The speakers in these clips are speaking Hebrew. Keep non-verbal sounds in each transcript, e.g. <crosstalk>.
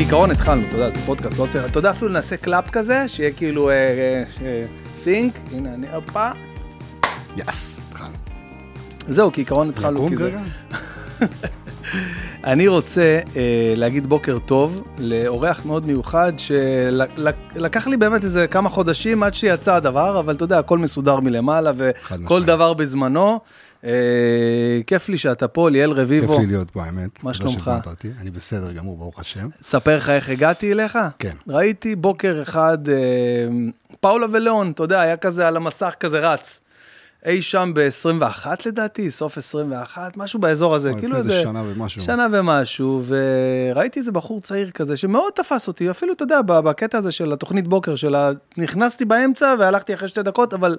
כעיקרון התחלנו, אתה יודע, זה פודקאסט, לא צריך, אתה יודע, אפילו נעשה קלאפ כזה, שיהיה כאילו sync, הנה אני, הופה. yes, התחלנו. זהו, כעיקרון התחלנו. רגע? <laughs> אני רוצה אה, להגיד בוקר טוב לאורח מאוד מיוחד שלקח לי באמת איזה כמה חודשים עד שיצא הדבר, אבל אתה יודע, הכל מסודר מלמעלה וכל. דבר בזמנו. אה, כיף לי שאתה פה, ליאל כיף רביבו. לי להיות פה, האמת. מה תודה שלומך? אני בסדר גמור, ברוך השם. ספר לך איך הגעתי אליך? כן. ראיתי בוקר אחד, אה, פאולה ולאון, אתה יודע, היה כזה על המסך כזה רץ. אי שם ב-21 לדעתי, סוף 21, משהו באזור הזה, כאילו איזה. שנה ומשהו. שנה ומשהו, וראיתי איזה בחור צעיר כזה, שמאוד תפס אותי, אפילו, אתה יודע, בקטע הזה של התוכנית בוקר שלה, נכנסתי באמצע והלכתי אחרי שתי דקות, אבל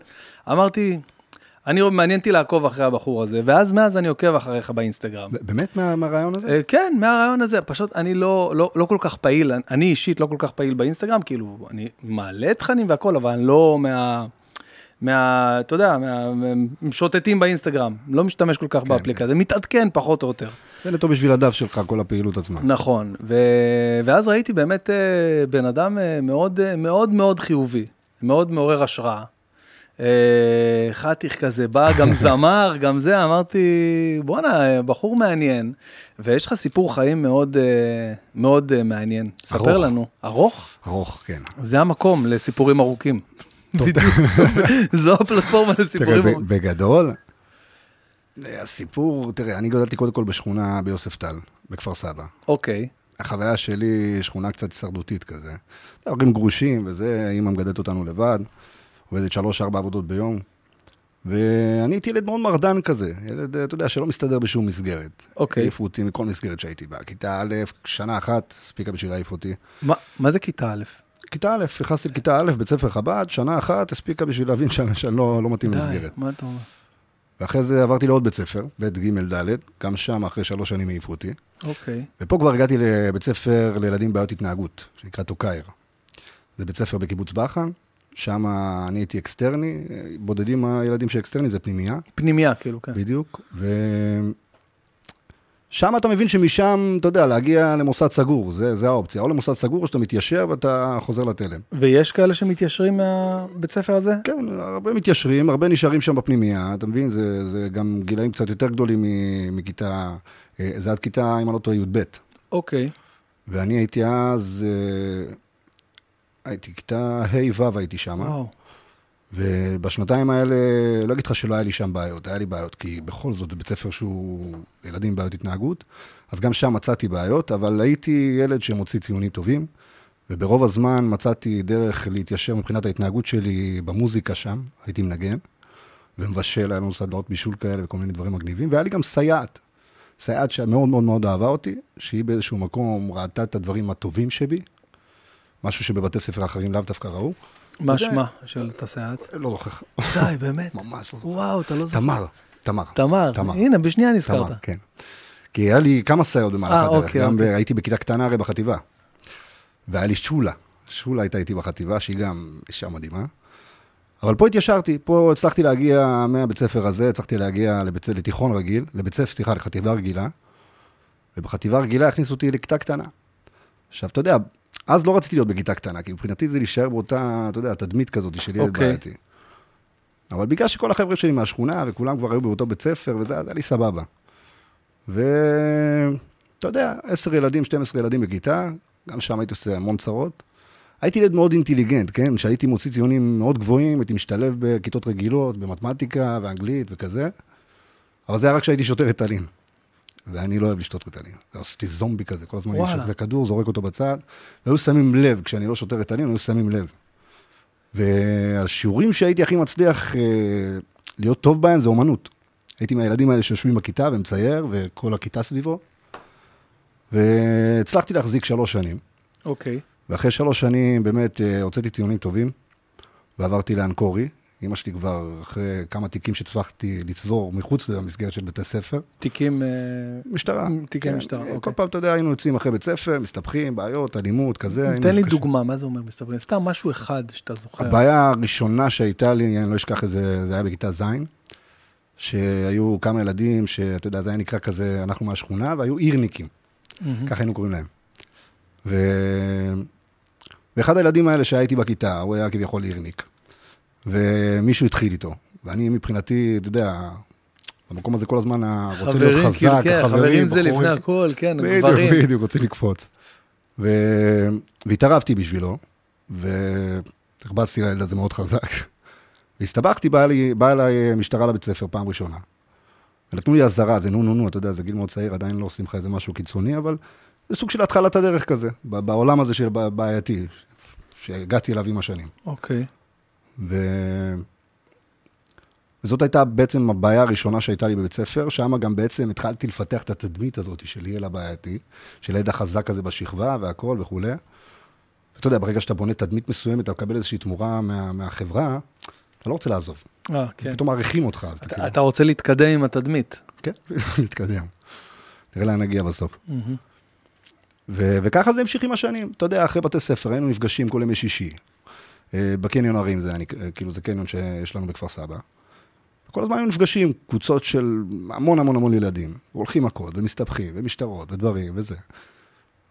אמרתי, אני, מעניין אותי לעקוב אחרי הבחור הזה, ואז מאז אני עוקב אחריך באינסטגרם. באמת מה- מהרעיון הזה? אה, כן, מהרעיון הזה, פשוט אני לא, לא, לא כל כך פעיל, אני אישית לא כל כך פעיל באינסטגרם, כאילו, אני מעלה תכנים והכל, אבל אני לא מה... מה, אתה יודע, מה, משוטטים באינסטגרם, לא משתמש כל כך באפליקציה, מתעדכן פחות או יותר. זה נטו בשביל הדף שלך, כל הפעילות עצמה. נכון, ו... ואז ראיתי באמת אה, בן אדם אה, מאוד מאוד מאוד חיובי, מאוד מעורר השראה. אה, חתיך כזה, בא גם <laughs> זמר, גם זה, אמרתי, בואנה, בחור מעניין, ויש לך סיפור חיים מאוד אה, מאוד אה, מעניין. ספר ארוך. לנו. ארוך? ארוך, כן. זה המקום לסיפורים ארוכים. <laughs> <laughs> זו הפלטפורמה לסיפורים תראה, ארוכים. בגדול, הסיפור, תראה, אני גדלתי קודם כל בשכונה ביוספטל, בכפר סבא. אוקיי, החוויה שלי, שכונה קצת הישרדותית כזה. הורים גרושים וזה, אימא מגדלת אותנו לבד, עובדת שלוש-ארבע עבודות ביום. ואני הייתי ילד מאוד מרדן כזה, ילד, אתה יודע, שלא מסתדר בשום מסגרת. אוקיי. העיפו אותי מכל מסגרת שהייתי בה. כיתה א', שנה אחת, הספיקה בשביל להעיף אותי. מה- מה זה כיתה א'? כיתה א', נכנסתי לכיתה א', בית ספר חב"ד, שנה אחת, הספיקה בשביל להבין שאני, שאני לא, לא מתאים די, למסגרת. מה אתה אומר? ואחרי זה עברתי לעוד בית ספר, ב', ג', ד', גם שם אחרי שלוש שנים העיפו אותי. אוקיי, ופה כבר הגעתי לבית ספר לילדים בעיות התנהגות, שנקרא טוקאיר. זה בית ספר בקיבוץ בחן, שם אני הייתי אקסטרני, בודדים הילדים שאקסטרני זה פנימייה, פנימייה כאילו, כן. בדיוק, ושם אתה מבין שמשם, אתה יודע, להגיע למוסד סגור, זה, זה האופציה, או למוסד סגור או שאתה מתיישר ואתה חוזר לתלם. ויש כאלה שמתיישרים מהבית ספר הזה? כן, הרבה מתיישרים, הרבה נשארים שם בפנימייה, אתה מבין? זה, זה גם גילאים קצת יותר גדולים מכיתה, אה, זה עד כיתה, אם אני לא טועה, י"ב. אוקיי. ואני הייתי אז, אה, הייתי כיתה ה'-ו' הייתי שם. ובשנתיים האלה, לא אגיד לך שלא היה לי שם בעיות, היה לי בעיות, כי בכל זאת זה בית ספר שהוא ילדים עם בעיות התנהגות, אז גם שם מצאתי בעיות, אבל הייתי ילד שמוציא ציונים טובים, וברוב הזמן מצאתי דרך להתיישר מבחינת ההתנהגות שלי במוזיקה שם, הייתי מנגן, ומבשל, היה לנו סדנאות בישול כאלה וכל מיני דברים מגניבים, והיה לי גם סייעת. סייעת שמאוד מאוד מאוד אהבה אותי, שהיא באיזשהו מקום ראתה את הדברים הטובים שבי, משהו שבבתי ספר אחרים לאו דווקא ראו. מה שמה של את הסייעת? לא זוכר, די, באמת? ממש לא זוכר. וואו, אתה לא זוכר. תמר, תמר. תמר. תמר. הנה, בשנייה נזכרת. תמר, כן. כי היה לי כמה סייעות במהלך אה, הדרך. אוקיי, גם אוקיי. הייתי בכיתה קטנה הרי בחטיבה. והיה לי שולה. שולה הייתה איתי בחטיבה, שהיא גם אישה מדהימה. אבל פה התיישרתי, פה הצלחתי להגיע מהבית ספר הזה, הצלחתי להגיע לבית, לתיכון רגיל, לבית ספר, סליחה, לחטיבה רגילה. ובחטיבה רגילה הכניסו אותי לכיתה קטנה. עכשיו, אתה יודע, אז לא רציתי להיות בכיתה קטנה, כי מבחינתי זה להישאר באותה, אתה יודע, תדמית כזאת של ילד אוקיי. בעייתי. אבל בגלל שכל החבר'ה שלי מהשכונה, וכולם כבר היו באותו בית ספר, וזה היה לי סבבה. ואתה יודע, 10 ילדים, 12 ילדים בכיתה, גם שם הייתי עושה המון צרות. הייתי ילד מאוד אינטליגנט, כן? כשהייתי מוציא ציונים מאוד גבוהים, הייתי משתלב בכיתות רגילות, במתמטיקה ואנגלית וכזה, אבל זה היה רק כשהייתי שותה ריטלין. ואני לא אוהב לשתות ריטלין. אותי זומבי כזה, כל הזמן אני וואלה. שותה כדור, זורק אותו בצד, והיו שמים לב, כשאני לא שותה ריטלין, היו שמים לב. והשיעורים שהייתי הכי מצליח אה, להיות טוב בהם זה אומנות. הייתי מהילדים האלה שיושבים בכיתה ומצייר, וכל הכיתה סביבו. והצלחתי להחזיק שלוש שנים. אוקיי. ואחרי שלוש שנים באמת אה, הוצאתי ציונים טובים, ועברתי לאנקורי. אמא שלי כבר, אחרי כמה תיקים שהצלחתי לצבור מחוץ למסגרת של בתי ספר. תיקים... אה, משטרה. תיקי כן. משטרה, כל אוקיי. פעם, אתה יודע, היינו יוצאים אחרי בית ספר, מסתבכים, בעיות, אלימות, כזה. תן לי. דוגמה, מה זה אומר מסתברים? סתם משהו אחד שאתה זוכר. הבעיה הראשונה שהייתה לי, אני לא אשכח את זה, זה היה בכיתה ז', שהיו כמה ילדים, שאתה יודע, זה היה נקרא כזה, אנחנו מהשכונה, והיו עירניקים. ככה היינו קוראים להם. ו... ואחד הילדים האלה שהייתי בכיתה, הוא היה כביכול עירניק. ומישהו התחיל איתו. ואני מבחינתי, אתה יודע, במקום הזה כל הזמן רוצה להיות חזק, כאילו, כן, החברים, חברים זה בחורים. לפני הכל, כן, בדיוק, גברים. בדיוק, רוצים לקפוץ. ו... והתערבתי בשבילו, והרבצתי לילד הזה מאוד חזק. והסתבכתי, באה לי- באה אליי משטרה לבית ספר פעם ראשונה. ונתנו לי אזהרה, זה נו נו נו, אתה יודע, זה גיל מאוד צעיר, עדיין לא עושים לך איזה משהו קיצוני, אבל זה סוג של התחלת הדרך כזה, בעולם הזה של בעייתי, שהגעתי אליו עם השנים. אוקיי. ו... וזאת הייתה בעצם הבעיה הראשונה שהייתה לי בבית ספר, שם גם בעצם התחלתי לפתח את התדמית הזאת של ילד הבעייתי, של ילד החזק הזה בשכבה והכל וכולי. ואתה יודע, ברגע שאתה בונה תדמית מסוימת, אתה מקבל איזושהי תמורה מה, מהחברה, אתה לא רוצה לעזוב. אה, כן. פתאום מעריכים אותך, אז אתה אתה- כאילו, אתה רוצה להתקדם עם התדמית. כן, <laughs> נתקדם. נראה לאן נגיע בסוף. מהמם. ו- וככה זה המשיך עם השנים. אתה יודע, אחרי בתי ספר היינו נפגשים כל ימי שישי. אה, בקניון הרים זה, אני, אה, כאילו, זה קניון שיש לנו בכפר סבא. כל הזמן היינו נפגשים, קבוצות של המון המון המון ילדים. הולכים מכות, ומסתבכים, ומשטרות, ודברים, וזה.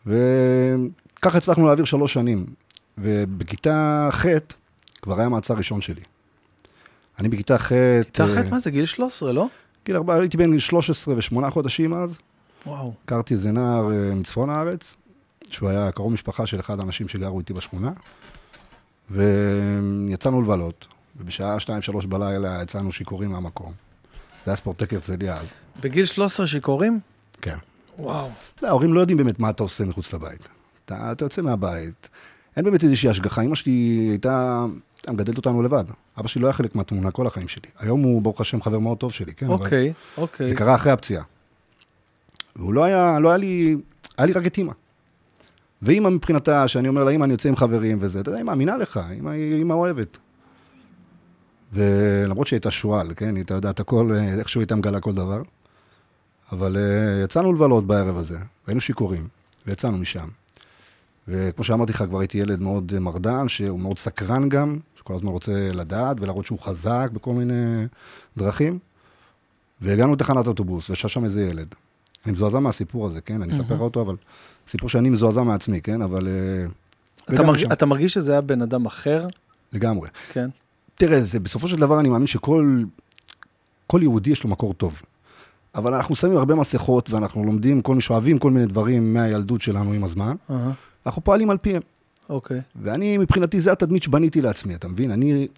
וככה הצלחנו להעביר שלוש שנים. ובכיתה ח' כבר היה מעצר ראשון שלי. אני בכיתה ח'... כיתה אה, ח' מה זה, גיל 13, לא? גיל ארבע, הייתי בן 13 ושמונה חודשים אז. וואו. הכרתי איזה נער אה, מצפון הארץ, שהוא היה קרוב משפחה של אחד האנשים שגרו איתי בשכונה, ויצאנו לבלות, ובשעה 2-3 בלילה יצאנו שיכורים מהמקום. זה היה ספורטק הרצליה אז, בגיל 13 שיכורים? כן. וואו. לא, ההורים לא יודעים באמת מה אתה עושה מחוץ לבית. אתה, אתה יוצא מהבית, אין באמת איזושהי השגחה. אמא שלי הייתה, הייתה מגדלת אותנו לבד. אבא שלי לא היה חלק מהתמונה כל החיים שלי. היום הוא, ברוך השם, חבר מאוד טוב שלי, כן? אוקיי, אוקיי. זה קרה אחרי הפציעה. והוא לא היה, לא היה לי, היה לי רק את אימא. ואימא מבחינתה, שאני אומר לה, אימא, אני יוצא עם חברים וזה, אתה יודע, היא מאמינה לך, אימא אוהבת. ולמרות שהיא הייתה שועל, כן, היא הייתה יודעת הכל, אה, איכשהו הייתה מגלה כל דבר. אבל uh, יצאנו לבלות בערב הזה, והיינו שיכורים, ויצאנו משם. וכמו שאמרתי לך, כבר הייתי ילד מאוד מרדן, שהוא מאוד סקרן גם, שכל הזמן רוצה לדעת ולהראות שהוא חזק בכל מיני דרכים. והגענו לתחנת אוטובוס, וישב שם איזה ילד. אני מזועזע מהסיפור הזה, כן? אני אספר לך אותו, אבל סיפור שאני מזועזע מעצמי, כן? אבל... אה, אתה שם, אתה מרגיש שזה היה בן אדם אחר? לגמרי. כן. תראה, זה, בסופו של דבר אני מאמין שכל כל יהודי יש לו מקור טוב. אבל אנחנו שמים הרבה מסכות, ואנחנו לומדים, כל מי שאוהבים כל מיני דברים מהילדות שלנו עם הזמן, אהה, אנחנו פועלים על פיהם. אוקיי. ואני, מבחינתי, זה התדמית שבניתי לעצמי, אתה מבין? אני...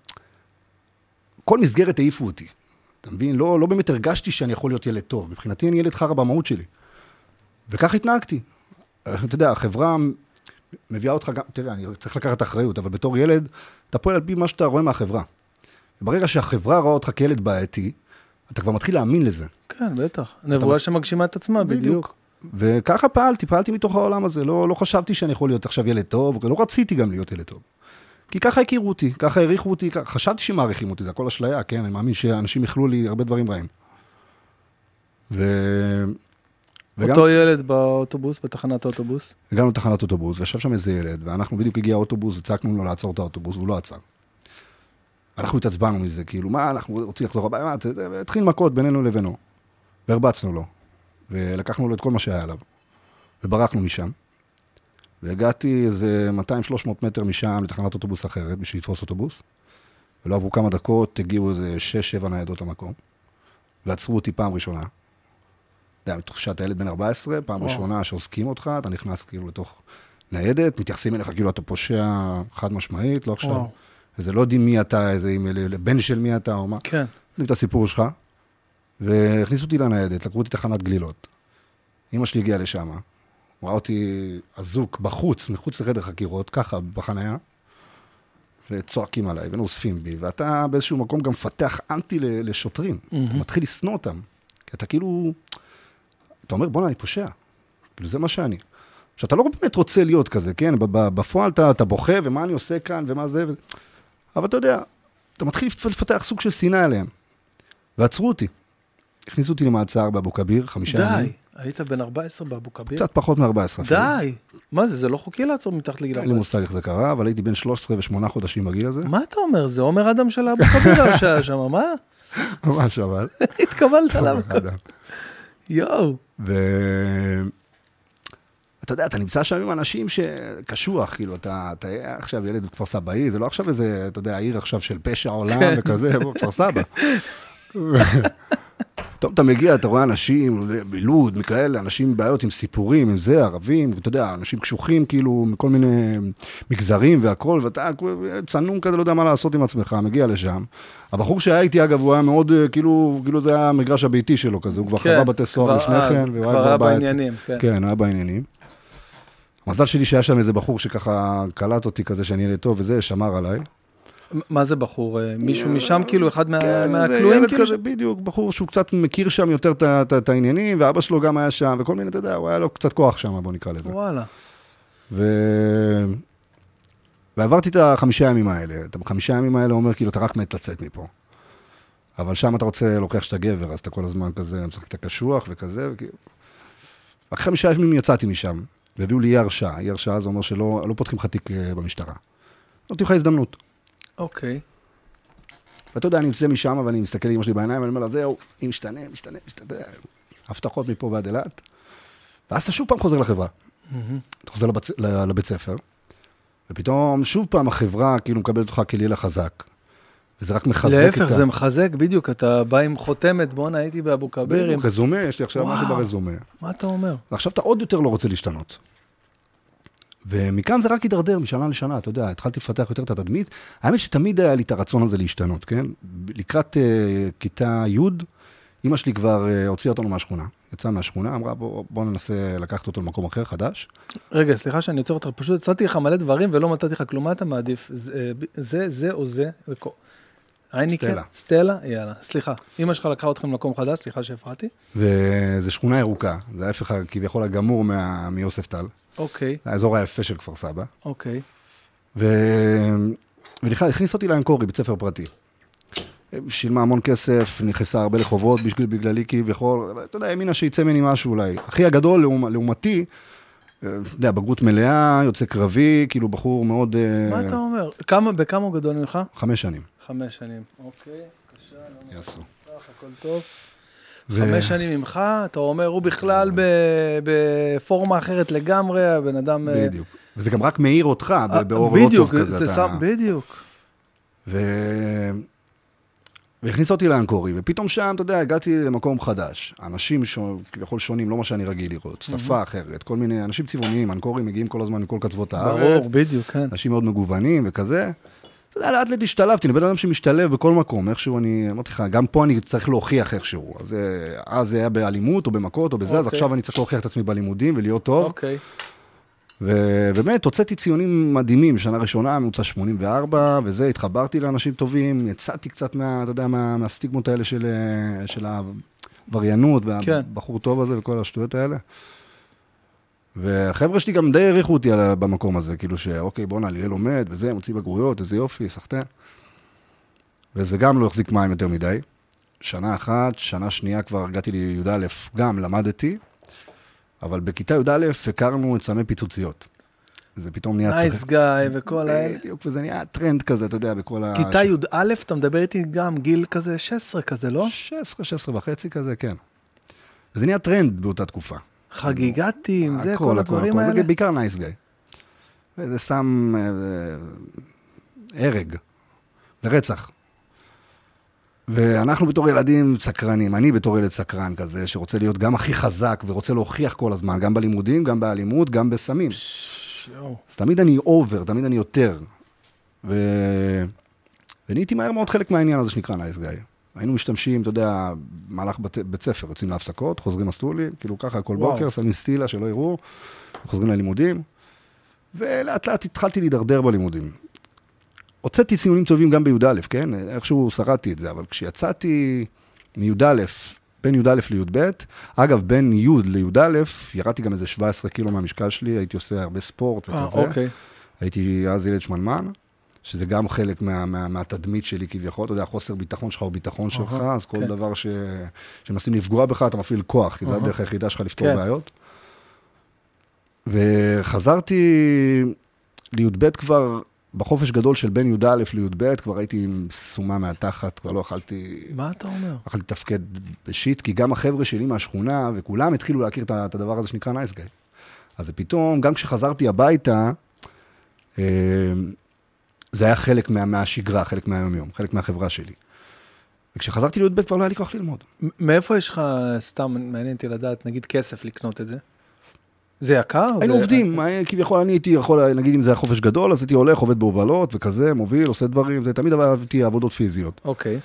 כל מסגרת העיפו אותי, אתה מבין? לא, לא באמת הרגשתי שאני יכול להיות ילד טוב. מבחינתי אני ילד חרא במהות שלי. וכך התנהגתי. אתה יודע, החברה מביאה אותך גם, תראה, אני צריך לקחת אחריות, אבל בתור ילד, אתה פועל על פי מה שאתה רואה מהחברה. וברגע שהחברה רואה אותך כילד בעייתי, אתה כבר מתחיל להאמין לזה. כן, בטח. נבואה מס- שמגשימה את עצמה, בדיוק. וככה פעלתי, פעלתי מתוך העולם הזה. לא, לא חשבתי שאני יכול להיות עכשיו ילד טוב, לא רציתי גם להיות ילד טוב. כי ככה הכירו אותי, ככה העריכו אותי, ככה, חשבתי שמעריכים אותי, זה הכל אשליה, כן? אני מאמין שאנשים יכלו לי הרבה דברים רעים. ו... אותו ילד באוטובוס, בתחנת האוטובוס. הגענו לתחנת אוטובוס, וישב שם איזה ילד, ואנחנו בדיוק הגיע האוטובוס, וצעקנו לו לעצור את האוטובוס, והוא לא עצר. אנחנו התעצבנו מזה, כאילו, מה, אנחנו רוצים לחזור הביתה, התחיל מכות בינינו לבינו. והרבצנו לו, ולקחנו לו את כל מה שהיה עליו, וברחנו משם. והגעתי איזה 200-300 מטר משם לתחנת אוטובוס אחרת, בשביל לתפוס אוטובוס. ולא עברו כמה דקות, הגיעו איזה 6-7 ניידות למקום, ועצרו אותי פעם ראשונה. אתה יודע, מתחושת הילד בן 14, פעם. ראשונה שעוסקים אותך, אתה נכנס כאילו לתוך ניידת, מתייחסים אליך כאילו אתה פושע חד משמעית, לא עכשיו. איזה לא יודעים מי אתה, איזה אם- בן של מי אתה או מה. כן. יודעים את הסיפור שלך, והכניסו אותי לניידת, לקחו אותי תחנת גלילות. אמא שלי הגיעה לשם, ראה אותי אזוק בחוץ, מחוץ לחדר חקירות, ככה, בחנייה, וצועקים עליי ונוספים בי, ואתה באיזשהו מקום גם מפתח אנטי לשוטרים. אתה מהמם. מתחיל לשנוא אותם, כי אתה כאילו, אתה אומר, בואנה, אני פושע. כאילו, זה מה שאני. עכשיו, אתה לא באמת רוצה להיות כזה, כן? בפועל אתה, אתה בוכה, ומה אני עושה כאן, ומה זה, ו... אבל אתה יודע, אתה מתחיל לפתח סוג של שנאה עליהם. ועצרו אותי. הכניסו אותי למעצר באבו כביר, חמישה ימים. די, היית בן 14 באבו כביר? קצת פחות מ-14 די. מה זה, זה לא חוקי לעצור מתחת לגיל אין לי 14? מושג איך זה קרה, אבל הייתי בן 13 ושמונה חודשים בגיל הזה. מה אתה אומר? זה עומר אדם של אבו כביר שהיה שם, מה? <laughs> ממש אבל. איך <laughs> התקבלת עליו? יואו. ו... אתה יודע, אתה נמצא שם עם אנשים שקשוח, כאילו, אתה, אתה עכשיו ילד בכפר סבאי, זה לא עכשיו איזה, אתה יודע, עיר עכשיו של פשע עולם כן. וכזה, בוא, כפר סבא. <laughs> פתאום אתה מגיע, אתה רואה אנשים בלוד, מכאלה, אנשים עם בעיות, עם סיפורים, עם זה, ערבים, ואתה יודע, אנשים קשוחים, כאילו, מכל מיני מגזרים והכול, ואתה צנום כזה, לא יודע מה לעשות עם עצמך, מגיע לשם. הבחור שהיה איתי, אגב, הוא היה מאוד, אה, כאילו, כאילו זה היה המגרש הביתי שלו כזה, הוא כבר כן, חווה בתי סוהר כבר לפני כן, והוא כבר היה בבית. בעניינים, כן. כן, היה בעניינים. המזל שלי שהיה שם איזה בחור שככה קלט אותי כזה, שאני ילד טוב וזה, שמר עליי. מה זה בחור? אה, מישהו משם כאילו, אחד מה- כן, זה מהכלואים ילד כאילו? כזה, בדיוק, בחור שהוא קצת מכיר שם יותר את העניינים, ואבא שלו גם היה שם, וכל מיני, אתה יודע, הוא היה לו קצת כוח שם, בוא נקרא לזה. וואלה. ו... ועברתי את החמישה ימים האלה. את החמישה ימים האלה אומר, כאילו, אתה רק מת לצאת מפה. אבל שם אתה רוצה להוכיח שאתה גבר, אז אתה כל הזמן כזה, משחק את הקשוח וכזה, וכאילו... אחרי חמישה ימים יצאתי משם, והביאו לי אי הרשעה. אי הרשעה זה אומר שלא לא פותחים לך תיק אה, במשטרה. נותנים לך הזדמנות. אוקיי. ואתה יודע, אני יוצא משם ואני מסתכל לאמא שלי בעיניים, ואני אומר לה, זהו, אם משתנה, משתנה, משתנה, הבטחות מפה ועד אילת. ואז אתה שוב פעם חוזר לחברה. אתה חוזר לבית ספר, ופתאום שוב פעם החברה כאילו מקבלת אותך כלילה חזק. וזה רק מחזק את להפך, זה מחזק, בדיוק, אתה בא עם חותמת, בואנה, הייתי באבו כביר, בדיוק, רזומה, יש לי עכשיו משהו וואו. ברזומה. מה אתה אומר? ועכשיו אתה עוד יותר לא רוצה להשתנות. ומכאן זה רק הידרדר משנה לשנה, אתה יודע, התחלתי לפתח יותר את התדמית. האמת שתמיד היה לי את הרצון הזה להשתנות, כן? לקראת uh, כיתה י', אימא שלי כבר uh, הוציאה אותנו מהשכונה. יצאה מהשכונה, אמרה, בוא, בוא ננסה לקחת אותו למקום אחר, חדש. רגע, סליחה שאני עוצר אותך, פשוט הצעתי לך מלא דברים ולא מצאתי לך כלום, מה אתה מעדיף? זה, זה, זה או זה? זה הייניקן? סטלה. סטלה? יאללה, סליחה. אמא שלך לקחה אתכם למקום חדש, סליחה שהפרעתי. וזו שכונה ירוקה, זה ההפך כביכול הגמור מה, מיוסף טל. אוקיי, זה האזור היפה של כפר סבא. אוקיי. ו... והכניס אותי לאנקורי, בית ספר פרטי. שילמה המון כסף, נכנסה הרבה לחובות בשביל, בגללי כביכול, אתה יודע, האמינה שיצא ממני משהו אולי. אחי הגדול, לעומ, לעומתי, אה, אתה יודע, בגרות מלאה, יוצא קרבי, כאילו בחור מאוד... אה, מה אתה אומר? כמה, בכמה הוא גדול ממך? חמש שנים. חמש שנים. אוקיי, בבקשה, לא יעשו. הכל טוב. ו- חמש שנים ממך, אתה אומר, הוא בכלל ב- בפורמה אחרת לגמרי, הבן אדם... אה, בדיוק. וזה גם רק מאיר אותך, ב- אה, באור לא טוב כזה. זה אתה- שם, בדיוק. ו... והכניס אותי לאנקורי, ופתאום שם, אתה יודע, הגעתי למקום חדש. אנשים ש... כביכול שונים, לא מה שאני רגיל לראות. שפה אחרת, כל מיני אנשים צבעוניים, אנקורים מגיעים כל הזמן מכל קצוות הארץ. ברור, בדיוק, כן. אנשים מאוד מגוונים וכזה. אתה יודע, לאט לאט השתלבתי, אני בן אדם שמשתלב בכל מקום, איכשהו אני, אמרתי לך, גם פה אני צריך להוכיח איכשהו. אז, אה, אז זה היה באלימות או במכות או בזה, אז אוקיי. עכשיו אני צריך להוכיח את עצמי בלימודים ולהיות טוב. אוקיי. ובאמת, הוצאתי ציונים מדהימים, שנה ראשונה, ממוצע 84, וזה, התחברתי לאנשים טובים, יצאתי קצת מה, אתה יודע, מה, מהסטיגמות האלה של, אה, של העבריינות, כן. והבחור טוב הזה וכל השטויות האלה. והחבר'ה שלי גם די העריכו אותי על- במקום הזה, כאילו שאוקיי, בואנה, ליאל לומד, וזה, מוציא בגרויות, איזה יופי, סחטיין. וזה גם לא החזיק מים יותר מדי. שנה אחת, שנה שנייה כבר הגעתי לי"א, גם למדתי, אבל בכיתה י"א הכרנו את סמי פיצוציות. זה פתאום נהיה... נייס גיא וכל האלה. בדיוק, וזה נהיה טרנד כזה, אתה יודע, בכל ה... כיתה י"א, אתה מדבר איתי גם גיל כזה 16 כזה, לא? 16, 16 וחצי כזה, כן. וזה נהיה טרנד באותה תקופה. חגיגת ים, זה, הכל, כל הכל, הדברים הכל, האלה. בעיקר נייס גיא. וזה שם אה, הרג, זה רצח. ואנחנו בתור ילדים סקרנים, אני בתור ילד סקרן כזה, שרוצה להיות גם הכי חזק ורוצה להוכיח כל הזמן, גם בלימודים, גם באלימות, גם בסמים. אז תמיד אני over, תמיד אני יותר. ו... ונהייתי מהר מאוד חלק מהעניין הזה שנקרא נייס גיא. היינו משתמשים, אתה יודע, במהלך בת... בית ספר, יוצאים להפסקות, חוזרים מסטולים, כאילו ככה כל וואו. בוקר, שמים סטילה שלא יראו, חוזרים ללימודים, ולאט לאט התחלתי להידרדר בלימודים. הוצאתי ציונים טובים גם בי"א, כן? איכשהו שרדתי את זה, אבל כשיצאתי מי"א, בין י"א לי"ב, אגב, בין י' לי"א, ירדתי גם איזה 17 קילו מהמשקל שלי, הייתי עושה הרבה ספורט וכזה. אה, אוקיי. הייתי אז ילד שמנמן, שזה גם חלק מה, מה, מהתדמית שלי כביכול, אתה יודע, חוסר ביטחון שלך הוא ביטחון שלך, אהה, אז כל כן. דבר ש... שמנסים לפגוע בך, אתה מפעיל כוח, כי זו אהה. הדרך היחידה שלך לפתור כן. בעיות. וחזרתי לי"ב כבר, בחופש גדול של בין י"א לי"ב, כבר הייתי עם סומה מהתחת, כבר לא יכלתי... מה אתה אומר? יכולתי לתפקד בשיט, כי גם החבר'ה שלי מהשכונה, וכולם התחילו להכיר את הדבר הזה שנקרא נייס גיא. אז פתאום, גם כשחזרתי הביתה, אה, זה היה חלק מה, מהשגרה, חלק מהיום-יום, חלק מהחברה שלי. וכשחזרתי לי"ב כבר לא היה לי כוח ללמוד. מאיפה יש לך, סתם מעניין אותי לדעת, נגיד כסף לקנות את זה? זה יקר? היינו זה... עובדים, אה, כביכול אני הייתי יכול, נגיד אם זה היה חופש גדול, אז הייתי הולך, עובד בהובלות וכזה, מוביל, עושה דברים, זה תמיד אהבתי עבודות פיזיות. אוקיי. אה,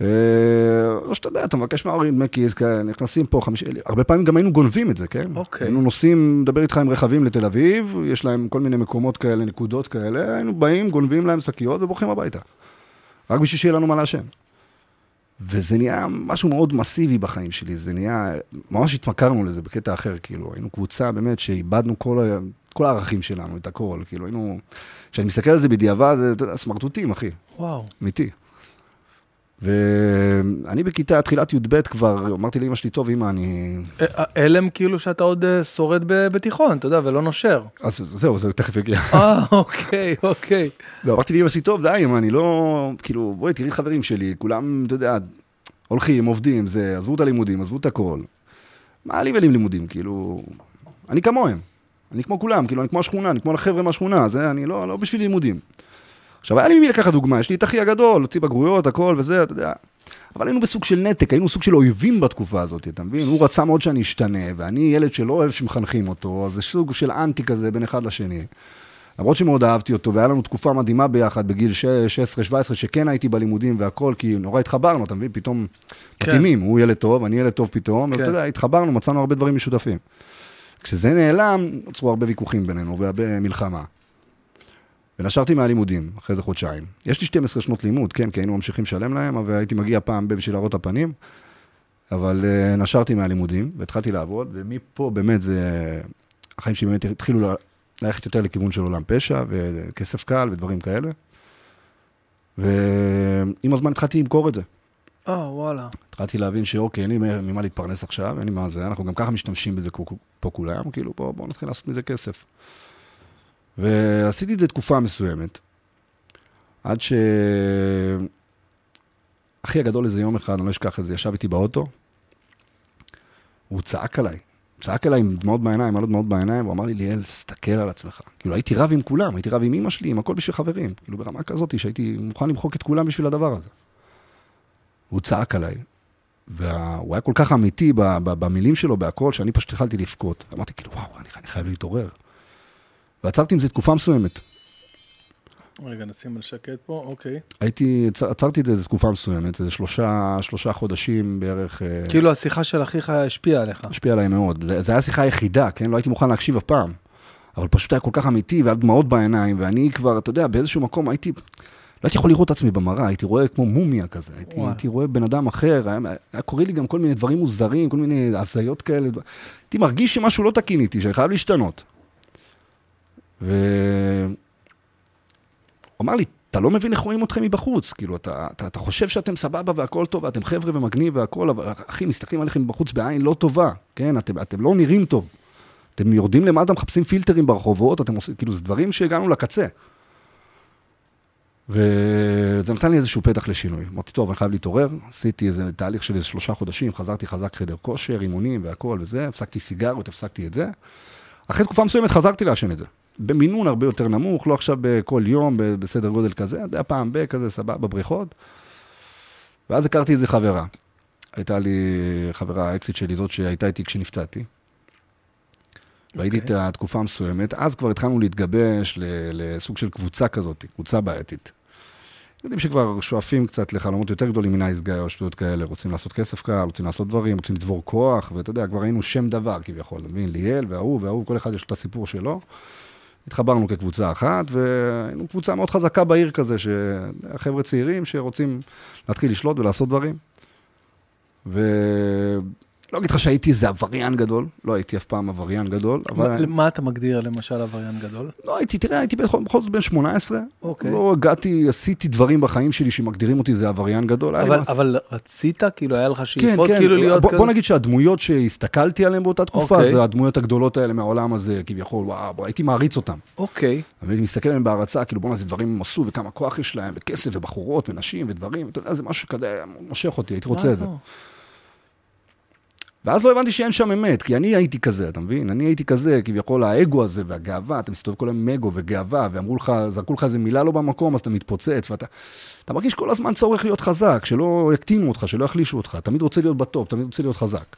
לא שאתה יודע, אתה מבקש מההורים דמי כיס, נכנסים פה חמישים, הרבה פעמים גם היינו גונבים את זה, כן? אוקיי. היינו נוסעים, מדבר איתך עם רכבים לתל אביב, יש להם כל מיני מקומות כאלה, נקודות כאלה, היינו באים, גונבים להם שקיות ובורחים הביתה. רק בשביל שיהיה לנו מה לעשן. וזה נהיה משהו מאוד מסיבי בחיים שלי, זה נהיה, ממש התמכרנו לזה בקטע אחר, כאילו, היינו קבוצה באמת שאיבדנו כל, ה- כל הערכים שלנו, את הכל, כאילו, היינו, כשאני מסתכל על זה בדיעבד, זה, סמרטוטים, אחי. וואו. אמיתי. ואני בכיתה, תחילת י"ב כבר, אמרתי לאמא שלי, טוב, אמא, אני... הלם כאילו שאתה עוד אה, שורד בתיכון, אתה יודע, ולא נושר. אז זהו, זה תכף יגיע. אה, אוקיי, אוקיי. לא, אמרתי לאמא שלי, טוב, די, אמא, אני לא... כאילו, בואי, תראי חברים שלי, כולם, אתה יודע, הולכים, עובדים, זה, עזבו את הלימודים, עזבו את הכל. מה לי ולעם לימודים, כאילו... אני כמוהם. אני כמו כולם, כאילו, אני כמו השכונה, אני כמו החבר'ה מהשכונה, זה, אני לא, לא בשביל לימודים. עכשיו, היה לי ממי לקחת דוגמה, יש לי את אחי הגדול, הוציא בגרויות, הכל וזה, אתה יודע. אבל היינו בסוג של נתק, היינו סוג של אויבים בתקופה הזאת, אתה מבין? הוא רצה מאוד שאני אשתנה, ואני ילד שלא אוהב שמחנכים אותו, אז זה סוג של אנטי כזה בין אחד לשני. למרות שמאוד אהבתי אותו, והיה לנו תקופה מדהימה ביחד, בגיל 16-17, שכן הייתי בלימודים והכל, כי נורא התחברנו, אתה מבין? פתאום כן. מתאימים, הוא ילד טוב, אני ילד טוב פתאום, כן. ואתה יודע, התחברנו, מצאנו הרבה דברים משותפים. כשזה נעלם, נוצרו הרבה ויכוחים בינינו והרבה מלחמה. ונשרתי מהלימודים, אחרי זה חודשיים. יש לי 12 שנות לימוד, כן, כי היינו ממשיכים לשלם להם, אבל הייתי מגיע פעם בשביל להראות את הפנים. אבל uh, נשרתי מהלימודים, והתחלתי לעבוד, ומפה באמת זה... החיים שלי באמת התחילו ללכת יותר לכיוון של עולם פשע, וכסף קל ודברים כאלה. ועם הזמן התחלתי למכור את זה. אה, וואלה. התחלתי להבין שאוקיי, אין לי ממה להתפרנס עכשיו, אין לי מה זה, אנחנו גם ככה משתמשים בזה פה כולם, כאילו בואו בוא נתחיל לעשות מזה כסף. ועשיתי את זה תקופה מסוימת, עד ש... אחי הגדול איזה יום אחד, אני לא אשכח את זה, ישב איתי באוטו, הוא צעק עליי, צעק עליי עם דמעות בעיניים, היה לו דמעות בעיניים, הוא אמר לי, ליאל, תסתכל על עצמך. כאילו, הייתי רב עם כולם, הייתי רב עם אמא שלי, עם הכל בשביל חברים. כאילו, ברמה כזאת, שהייתי מוכן למחוק את כולם בשביל הדבר הזה. הוא צעק עליי, והוא היה כל כך אמיתי במילים שלו, בהכל, שאני פשוט התחלתי לבכות. אמרתי, כאילו, וואו, אני חייב להתעורר. ועצרתי עם זה תקופה מסוימת. רגע, נשים על שקט פה, אוקיי. הייתי, עצ- עצרתי את זה איזה תקופה מסוימת, איזה שלושה, שלושה חודשים בערך. אה, כאילו השיחה של אחיך השפיעה עליך. השפיע עליי מאוד. זה, זה היה השיחה היחידה, כן? לא הייתי מוכן להקשיב אף פעם. אבל פשוט היה כל כך אמיתי, והיה דמעות בעיניים, ואני כבר, אתה יודע, באיזשהו מקום הייתי... לא הייתי יכול לראות את עצמי במראה, הייתי רואה כמו מומיה כזה, הייתי. הייתי רואה בן אדם אחר, היה, היה קורה לי גם כל מיני דברים מוזרים, כל מיני הזיות כאלה, הייתי מרגיש שמשהו לא תקין איתי, שאני חייב להשתנות. ו... הוא אמר לי, אתה לא מבין איך רואים אתכם מבחוץ, כאילו, אתה, אתה, אתה חושב שאתם סבבה והכל טוב, ואתם חבר'ה ומגניב והכל, אבל אחי, מסתכלים עליכם מבחוץ בעין לא טובה, כן? אתם, אתם לא נראים טוב. אתם יורדים למטה, מחפשים פילטרים ברחובות, אתם עושים, כאילו, זה דברים שהגענו לקצה. וזה נתן לי איזשהו פתח לשינוי. אמרתי, טוב, אני חייב להתעורר, עשיתי איזה תהליך של איזה שלושה חודשים, חזרתי חזק חדר כושר, אימונים והכל וזה, הפסקתי סיגריות, הפסקתי את זה. אחרי תקופה מסוימת חזרתי לעשן את זה. במינון הרבה יותר נמוך, לא עכשיו בכל יום, בסדר גודל כזה, אתה יודע, פעם ב, כזה, סבבה, בבריכות. ואז הכרתי איזה חברה. הייתה לי חברה, האקסיט שלי, זאת שהייתה איתי כשנפצעתי. והייתי אוקיי. איתה תקופה מסוימת, אז כבר התחלנו להתגבש לסוג של קבוצה כזאת, קבוצה בעייתית. יודעים שכבר שואפים קצת לחלומות יותר גדולים מנייס גיא או שטויות כאלה, רוצים לעשות כסף קל, רוצים לעשות דברים, רוצים לצבור כוח, ואתה יודע, כבר היינו שם דבר כביכול, אתה מבין? ליאל וההוא וההוא, כל אחד יש לו את הסיפור שלו. התחברנו כקבוצה אחת, והיינו קבוצה מאוד חזקה בעיר כזה, שהחבר'ה צעירים שרוצים להתחיל לשלוט ולעשות דברים. ולא אגיד לך שהייתי איזה עבריין גדול, לא הייתי אף פעם עבריין גדול, אבל... מה אתה מגדיר למשל עבריין גדול? לא הייתי, תראה, הייתי בכל זאת בן 18, אוקיי. לא הגעתי, עשיתי דברים בחיים שלי שמגדירים אותי זה עבריין גדול. לי אבל, מה- אבל רצית, כאילו היה לך כן, שאיפות כן, כאילו להיות בוא, כזה? בוא נגיד שהדמויות שהסתכלתי עליהן באותה תקופה, אוקיי. זה הדמויות הגדולות האלה מהעולם הזה, כביכול, וואו, בוא, הייתי מעריץ אותם. אוקיי, והייתי מסתכל עליהם בהערצה, כאילו בואנה, זה דברים הם עשו, וכמה כוח יש להם, וכסף, ובחורות, ונשים, ודברים, אתה יודע, זה משהו כזה, מושך אותי, הייתי רוצה את זה. ואז לא הבנתי שאין שם אמת, כי אני הייתי כזה, אתה מבין? אני הייתי כזה, כביכול האגו הזה והגאווה, אתה מסתובב כל היום עם אגו וגאווה, ואמרו לך, זרקו לך איזה מילה לא במקום, אז אתה מתפוצץ, ואתה... אתה מרגיש כל הזמן צורך להיות חזק, שלא יקטינו אותך, שלא יחלישו אותך, תמיד רוצה להיות בטופ, תמיד רוצה להיות חזק.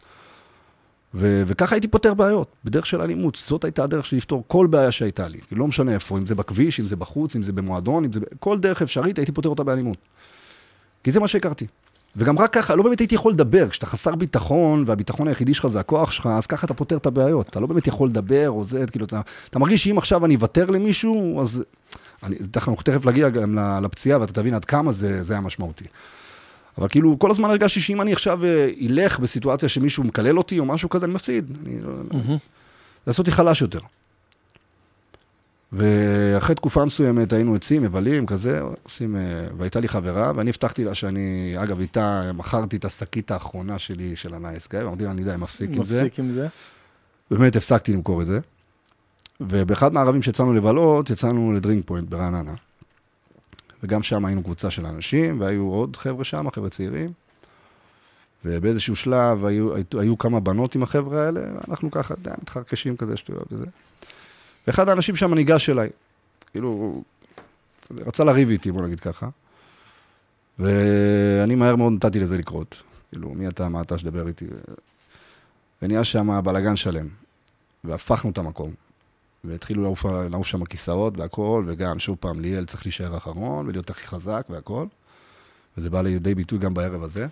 ו- וככה הייתי פותר בעיות, בדרך של אלימות. זאת הייתה הדרך שלי לפתור כל בעיה שהייתה לי. לא משנה איפה, אם זה בכביש, אם זה בחוץ, אם זה במועדון, אם זה... כל דרך אפשרית, הייתי פותר אותה באלימות. כי זה מה שהכרתי. וגם רק ככה, לא באמת הייתי יכול לדבר. כשאתה חסר ביטחון, והביטחון היחידי שלך זה הכוח שלך, אז ככה אתה פותר את הבעיות. אתה לא באמת יכול לדבר, או זה, כאילו, אתה, אתה מרגיש שאם עכשיו אני אוותר למישהו, אז... אני, אנחנו תכף נגיע גם לפציעה, ואתה תבין עד כמה זה, זה היה משמעותי. אבל כאילו, כל הזמן הרגשתי שאם אני עכשיו אה, אלך בסיטואציה שמישהו מקלל אותי או משהו כזה, אני מפסיד. אני לא... Mm-hmm. לעשות אותי חלש יותר. ואחרי תקופה מסוימת היינו עצים, מבלים, כזה, עושים, אה, והייתה לי חברה, ואני הבטחתי לה שאני, אגב, איתה מכרתי את השקית האחרונה שלי של הנייסקאי, ואמרתי לה, אני די מפסיק עם זה. מפסיק עם זה. באמת הפסקתי למכור את זה. ובאחד מהערבים שיצאנו לבלות, יצאנו לדרינק פוינט ברעננה. וגם שם היינו קבוצה של אנשים, והיו עוד חבר'ה שם, חבר'ה צעירים. ובאיזשהו שלב היו, היו, היו כמה בנות עם החבר'ה האלה, ואנחנו ככה, יודע, מתחרקשים כזה, שטויות וזה. ואחד האנשים שם ניגש אליי, כאילו, רצה לריב איתי, בוא נגיד ככה. ואני מהר מאוד נתתי לזה לקרות. כאילו, מי אתה, מה אתה שתדבר איתי? ונהיה שם בלאגן שלם, והפכנו את המקום. והתחילו לעוף, לעוף שם הכיסאות והכל, וגם, שוב פעם, ליאל צריך להישאר אחרון ולהיות הכי חזק והכל. וזה בא לידי ביטוי גם בערב הזה.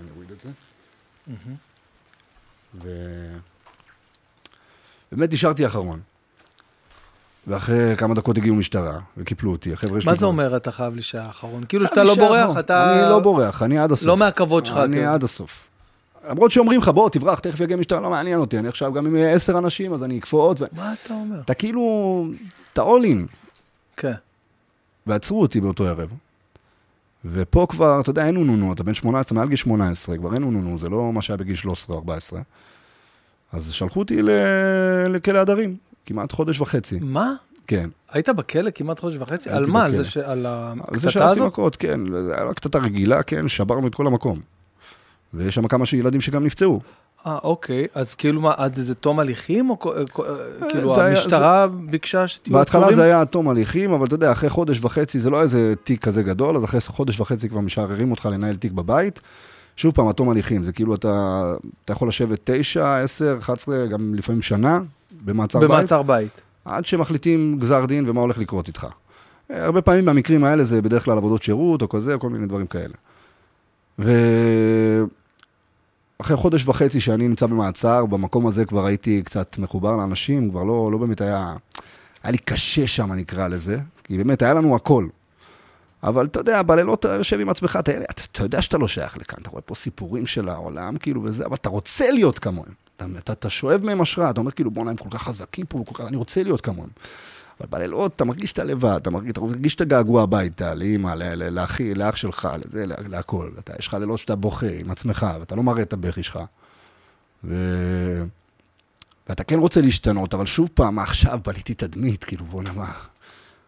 אני אוריד את זה. ו... באמת נשארתי אחרון. ואחרי כמה דקות הגיעו משטרה, וקיפלו אותי, החבר'ה שלי... מה זה אומר אתה חייב להישאר אחרון? כאילו שאתה לא בורח, אתה... אני לא בורח, אני עד הסוף. לא מהכבוד שלך. אני כאילו. עד הסוף. למרות שאומרים לך, בוא, תברח, תכף יגיע משטרה, לא מעניין אותי, אני עכשיו גם עם עשר אנשים, אז אני אקפוץ. ו... מה אתה אומר? אתה כאילו, אתה all in. כן. ועצרו אותי באותו ערב. ופה כבר, אתה יודע, אין נונו, אתה בן 18, מעל גיל 18, כבר אין נונו, זה לא מה שהיה בגיל 13 או 14. אז שלחו אותי. לכלא הדרים, כמעט חודש וחצי. מה? כן. היית בכלא כמעט חודש וחצי? על מה? על. זה ש... על על זה הקטטה הזאת? מכות, כן, זה היה קטטה רגילה, כן, שברנו את כל המקום. ויש שם כמה ילדים שגם נפצעו. אה, אוקיי. אז כאילו מה, עד איזה תום הליכים? או כ- כאילו המשטרה ביקשה שתהיו בהתחלה? זה היה תום הליכים, אבל אתה יודע, אחרי חודש וחצי, זה לא איזה תיק כזה גדול, אז אחרי חודש וחצי כבר משחררים אותך לנהל תיק בבית. שוב פעם, עד תום הליכים, זה כאילו אתה, אתה יכול לשבת תשע, עשר, אחת עשרה, גם לפעמים שנה, במעצר בית, במעצר בית. עד שמחליטים גזר דין ומה הולך לקרות איתך. אה, הרבה פעמים במקרים האלה זה בדרך כלל עבודות שירות או כזה, או כל מיני דברים כאלה. ואחרי חודש וחצי שאני נמצא במעצר, במקום הזה כבר הייתי קצת מחובר לאנשים, כבר לא, לא באמת היה... היה לי קשה שם, נקרא לזה, כי באמת היה לנו הכל. אבל אתה יודע, בלילות אתה יושב עם עצמך, אתה, אתה יודע שאתה לא שייך לכאן, אתה רואה פה סיפורים של העולם, כאילו, וזה, אבל אתה רוצה להיות כמוהם. אתה, אתה, אתה שואב מהם השראה, אתה אומר, כאילו, בואנה, הם כל כך חזקים פה, כך, אני רוצה להיות כמוהם. אבל בלילות אתה מרגיש שאתה לבד, אתה מרגיש, אתה מרגיש את הגעגוע הביתה, לאמא, לאחי, לאח שלך, לזה, לה- להכל. אתה, יש לך לילות שאתה בוכה עם עצמך, ואתה לא מראה את הבכי שלך. ו... ואתה כן רוצה להשתנות, אבל שוב פעם, עכשיו בניתי תדמית, כאילו, בוא'נה, מה?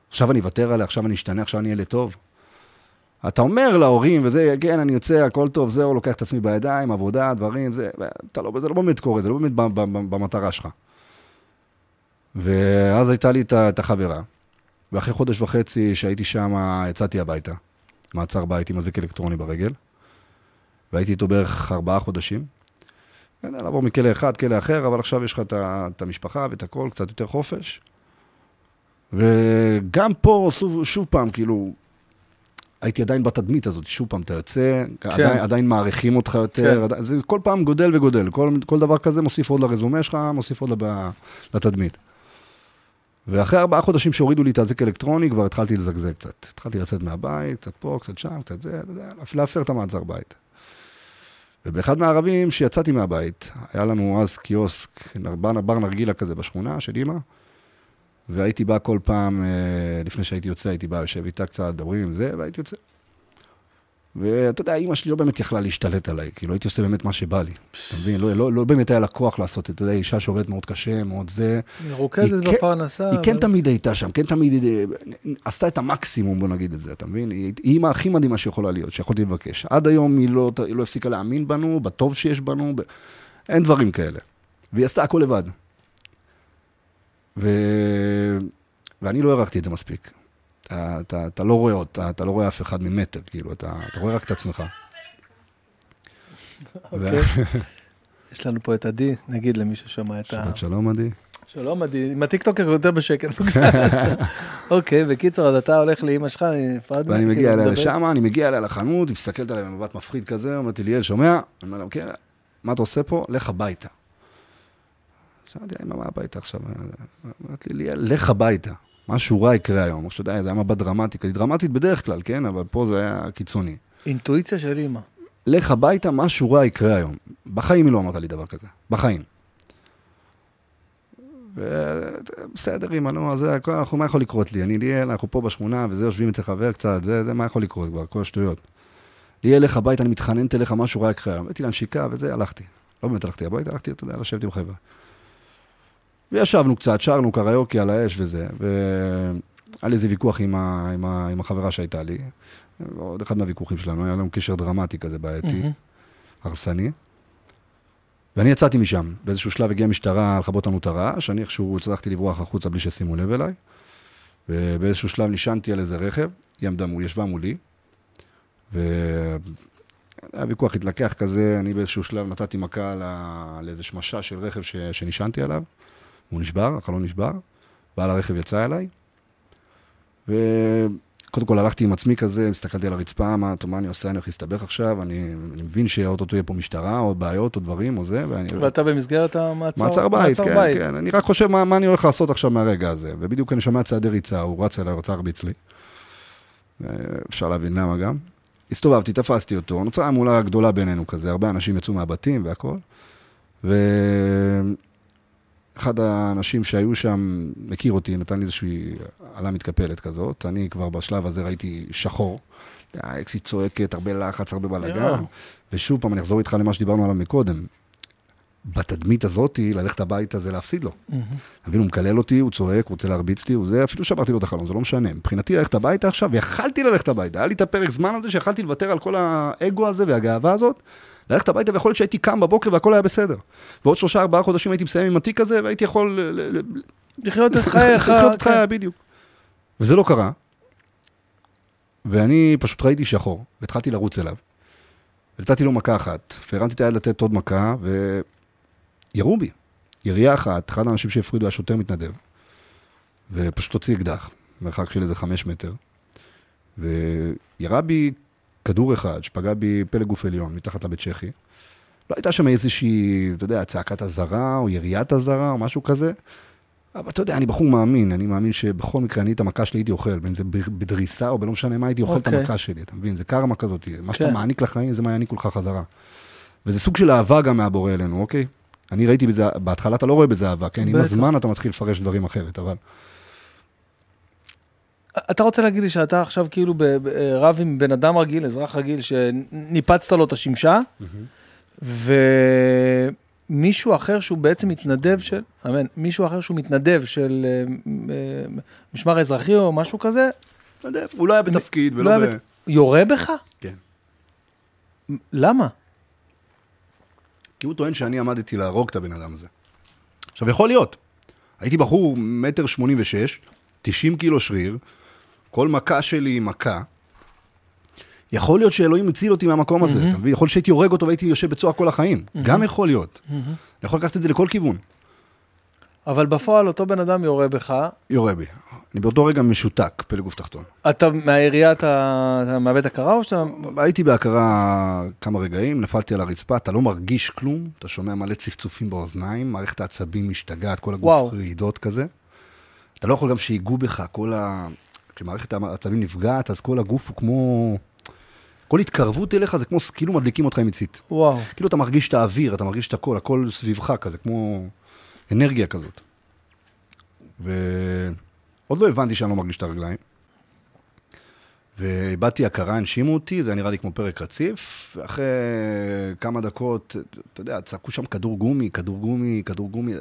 עכשיו אני אוותר עליה, עכשיו אני אשתנה, עכשיו אני אהיה לטוב. אתה אומר להורים, וזה, כן, אני יוצא, הכל טוב, זהו, לוקח את עצמי בידיים, עבודה, דברים, זה, אתה לא, זה לא באמת קורה, זה לא באמת במטרה שלך. ואז הייתה לי את החברה, ואחרי חודש וחצי שהייתי שם, יצאתי הביתה, מעצר בית עם אזיק אלקטרוני ברגל, והייתי איתו בערך ארבעה חודשים. לעבור מכלא אחד, כלא אחר, אבל עכשיו יש לך את המשפחה ואת הכל, קצת יותר חופש. וגם פה, שוב, שוב פעם, כאילו, הייתי עדיין בתדמית הזאת, שוב פעם, אתה יוצא, כן. עדיין, עדיין מעריכים אותך יותר, כן. עדיין, זה כל פעם גודל וגודל, כל, כל דבר כזה מוסיף עוד לרזומה שלך, מוסיף עוד לב, לתדמית. ואחרי ארבעה חודשים שהורידו לי את האזיק האלקטרוני, כבר התחלתי לזגזג קצת. התחלתי לצאת מהבית, קצת פה, קצת שם, קצת זה, להפר את המעצר בית. ובאחד מהערבים שיצאתי מהבית, היה לנו אז קיוסק, בר נרגילה כזה בשכונה של אימא, והייתי בא כל פעם, אה, לפני שהייתי יוצא, הייתי בא, יושב איתה קצת, מדברים עם זה, והייתי יוצא. ואתה יודע, אימא שלי לא באמת יכלה להשתלט עליי, כאילו הייתי עושה באמת מה שבא לי, אתה מבין? לא, לא, לא באמת היה לה כוח לעשות את זה, אתה יודע, אישה שעובדת מאוד קשה, מאוד זה. מרוכזת היא כן- בפרנסה. היא כן אבל- תמיד הייתה שם, כן תמיד אה, עשתה את המקסימום, בוא נגיד את זה, אתה מבין? היא אימא הכי מדהימה שיכולה להיות, שיכולתי לבקש. עד היום היא לא, היא לא הפסיקה להאמין בנו, בטוב שיש בנו. ב... אין דברים כאלה. והיא עשתה הכל לבד. ו... ואני לא הערכתי את זה מספיק. אתה, אתה, אתה לא רואה אותה, אתה לא רואה אף אחד ממטר, כאילו, אתה, אתה רואה רק את עצמך. אוקיי. <laughs> יש לנו פה את עדי, נגיד למי ששומע את ה... שבת שלום, עדי. שלום עדי, עם הטיקטוקר יותר בשקט, בבקשה. <laughs> אוקיי, בקיצור, אז אתה הולך לאימא שלך, נפרדנו. ואני כאילו, מגיע אליה מדבר. לשם, אני מגיע אליה לחנות, היא מסתכלת עליה במבט מפחיד כזה, אומרת לי, ליאל, שומע? אני אומר לה, אוקיי, מה אתה עושה פה? לך הביתה. שאלתי, אמא, מה הביתה עכשיו? אמרת לי, ליאל, לך הביתה. משהו רע יקרה היום. עכשיו, אתה יודע, זה היה מבט דרמטי, כזה דרמטית בדרך כלל, כן? אבל פה זה היה קיצוני. אינטואיציה של אימא. לך הביתה, משהו רע יקרה היום. בחיים היא לא אמרת לי דבר כזה. בחיים. בסדר, אמא, נו, זה, הכל, מה יכול לקרות לי? אני ליאל, אנחנו פה בשכונה, וזה, יושבים אצל חבר קצת, זה, זה, מה יכול לקרות כבר? כל השטויות. ליאל, לך הביתה, אני מתחננת אליך, משהו רע יקרה היום. הבאתי לה נשיקה, וזה, הלכתי. לא באמת הלכתי הביתה, הלכתי, אתה יודע, לשבת עם חבר'ה. וישבנו קצת, שרנו קריוקי על האש וזה, והיה לי איזה ויכוח עם, ה, עם, ה, עם החברה שהייתה לי. עוד אחד מהוויכוחים שלנו, היה לנו קשר דרמטי כזה בעייתי. הרסני. ואני יצאתי משם. באיזשהו שלב הגיעה משטרה לכבות לנו את הרעש, אני איכשהו הצלחתי לברוח החוצה בלי שישימו לב אליי. ובאיזשהו שלב נשענתי על איזה רכב, היא עמדה מול, ישבה מולי. והיה ויכוח התלקח כזה, אני באיזשהו שלב נתתי מכה לאיזה שמשה של רכב ש... שנשענתי עליו. הוא נשבר, החלון נשבר, בעל הרכב יצא אליי. וקודם כל הלכתי עם עצמי כזה, הסתכלתי על הרצפה, מה, טוב, מה אני עושה, אני הולך להסתבך עכשיו, אני, אני מבין שאו-טו-טו יהיה פה משטרה, או בעיות, או דברים, או זה, ואני... ואתה במסגרת המעצר מעצר בית, מעצר כן, בית. כן. אני רק חושב מה, מה אני הולך לעשות עכשיו מהרגע הזה. ובדיוק אני שומע צעדי ריצה, הוא רץ אליי, רצה להרביץ לי. אה, אפשר להבין למה גם. הסתובבתי, תפסתי אותו, נוצרה המולה גדולה בינינו כזה, הרבה אנשים יצאו מהבתים והכל. ואחד האנשים שהיו שם מכיר אותי, נתן לי איזושהי עלה מתקפלת כזאת. אני כבר בשלב הזה ראיתי שחור. האקסיט צועקת, הרבה לחץ, הרבה בלאגן. ושוב פעם, אני אחזור איתך למה שדיברנו עליו מקודם. בתדמית הזאתי, ללכת הביתה זה להפסיד לו. מבין, הוא מקלל אותי, הוא צועק, הוא רוצה להרביץ לי, הוא זה, אפילו שברתי לו את החלום, זה לא משנה. מבחינתי ללכת הביתה עכשיו, ויכלתי ללכת הביתה. היה לי את הפרק זמן הזה שיכלתי לוותר על כל האגו הזה והגאווה הזאת, ללכת הביתה, ויכול להיות שהייתי קם בבוקר והכל היה בסדר. ועוד שלושה, ארבעה חודשים הייתי מסיים עם התיק הזה, והייתי יכול לחיות את חייך. לחיות את כן. חיי, בדיוק. וזה לא קרה. ואני פשוט ראיתי שחור, והתחלתי לרוץ אליו. נתתי לו מכה אחת, והרמתי את היד לתת עוד מכה, וירו בי. ירייה אחת, אחד האנשים שהפרידו היה שוטר מתנדב, ופשוט הוציא אקדח, מרחק של איזה חמש מטר, וירה בי כדור אחד, שפגע בי פלג גוף עליון, מתחת לבית צ'כי. לא הייתה שם איזושהי, אתה יודע, צעקת אזהרה, או יריית אזהרה, או משהו כזה. אבל אתה יודע, אני בחור מאמין, אני מאמין שבכל מקרה אני את המכה שלי הייתי אוכל, אם זה בדריסה או בלא משנה מה, הייתי אוכל את אוקיי. המכה שלי, אתה מבין? זה קרמה כזאת, מה כן. שאתה מעניק לחיים זה מה יעניקו לך חזרה. וזה סוג של אהבה גם מהבורא אלינו, אוקיי? אני ראיתי בזה, בהתחלה אתה לא רואה בזה אהבה, כן? עם. הזמן אתה מתחיל לפרש דברים אחרת, אבל... אתה רוצה להגיד לי שאתה עכשיו כאילו ב- ב- רב עם בן אדם רגיל, אזרח רגיל, שניפצת לו את השמשה, ומישהו אחר שהוא בעצם מתנדב של, אמן, מישהו אחר שהוא מתנדב של אה, אה, משמר אזרחי או משהו כזה, הוא לא היה בתפקיד לא היה בת- יורה בך? כן. למה? כי הוא טוען שאני עמדתי להרוג את הבן אדם הזה. עכשיו, יכול להיות. הייתי בחור מטר שמונים ושש, 90 קילו שריר, כל מכה שלי היא מכה. יכול להיות שאלוהים הציל אותי מהמקום הזה, אתה מבין? יכול להיות שהייתי הורג אותו והייתי יושב בצוהר כל החיים. גם יכול להיות. אני יכול לקחת את זה לכל כיוון. אבל בפועל אותו בן אדם יורה בך, יורה בי. אני באותו רגע משותק, פלג גוף תחתון. אתה מהעירייה אתה אתה מאבד הכרה או שאתה... הייתי בהכרה כמה רגעים, נפלתי על הרצפה, אתה לא מרגיש כלום, אתה שומע מלא צפצופים באוזניים, מערכת העצבים משתגעת, כל הגוף וואו. רעידות כזה. אתה לא יכול גם שיגעו בך, כל ה... כשמערכת העצבים נפגעת, אז כל הגוף הוא כמו... כל התקרבות אליך זה כמו, כאילו מדליקים אותך עם מצית. וואו. כאילו אתה מרגיש את האוויר, אתה מרגיש את הכל, הכל סביבך כזה, כמו אנרגיה כזאת. ועוד לא הבנתי שאני לא מרגיש את הרגליים. ואיבדתי הכרה, הנשימו אותי, זה היה נראה לי כמו פרק רציף, ואחרי כמה דקות, אתה יודע, צעקו שם כדור גומי, כדור גומי, כדור גומי.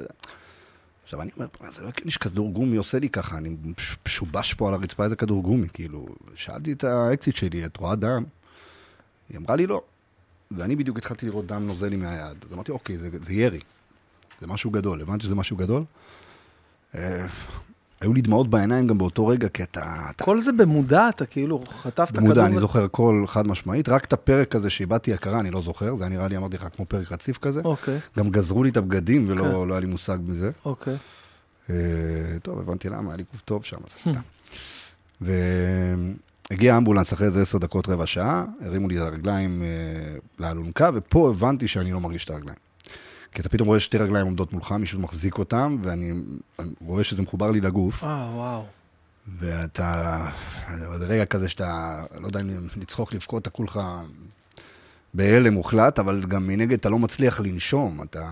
עכשיו אני אומר, "מה, זה לא הגיוני שכדור גומי עושה לי ככה, אני מש- משובש פה על הרצפה איזה כדור גומי, כאילו, שאלתי את האקסית שלי, את רואה דם? היא אמרה לי לא. ואני בדיוק התחלתי לראות דם נוזל לי מהיד. אז אמרתי, אוקיי, זה, זה ירי. זה משהו גדול. הבנתי שזה משהו גדול. היו לי דמעות בעיניים גם באותו רגע, כי אתה... אתה כל זה במודע, אתה כאילו חטפת כדור. במודע, ו- אני זוכר הכל חד משמעית. רק את הפרק הזה שאיבדתי הכרה, אני לא זוכר. זה נראה לי, אמרתי לך, כמו פרק רציף כזה. אוקיי, גם גזרו לי את הבגדים, ולא כן. לא היה לי מושג מזה. אוקיי. אה, טוב, הבנתי למה, היה לי גוף טוב שם, אז סתם. והגיע אמבולנס אחרי איזה עשר דקות, רבע שעה, הרימו לי את הרגליים אה, לאלונקה, ופה הבנתי שאני לא מרגיש את הרגליים. כי אתה פתאום רואה שתי רגליים עומדות מולך, מישהו מחזיק אותם, ואני אני רואה שזה מחובר לי לגוף, אה, וואו. ואתה, זה רגע כזה שאתה, לא יודע אם לצחוק, לבכות, אתה כולך בהלם מוחלט, אבל גם מנגד אתה לא מצליח לנשום, אתה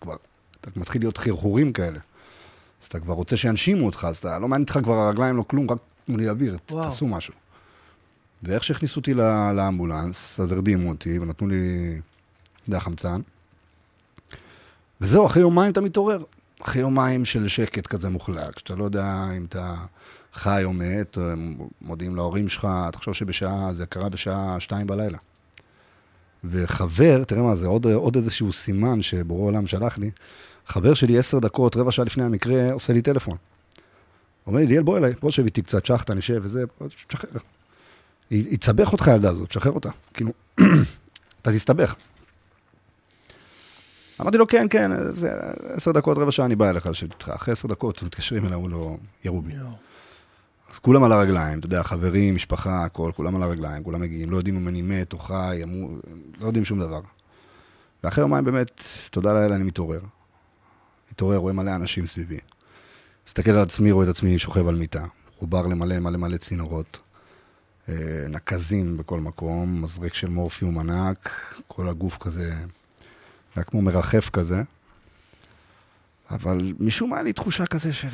כבר, אתה מתחיל להיות חרחורים כאלה. אז אתה כבר רוצה שיאנשימו אותך, אז אתה לא מעניין אותך כבר הרגליים, לא כלום, רק תנו לי אוויר. תעשו משהו. ואיך שהכניסו אותי לאמבולנס, אז הרדימו אותי ונתנו לי, אתה יודע, חמצן. וזהו, אחרי יומיים אתה מתעורר. אחרי יומיים של שקט כזה מוחלט, שאתה לא יודע אם אתה חי או מת, מודיעים להורים שלך, תחשוב שבשעה, זה קרה בשעה שתיים בלילה. וחבר, תראה מה זה, עוד, עוד איזשהו סימן שבורא עולם שלח לי, חבר שלי עשר דקות, רבע שעה לפני המקרה, עושה לי טלפון. אומר לי, ליאל, בוא אליי, בוא שב איתי קצת, שחטה, נשב וזה, תשחרר. היא תסבך אותך הילדה הזאת, תשחרר אותה. כאילו, <clears throat> אתה תסתבך. אמרתי לו, כן, כן, זה עשר דקות, רבע שעה אני בא אליך לשבת איתך. אחרי עשר דקות מתקשרים אליי, הוא לא, ירו בי. אז כולם על הרגליים, אתה יודע, חברים, משפחה, הכל, כולם על הרגליים, כולם מגיעים, לא יודעים אם אני מת או חי, אמור, לא יודעים שום דבר. ואחרי יומיים באמת, תודה לאל, אני מתעורר. מתעורר, רואה מלא אנשים סביבי. מסתכל על עצמי, רואה את עצמי שוכב על מיטה. מחובר למלא מלא מלא צינורות. אה, נקזים בכל מקום, מזרק של מורפיום ענק, כל הגוף כזה, היה כמו מרחף כזה. אבל משום מה היה לי תחושה כזה של...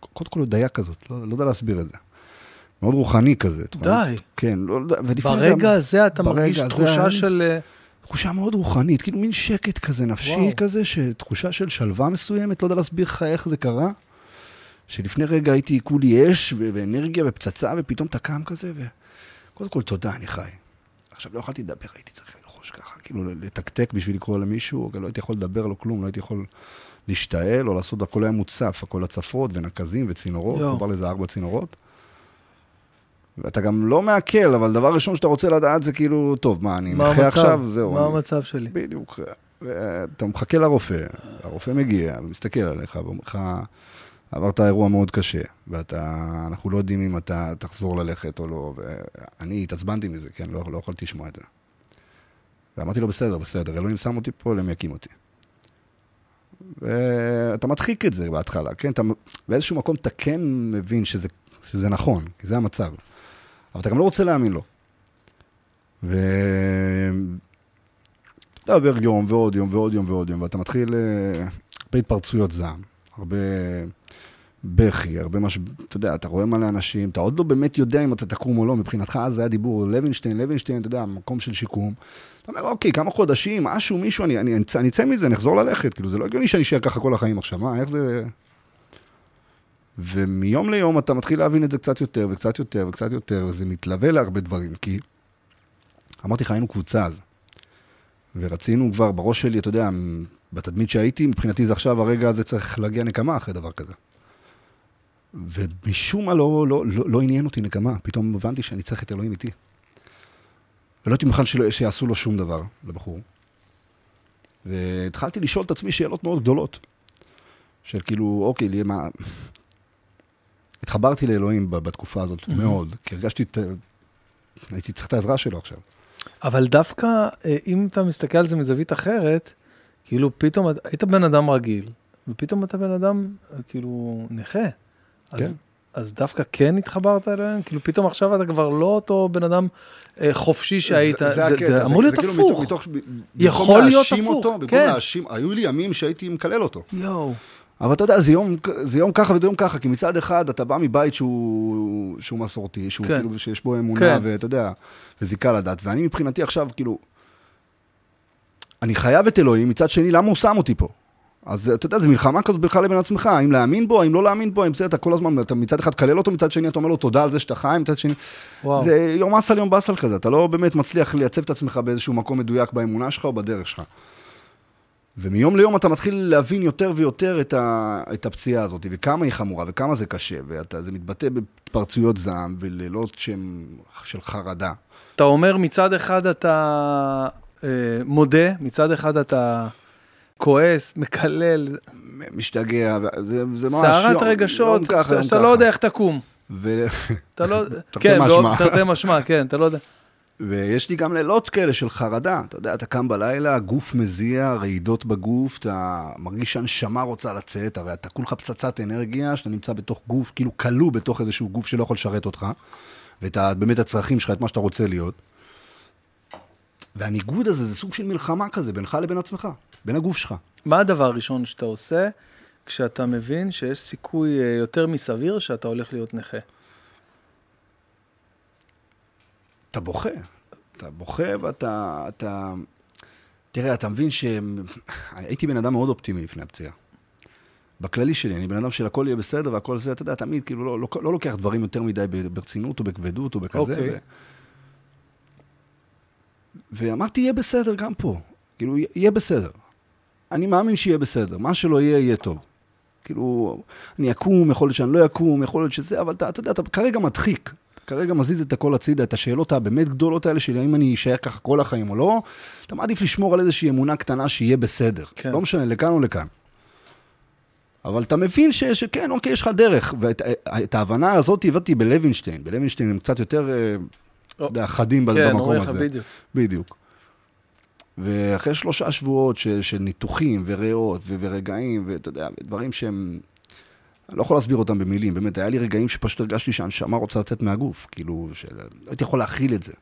קודם כל הודיה כזאת, לא, לא יודע להסביר את זה. מאוד רוחני כזה. די. כן, לא יודע, ולפני ברגע הזה אתה ברגע מרגיש תחושה אני- של... אה, תחושה מאוד רוחנית, כאילו מין שקט כזה, נפשי וואו. כזה, תחושה של שלווה מסוימת, לא יודע להסביר לך איך זה קרה. שלפני רגע הייתי כולי אש ואנרגיה ופצצה, ופתאום אתה קם כזה, וקודם כל, תודה, אני חי. עכשיו, לא יכולתי לדבר, הייתי צריך ללחוש ככה, כאילו לתקתק בשביל לקרוא למישהו, לא הייתי יכול לדבר, לא כלום, לא הייתי יכול להשתעל או לעשות, הכל היה מוצף, הכל הצפות ונקזים וצינורות. חובר לזה ארבע צינורות. ואתה גם לא מעכל, אבל דבר ראשון שאתה רוצה לדעת זה כאילו, טוב, מה, אני מה נכה המצב? עכשיו? זהו. מה אני- המצב שלי? בדיוק. ואתה מחכה לרופא, הרופא מגיע ומסתכל עליך ואומר לך, עברת אירוע מאוד קשה, ואנחנו לא יודעים אם אתה תחזור ללכת או לא, ואני התעצבנתי מזה, כן, לא, לא יכולתי לשמוע את זה. ואמרתי לו, בסדר, בסדר, אלוהים שם אותי פה, אלוהים יקים אותי. ואתה מדחיק את זה בהתחלה, כן? אתה, באיזשהו מקום אתה כן מבין שזה, שזה נכון, כי זה המצב. אבל אתה גם לא רוצה להאמין לו. ו... אתה עובר יום ועוד יום ועוד יום ועוד יום, ואתה מתחיל אה, הרבה התפרצויות זעם, הרבה בכי, הרבה מש... אתה יודע, אתה רואה מלא אנשים, אתה עוד לא באמת יודע אם אתה תקום או לא, מבחינתך אז היה דיבור לוינשטיין, לוינשטיין, אתה יודע, מקום של שיקום. אתה אומר, אוקיי, כמה חודשים, משהו, מישהו, אני, אני, אני אצא מזה, אני אחזור ללכת, כאילו, זה לא הגיוני שאני אשאר ככה כל החיים עכשיו, מה, איך זה... ומיום ליום אתה מתחיל להבין את זה קצת יותר וקצת יותר וקצת יותר, וזה מתלווה להרבה דברים, כי אמרתי לך, היינו קבוצה אז. ורצינו כבר בראש שלי, אתה יודע, בתדמית שהייתי, מבחינתי זה עכשיו הרגע הזה צריך להגיע נקמה אחרי דבר כזה. ומשום מה לא, לא, לא, לא עניין אותי נקמה, פתאום הבנתי שאני צריך את אלוהים איתי. ולא הייתי מוכן שיעשו לו שום דבר, לבחור. והתחלתי לשאול את עצמי שאלות מאוד גדולות. של כאילו, אוקיי, לי, מה... התחברתי לאלוהים בתקופה הזאת מאוד, כי הרגשתי את... הייתי צריך את העזרה שלו עכשיו. אבל דווקא, אה, אם אתה מסתכל על זה מזווית אחרת, כאילו פתאום, היית בן אדם רגיל, ופתאום אתה בן אדם, אה, כאילו, נכה. כן. אז דווקא כן התחברת אליהם? כאילו פתאום עכשיו אתה כבר לא אותו בן אדם אה, חופשי שהיית, זה, זה, הקטע, זה אמור להיות כאילו הפוך. מתוך, מתוך, יכול להיות הפוך, אותו, במקום כן. להאשים, היו לי ימים שהייתי מקלל אותו. יואו, אבל אתה יודע, זה יום, זה יום ככה וזה יום ככה, כי מצד אחד אתה בא מבית שהוא, שהוא מסורתי, שהוא כן. כאילו, שיש בו אמונה, כן. ואתה יודע, וזיקה לדת, ואני מבחינתי עכשיו, כאילו, אני חייב את אלוהים, מצד שני, למה הוא שם אותי פה? אז אתה יודע, זו מלחמה כזאת בינך לבין עצמך, האם להאמין בו, האם לא להאמין בו, האם זה, אתה כל הזמן, אתה מצד אחד תקלל אותו, מצד שני אתה אומר לו תודה על זה שאתה חי, מצד שני... וואו. זה יום אסל יום באסל כזה, אתה לא באמת מצליח לייצב את עצמך באיזשהו מקום מדויק באמונה שלך או בדרך שלך. ומיום ליום אתה מתחיל להבין יותר ויותר את, ה, את הפציעה הזאת, וכמה היא חמורה, וכמה זה קשה, וזה מתבטא בהתפרצויות זעם ולילות שהם של חרדה. אתה אומר מצד אחד אתה אה, מודה, מצד אחד אתה כועס, מקלל, משתגע, זה, זה ממש... סערת יום- רגשות, יום ככה, שאתה לא. יודע איך תקום. ו... <laughs> אתה לא... כן, תרתי משמע, כן, אתה לא יודע. ויש לי גם לילות כאלה של חרדה. אתה יודע, אתה קם בלילה, הגוף מזיע, רעידות בגוף, אתה מרגיש שהנשמה רוצה לצאת, הרי אתה כולך פצצת אנרגיה, שאתה נמצא בתוך גוף, כאילו כלוא בתוך איזשהו גוף שלא יכול לשרת אותך, ואת באמת הצרכים שלך, את מה שאתה רוצה להיות. והניגוד הזה זה סוג של מלחמה כזה, בינך לבין עצמך, בין הגוף שלך. מה הדבר הראשון שאתה עושה כשאתה מבין שיש סיכוי אה, יותר מסביר שאתה הולך להיות נכה? אתה בוכה. אתה בוכה ואתה... אתה... תראה, אתה מבין ש... הייתי בן אדם מאוד אופטימי לפני הפציעה. בכללי שלי, אני בן אדם של הכל יהיה בסדר והכל זה, אתה יודע, תמיד, כאילו, לא, לא, לא לוקח דברים יותר מדי ברצינות או בכבדות או בכזה. אוקיי. ו... ואמרתי, יהיה בסדר גם פה. כאילו, יהיה בסדר. אני מאמין שיהיה בסדר. מה שלא יהיה, יהיה טוב. כאילו, אני אקום, יכול להיות שאני לא אקום, יכול להיות שזה, אבל אתה, אתה יודע, אתה כרגע מדחיק. אתה כרגע מזיז את הכל הצידה, את השאלות הבאמת גדולות האלה של האם אני אשאר ככה כל החיים או לא, אתה מעדיף לשמור על איזושהי אמונה קטנה שיהיה בסדר. כן. לא משנה, לכאן או לכאן. אבל אתה מבין ש, שכן, אוקיי, יש לך דרך. ואת את ההבנה הזאת הבאתי בלוינשטיין. בלוינשטיין הם קצת יותר, אה, יודע, חדים כן, במקום הזה. בדיוק. בדיוק. ואחרי שלושה שבועות של, של ניתוחים וריאות ו- ורגעים, ואתה יודע, דברים שהם... אני לא יכול להסביר אותם במילים, באמת, היה לי רגעים שפשוט הרגשתי שהנשמה רוצה לצאת מהגוף, כאילו, שלא הייתי יכול להכיל את זה.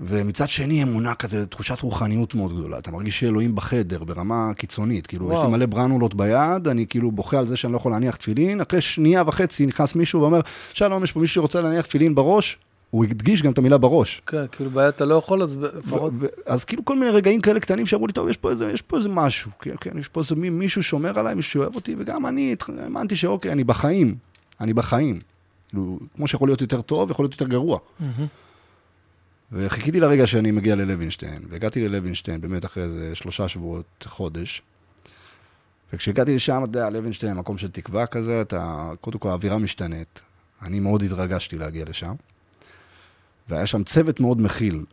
ומצד שני, אמונה כזה, תחושת רוחניות מאוד גדולה. אתה מרגיש שאלוהים בחדר ברמה קיצונית. כאילו, יש לי וואו. מלא ברנולות ביד, אני כאילו בוכה על זה שאני לא יכול להניח תפילין. אחרי שנייה וחצי נכנס מישהו ואומר, שלום, יש פה מישהו שרוצה להניח תפילין בראש? הוא הדגיש גם את המילה בראש. כן, כאילו בעיה אתה לא יכול, אז לפחות... אז כאילו כל מיני רגעים כאלה קטנים שאמרו לי, טוב, יש פה איזה, יש פה איזה משהו, כן, כן, יש פה איזה מי- מישהו שומר עליי, מישהו שאוהב אותי, וגם אני האמנתי שאוקיי, אני בחיים, אני בחיים. כאילו, כמו שיכול להיות יותר טוב, יכול להיות יותר גרוע. וחיכיתי לרגע שאני מגיע ללוינשטיין, והגעתי ללוינשטיין באמת אחרי איזה שלושה שבועות, חודש. וכשהגעתי לשם, אתה יודע, לוינשטיין, מקום של תקווה כזה, אתה, קודם כל האווירה משתנית. אני מאוד התרגשתי להגיע לשם. והיה שם צוות מאוד מכיל.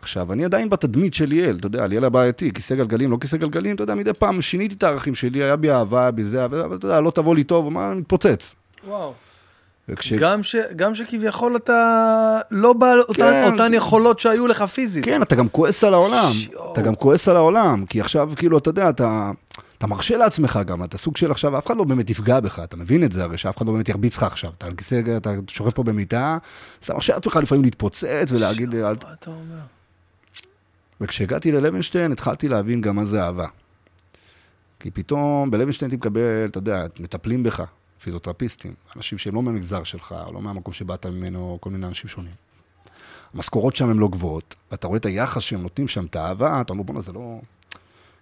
עכשיו, אני עדיין בתדמית של ליאל, אתה יודע, ליאל הבעייתי, כיסא גלגלים, לא כיסא גלגלים, אתה יודע, מדי פעם שיניתי את הערכים שלי, היה בי אהבה, היה בי זה, אבל אתה יודע, לא תבוא לי טוב, מה, אני מתפוצץ. וואו. וכש... גם, ש, גם שכביכול אתה לא בעל אותן, כן. אותן יכולות שהיו לך פיזית. כן, אתה גם כועס על העולם. שיו. אתה גם כועס על העולם, כי עכשיו, כאילו, אתה יודע, אתה, אתה מרשה לעצמך גם, אתה סוג של עכשיו, אף אחד לא באמת יפגע בך, אתה מבין את זה הרי, שאף אחד לא באמת ירביץ לך עכשיו. אתה על כיסא, אתה שוכב פה במיטה, אז אתה מרשה לעצמך לפעמים להתפוצץ ולהגיד. מה אתה אומר? וכשהגעתי ללוינשטיין, התחלתי להבין גם מה זה אהבה. כי פתאום בלוינשטיין מקבל, אתה יודע, מטפלים בך, פיזיותרפיסטים, אנשים שהם לא מהמגזר שלך, או לא מהמקום שבאת ממנו, כל מיני אנשים שונים. המשכורות שם הן לא גבוהות, ואתה רואה את היחס שהם נותנים שם, את האהבה, אתה אומר, בואנה, זה לא...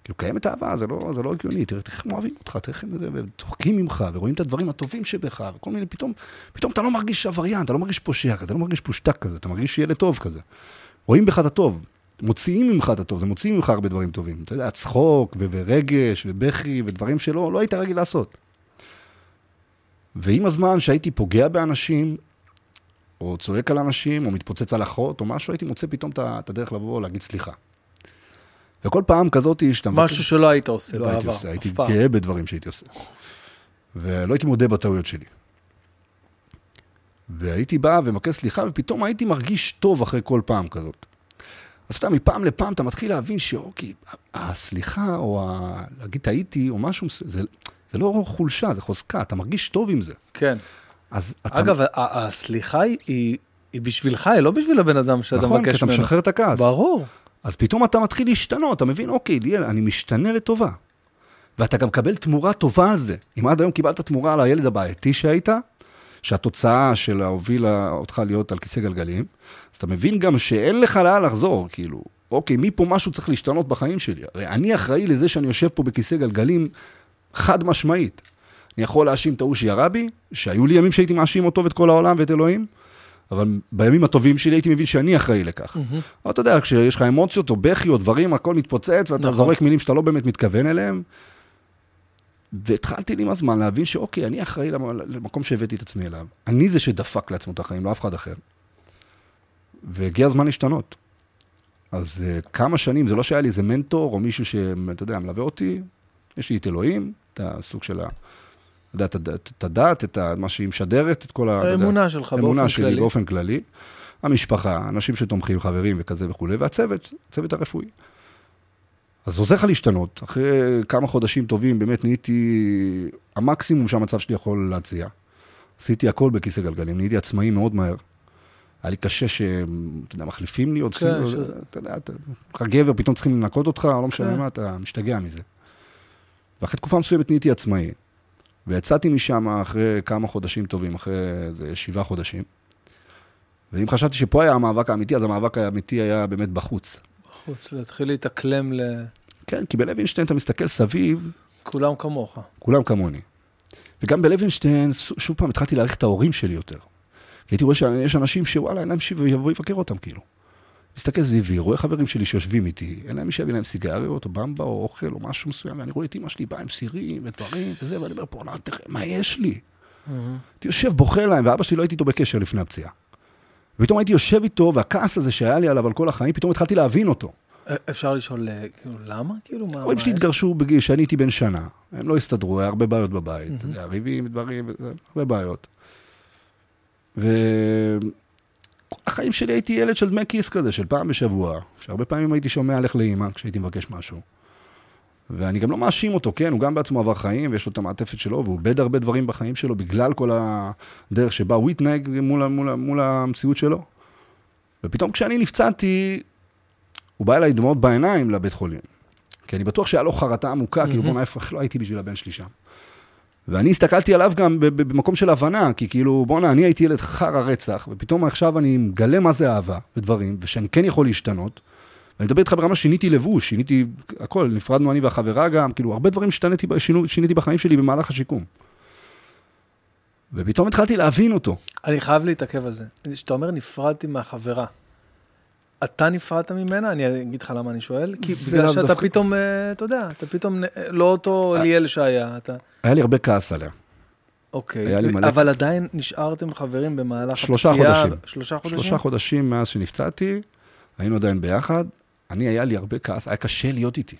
כאילו, קיימת אהבה, זה לא, זה לא הגיוני, תראה איך הם אוהבים אותך, תראה איך הם צוחקים ממך, ורואים את הדברים הטובים שבך, וכל מיני, פתאום, פתאום אתה לא מרגיש עבריין, אתה לא מרגיש פושע כזה, אתה לא מרגיש פושטק כזה, אתה מרגיש ילד טוב כזה. רואים בך את הטוב, מוציאים ממך את הטוב, זה מוציא ממך הרבה דברים טובים. אתה יודע, צחוק ורגש ובכי ודברים שלא לא היית רגיל לעשות. ועם הזמן שהייתי פוגע באנשים, או צועק על אנשים, או מתפוצץ על אחות, או משהו, הייתי מוצא פתאום את הדרך לבוא להגיד סליחה. וכל פעם כזאת שאתה משהו שלא היית עושה לא הייתי בעבר, עושה, הייתי אף פעם. גאה בדברים שהייתי עושה. ולא הייתי מודה בטעויות שלי. והייתי בא ומבקש סליחה, ופתאום הייתי מרגיש טוב אחרי כל פעם כזאת. אז אתה מפעם לפעם אתה מתחיל להבין שאוקיי, הסליחה, או ה... להגיד טעיתי, או משהו, זה, זה לא חולשה, זה חוזקה, אתה מרגיש טוב עם זה. כן. אז אתה... אגב, הסליחה היא- היא בשבילך, היא לא בשביל הבן אדם שאתה נכון, כי מבקש אתה ממנו. משחרר את הכעס. ברור. אז פתאום אתה מתחיל להשתנות, אתה מבין, אוקיי, ליאל, אני משתנה לטובה. ואתה גם מקבל תמורה טובה על זה. אם עד היום קיבלת תמורה על הילד הבעייתי שהיית, שהתוצאה שלה הובילה אותך להיות על כיסא גלגלים, אז אתה מבין גם שאין לך לאן לחזור, כאילו. אוקיי, מפה משהו צריך להשתנות בחיים שלי. הרי אני אחראי לזה שאני יושב פה בכיסא גלגלים חד משמעית. אני יכול להאשים את ההוא שירה בי, שהיו לי ימים שהייתי מאשים אותו ואת כל העולם ואת אלוהים, אבל בימים הטובים שלי הייתי מבין שאני אחראי לכך. אבל אתה יודע, כשיש לך אמוציות או בכי או דברים, הכל מתפוצץ, ואתה נכון. זורק מילים שאתה לא באמת מתכוון אליהם. והתחלתי לי עם הזמן להבין שאוקיי, אני אחראי למ- למקום שהבאתי את עצמי אליו. אני זה שדפק לעצמו את החיים, לא אף אחד אחר. והגיע הזמן להשתנות. אז uh, כמה שנים, זה לא שהיה לי איזה מנטור או מישהו שאתה יודע, מלווה אותי, יש לי את אלוהים, את הסוג של ה... יודע, את הד- את הדת, את מה שהיא משדרת, את כל ה... האמונה שלך באופן אמונה שלי כללי. באופן כללי. המשפחה, אנשים שתומכים, חברים וכזה וכולי, והצוות, הצוות הרפואי. אז עוזר לך להשתנות. אחרי כמה חודשים טובים, באמת נהייתי המקסימום שהמצב שלי יכול להציע. עשיתי הכל בכיסא גלגלים, נהייתי עצמאי מאוד מהר. היה לי קשה שהם, אתה יודע, מחליפים לי עוד, כן, שזה- אתה יודע, אתה לך גבר, פתאום צריכים לנקות אותך, לא משנה כן. מה, אתה משתגע מזה. ואחרי תקופה מסוימת נהייתי עצמאי. ויצאתי משם אחרי כמה חודשים טובים, אחרי איזה שבעה חודשים. ואם חשבתי שפה היה המאבק האמיתי, אז המאבק האמיתי היה באמת בחוץ. חוץ, להתחיל להתאקלם לכולם כן, כי בלוינשטיין אתה מסתכל סביב, כמוך. כולם כמוני. וגם בלוינשטיין, ש- שוב פעם, התחלתי להעריך את ההורים שלי יותר. כי הייתי רואה שיש אנשים שוואלה, אין להם מי שיבוא יבקר אותם, כאילו. מסתכל סביבי, רואה חברים שלי שיושבים איתי, אין להם מי שיביא להם סיגריות, או במבה, או אוכל, או משהו מסוים, ואני רואה את אמא שלי באה עם סירים ודברים וזה, ואני אומר, בוא'נה, מה יש לי? הייתי יושב, בוכה להם, ואבא שלי לא הייתי איתו בקשר לפני הפציעה. ופתאום הייתי יושב איתו, והכעס הזה שהיה לי עליו על כל החיים, פתאום התחלתי להבין אותו. אפשר לשאול, אה, כאילו, למה? כאילו, מה... ההורים מה שלי? התגרשו בגיל שאני הייתי בן שנה, הם לא הסתדרו, היה הרבה בעיות בבית, יודע, ריבים, דברים, הרבה בעיות. והחיים שלי הייתי ילד של דמי כיס כזה, של פעם בשבוע, שהרבה פעמים הייתי שומע לך לאימא כשהייתי מבקש משהו. ואני גם לא מאשים אותו, כן, הוא גם בעצמו עבר חיים, ויש לו את המעטפת שלו, והוא איבד הרבה דברים בחיים שלו בגלל כל הדרך שבה הוא התנהג מול, מול, מול המציאות שלו. ופתאום כשאני נפצעתי, הוא בא אליי דמעות בעיניים לבית חולים. כי אני בטוח שהיה לו חרטה עמוקה, כאילו בוא'נה, איפה, לא הייתי בשביל הבן שלי שם. ואני הסתכלתי עליו גם במקום של הבנה, כי כאילו, בוא'נה, אני הייתי ילד חרא רצח, ופתאום עכשיו אני מגלה מה זה אהבה ודברים, ושאני כן יכול להשתנות. ואני מדבר איתך ברמה שיניתי לבוש, שיניתי הכל, נפרדנו אני והחברה גם, כאילו, הרבה דברים שיניתי, ב- שינו, שיניתי בחיים שלי במהלך השיקום. ופתאום התחלתי להבין אותו. אני חייב להתעכב על זה. כשאתה אומר נפרדתי מהחברה, אתה נפרדת ממנה? אני אגיד לך למה אני שואל. כי בגלל שאתה דווקא- פתאום, אה, אתה יודע, אתה פתאום אה, לא אותו ליאל שהיה, אתה... היה לי הרבה כעס עליה. אוקיי. מלא- אבל עדיין נשארתם חברים במהלך שלושה הפציעה? חודשים. שלושה חודשים? שלושה חודשים מאז שנפצעתי, היינו עדיין ביחד. אני, היה לי הרבה כעס, היה קשה להיות איתי.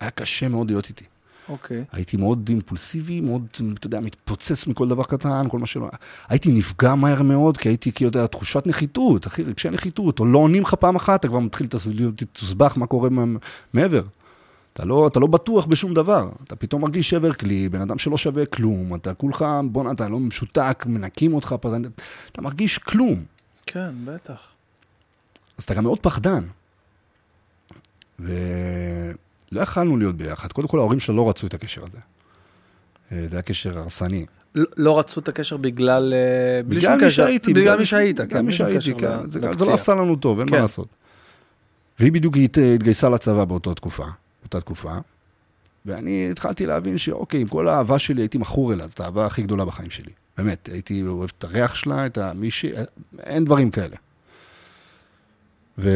היה קשה מאוד להיות איתי. אוקיי. הייתי מאוד אימפולסיבי, מאוד, אתה יודע, מתפוצץ מכל דבר קטן, כל מה שלא... הייתי נפגע מהר מאוד, כי הייתי, כי יודע, תחושת נחיתות, אחי, רגשי נחיתות, או לא עונים לך פעם אחת, אתה כבר מתחיל תוסבך מה קורה מה- מעבר. אתה לא, אתה לא בטוח בשום דבר, אתה פתאום מרגיש שבר כלי, בן אדם שלא שווה כלום, אתה כולך, בואנה, אתה לא משותק, מנקים אותך, אתה, אתה מרגיש כלום. כן, בטח. אז אתה גם מאוד פחדן. ולא יכלנו להיות ביחד. קודם כל, ההורים שלו לא רצו את הקשר הזה. אה, זה היה קשר הרסני. לא- לא רצו את הקשר בגלל... אה, בגלל מי. שהייתי. בגלל מי שהיית, כן. מי שהייתי, כן. זה. לא עשה לנו טוב, אין מה כן. לעשות. והיא בדיוק הת- התגייסה לצבא באותה תקופה, באותה תקופה. ואני התחלתי להבין שאוקיי, עם כל האהבה שלי הייתי מכור אליה, זאת האהבה הכי גדולה בחיים שלי. באמת, הייתי אוהב את הריח שלה, את המישהי, אין דברים כאלה. ו...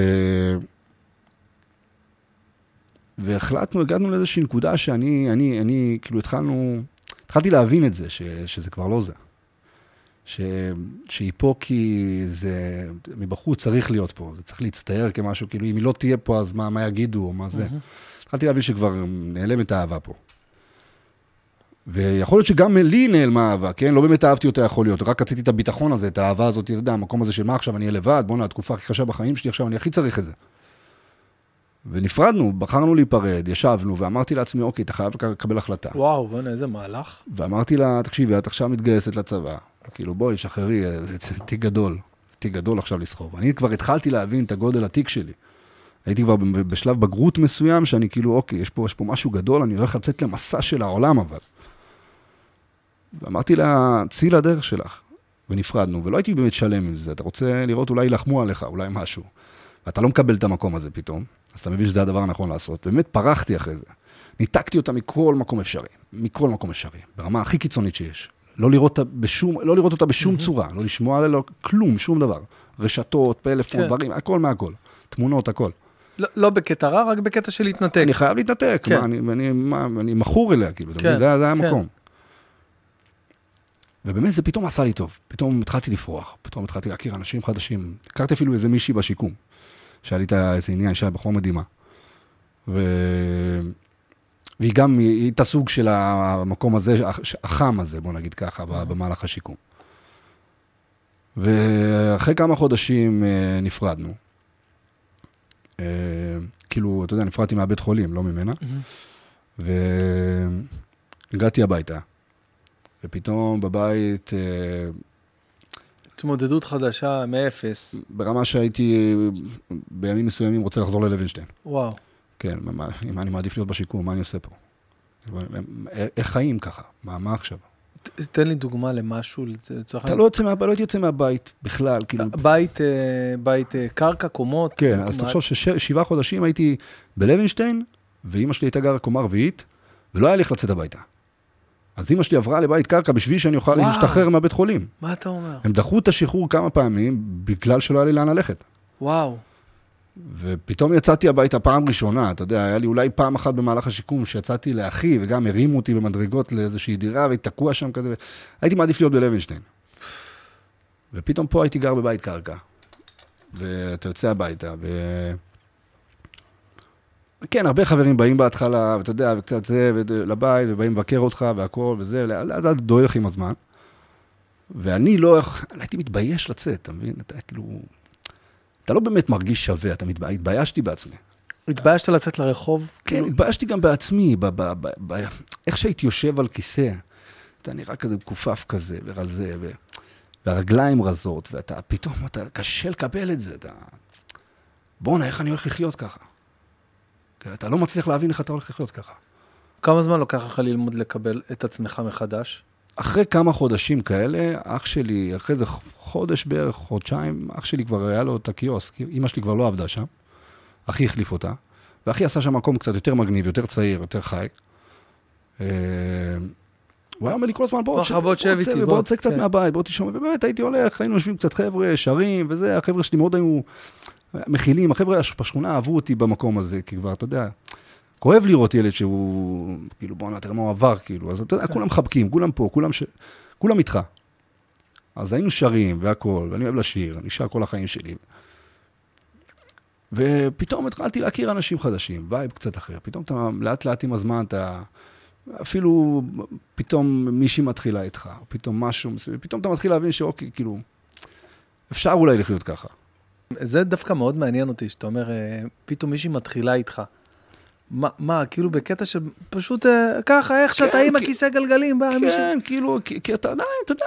והחלטנו, הגענו לאיזושהי נקודה שאני, אני, אני, כאילו התחלנו, התחלתי להבין את זה, ש, שזה כבר לא זה. ש, שהיא פה כי זה, מבחוץ צריך להיות פה, זה צריך להצטייר כמשהו, כאילו אם היא לא תהיה פה אז מה, מה יגידו או מה זה. התחלתי להבין שכבר נעלמת האהבה פה. ויכול להיות שגם לי נעלמה אהבה, כן? לא באמת אהבתי אותה יכול להיות, רק רציתי את הביטחון הזה, את האהבה הזאת, אתה יודע, המקום הזה של מה עכשיו, אני אהיה לבד, בואנה, התקופה הכי קשה בחיים שלי, עכשיו אני הכי צריך את זה. ונפרדנו, בחרנו להיפרד, ישבנו, ואמרתי לעצמי, אוקיי, אתה חייב לקבל החלטה. וואו, בוא'נה, איזה מהלך. ואמרתי לה, תקשיבי, את עכשיו מתגייסת לצבא, כאילו, בואי, שחררי, זה זה תיק גדול, תיק גדול עכשיו לסחוב. אני כבר התחלתי להבין את הגודל התיק שלי. הייתי כבר בשלב בגרות מסוים, שאני כאילו, אוקיי, יש פה, יש פה משהו גדול, אני הולך לצאת למסע של העולם, אבל. ואמרתי לה, צאי לדרך שלך. ונפרדנו, ולא הייתי באמת שלם עם זה, אתה רוצה לראות, אולי יילחמו עליך, אולי משהו. ואתה לא מקבל את המקום הזה פתאום, אז אתה מבין שזה הדבר הנכון לעשות. באמת פרחתי אחרי זה. ניתקתי אותה מכל מקום אפשרי, מכל מקום אפשרי, ברמה הכי קיצונית שיש. לא לראות בשום, לא לראות אותה בשום צורה, לא לשמוע עליה, לא, כלום, שום דבר. רשתות, פלאפון, כן. דברים, הכל מהכל. תמונות, הכל. לא, לא בקטע רע, רק בקטע של להתנתק. אני חייב להתנתק, כן. מה, אני, אני, מה, אני מכור אליה, כאילו, כן? זה, היה- זה היה כן. המקום. ובאמת זה פתאום עשה לי טוב, פתאום התחלתי לפרוח, פתאום התחלתי להכיר אנשים חדשים. הכרתי אפילו איזה מישהי בשיקום, שהיה לי את איזה עניין, שהיה בחורה מדהימה. ו... והיא גם, היא הייתה סוג של המקום הזה, הח- החם הזה, בוא נגיד ככה, ב- במהלך השיקום. ואחרי כמה חודשים אה, נפרדנו. אה, כאילו, אתה יודע, נפרדתי מהבית חולים, לא ממנה. מהמם. והגעתי הביתה, ופתאום בבית, אה, התמודדות חדשה מאפס. ברמה שהייתי בימים מסוימים רוצה לחזור ללוינשטיין. וואו. כן, מה, מה אני מעדיף להיות בשיקום, מה אני עושה פה? איך חיים ככה? מה, מה עכשיו? ת- תן לי דוגמה למשהו, לצורך אתה לא יוצא מהבית, לא הייתי יוצא מהבית בכלל, כאילו... בית, אה, בית אה, קרקע, קומות. כן, אז תחשוב ששבעה חודשים הייתי בלוינשטיין, ואימא שלי הייתה גרה קומה רביעית, ולא היה לי איך לצאת הביתה. אז אימא שלי עברה לבית קרקע בשביל שאני אוכל וואו. להשתחרר מהבית חולים. מה אתה אומר? הם דחו את השחרור כמה פעמים, בגלל שלא היה לי לאן ללכת. וואו. ופתאום יצאתי הביתה פעם ראשונה, אתה יודע, היה לי אולי פעם אחת במהלך השיקום שיצאתי לאחי, וגם הרימו אותי במדרגות לאיזושהי דירה, והייתי תקוע שם כזה, הייתי מעדיף להיות בלוינשטיין. ופתאום פה הייתי גר בבית קרקע, ואתה יוצא הביתה, ו... כן, הרבה חברים באים בהתחלה, ואתה יודע, וקצת זה, לבית, ובאים לבקר אותך, והכל, וזה, לאט לאט דועך עם הזמן. ואני לא, הייתי מתבייש לצאת, אתה מבין? אתה כאילו... אתה לא באמת מרגיש שווה, אתה מתבייש, התביישתי בעצמי. התביישת לצאת לרחוב? כן, התביישתי גם בעצמי, ב- ב- ב- ב- איך שהייתי יושב על כיסא. אתה נראה כזה מכופף כזה, ורזה, ו... והרגליים רזות, ואתה פתאום, אתה, קשה לקבל את זה, אתה... בואנה, איך אני הולך לחיות ככה? אתה לא מצליח להבין איך אתה הולך לחיות ככה. כמה זמן לוקח לך ללמוד לקבל את עצמך מחדש? אחרי כמה חודשים כאלה, אח שלי, אחרי זה חודש בערך, חודשיים, אח שלי כבר היה לו את הקיוסק, אמא שלי כבר לא עבדה שם, אחי החליף אותה, ואחי עשה שם מקום קצת יותר מגניב, יותר צעיר, יותר חי. אה, הוא היה אומר לי כל הזמן, בוא, בוא, בוא, תשב תצא, איתי, בוא בוא." תצא קצת כן. מהבית, בוא תשמע, ובאמת הייתי הולך, היינו יושבים קצת חבר'ה, שרים וזה, החבר'ה שלי מאוד היו מכילים, החבר'ה בשכונה אהבו אותי במקום הזה, כי כבר, אתה יודע, כואב לראות ילד שהוא, כאילו, בואנה, תראה מה הוא עבר, כאילו, אז אתה יודע, כולם מחבקים, כולם פה, כולם, ש... כולם איתך. אז היינו שרים והכול, ואני אוהב לשיר, אני שר כל החיים שלי. ופתאום התחלתי להכיר אנשים חדשים, vibe קצת אחר. פתאום אתה, לאט לאט עם הזמן, אתה, אפילו פתאום מישהי מתחילה איתך, או פתאום משהו, פתאום אתה מתחיל להבין שאוקיי, כאילו, אפשר אולי לחיות ככה. זה דווקא מאוד מעניין אותי, שאתה אומר, אה, פתאום מישהי מתחילה איתך. מה, מה, כאילו בקטע שפשוט אה, ככה, איך שאתה עם כי- הכיסא גלגלים, בא מישהו... כן, כאילו, כי, כי אתה עדיין, אתה יודע,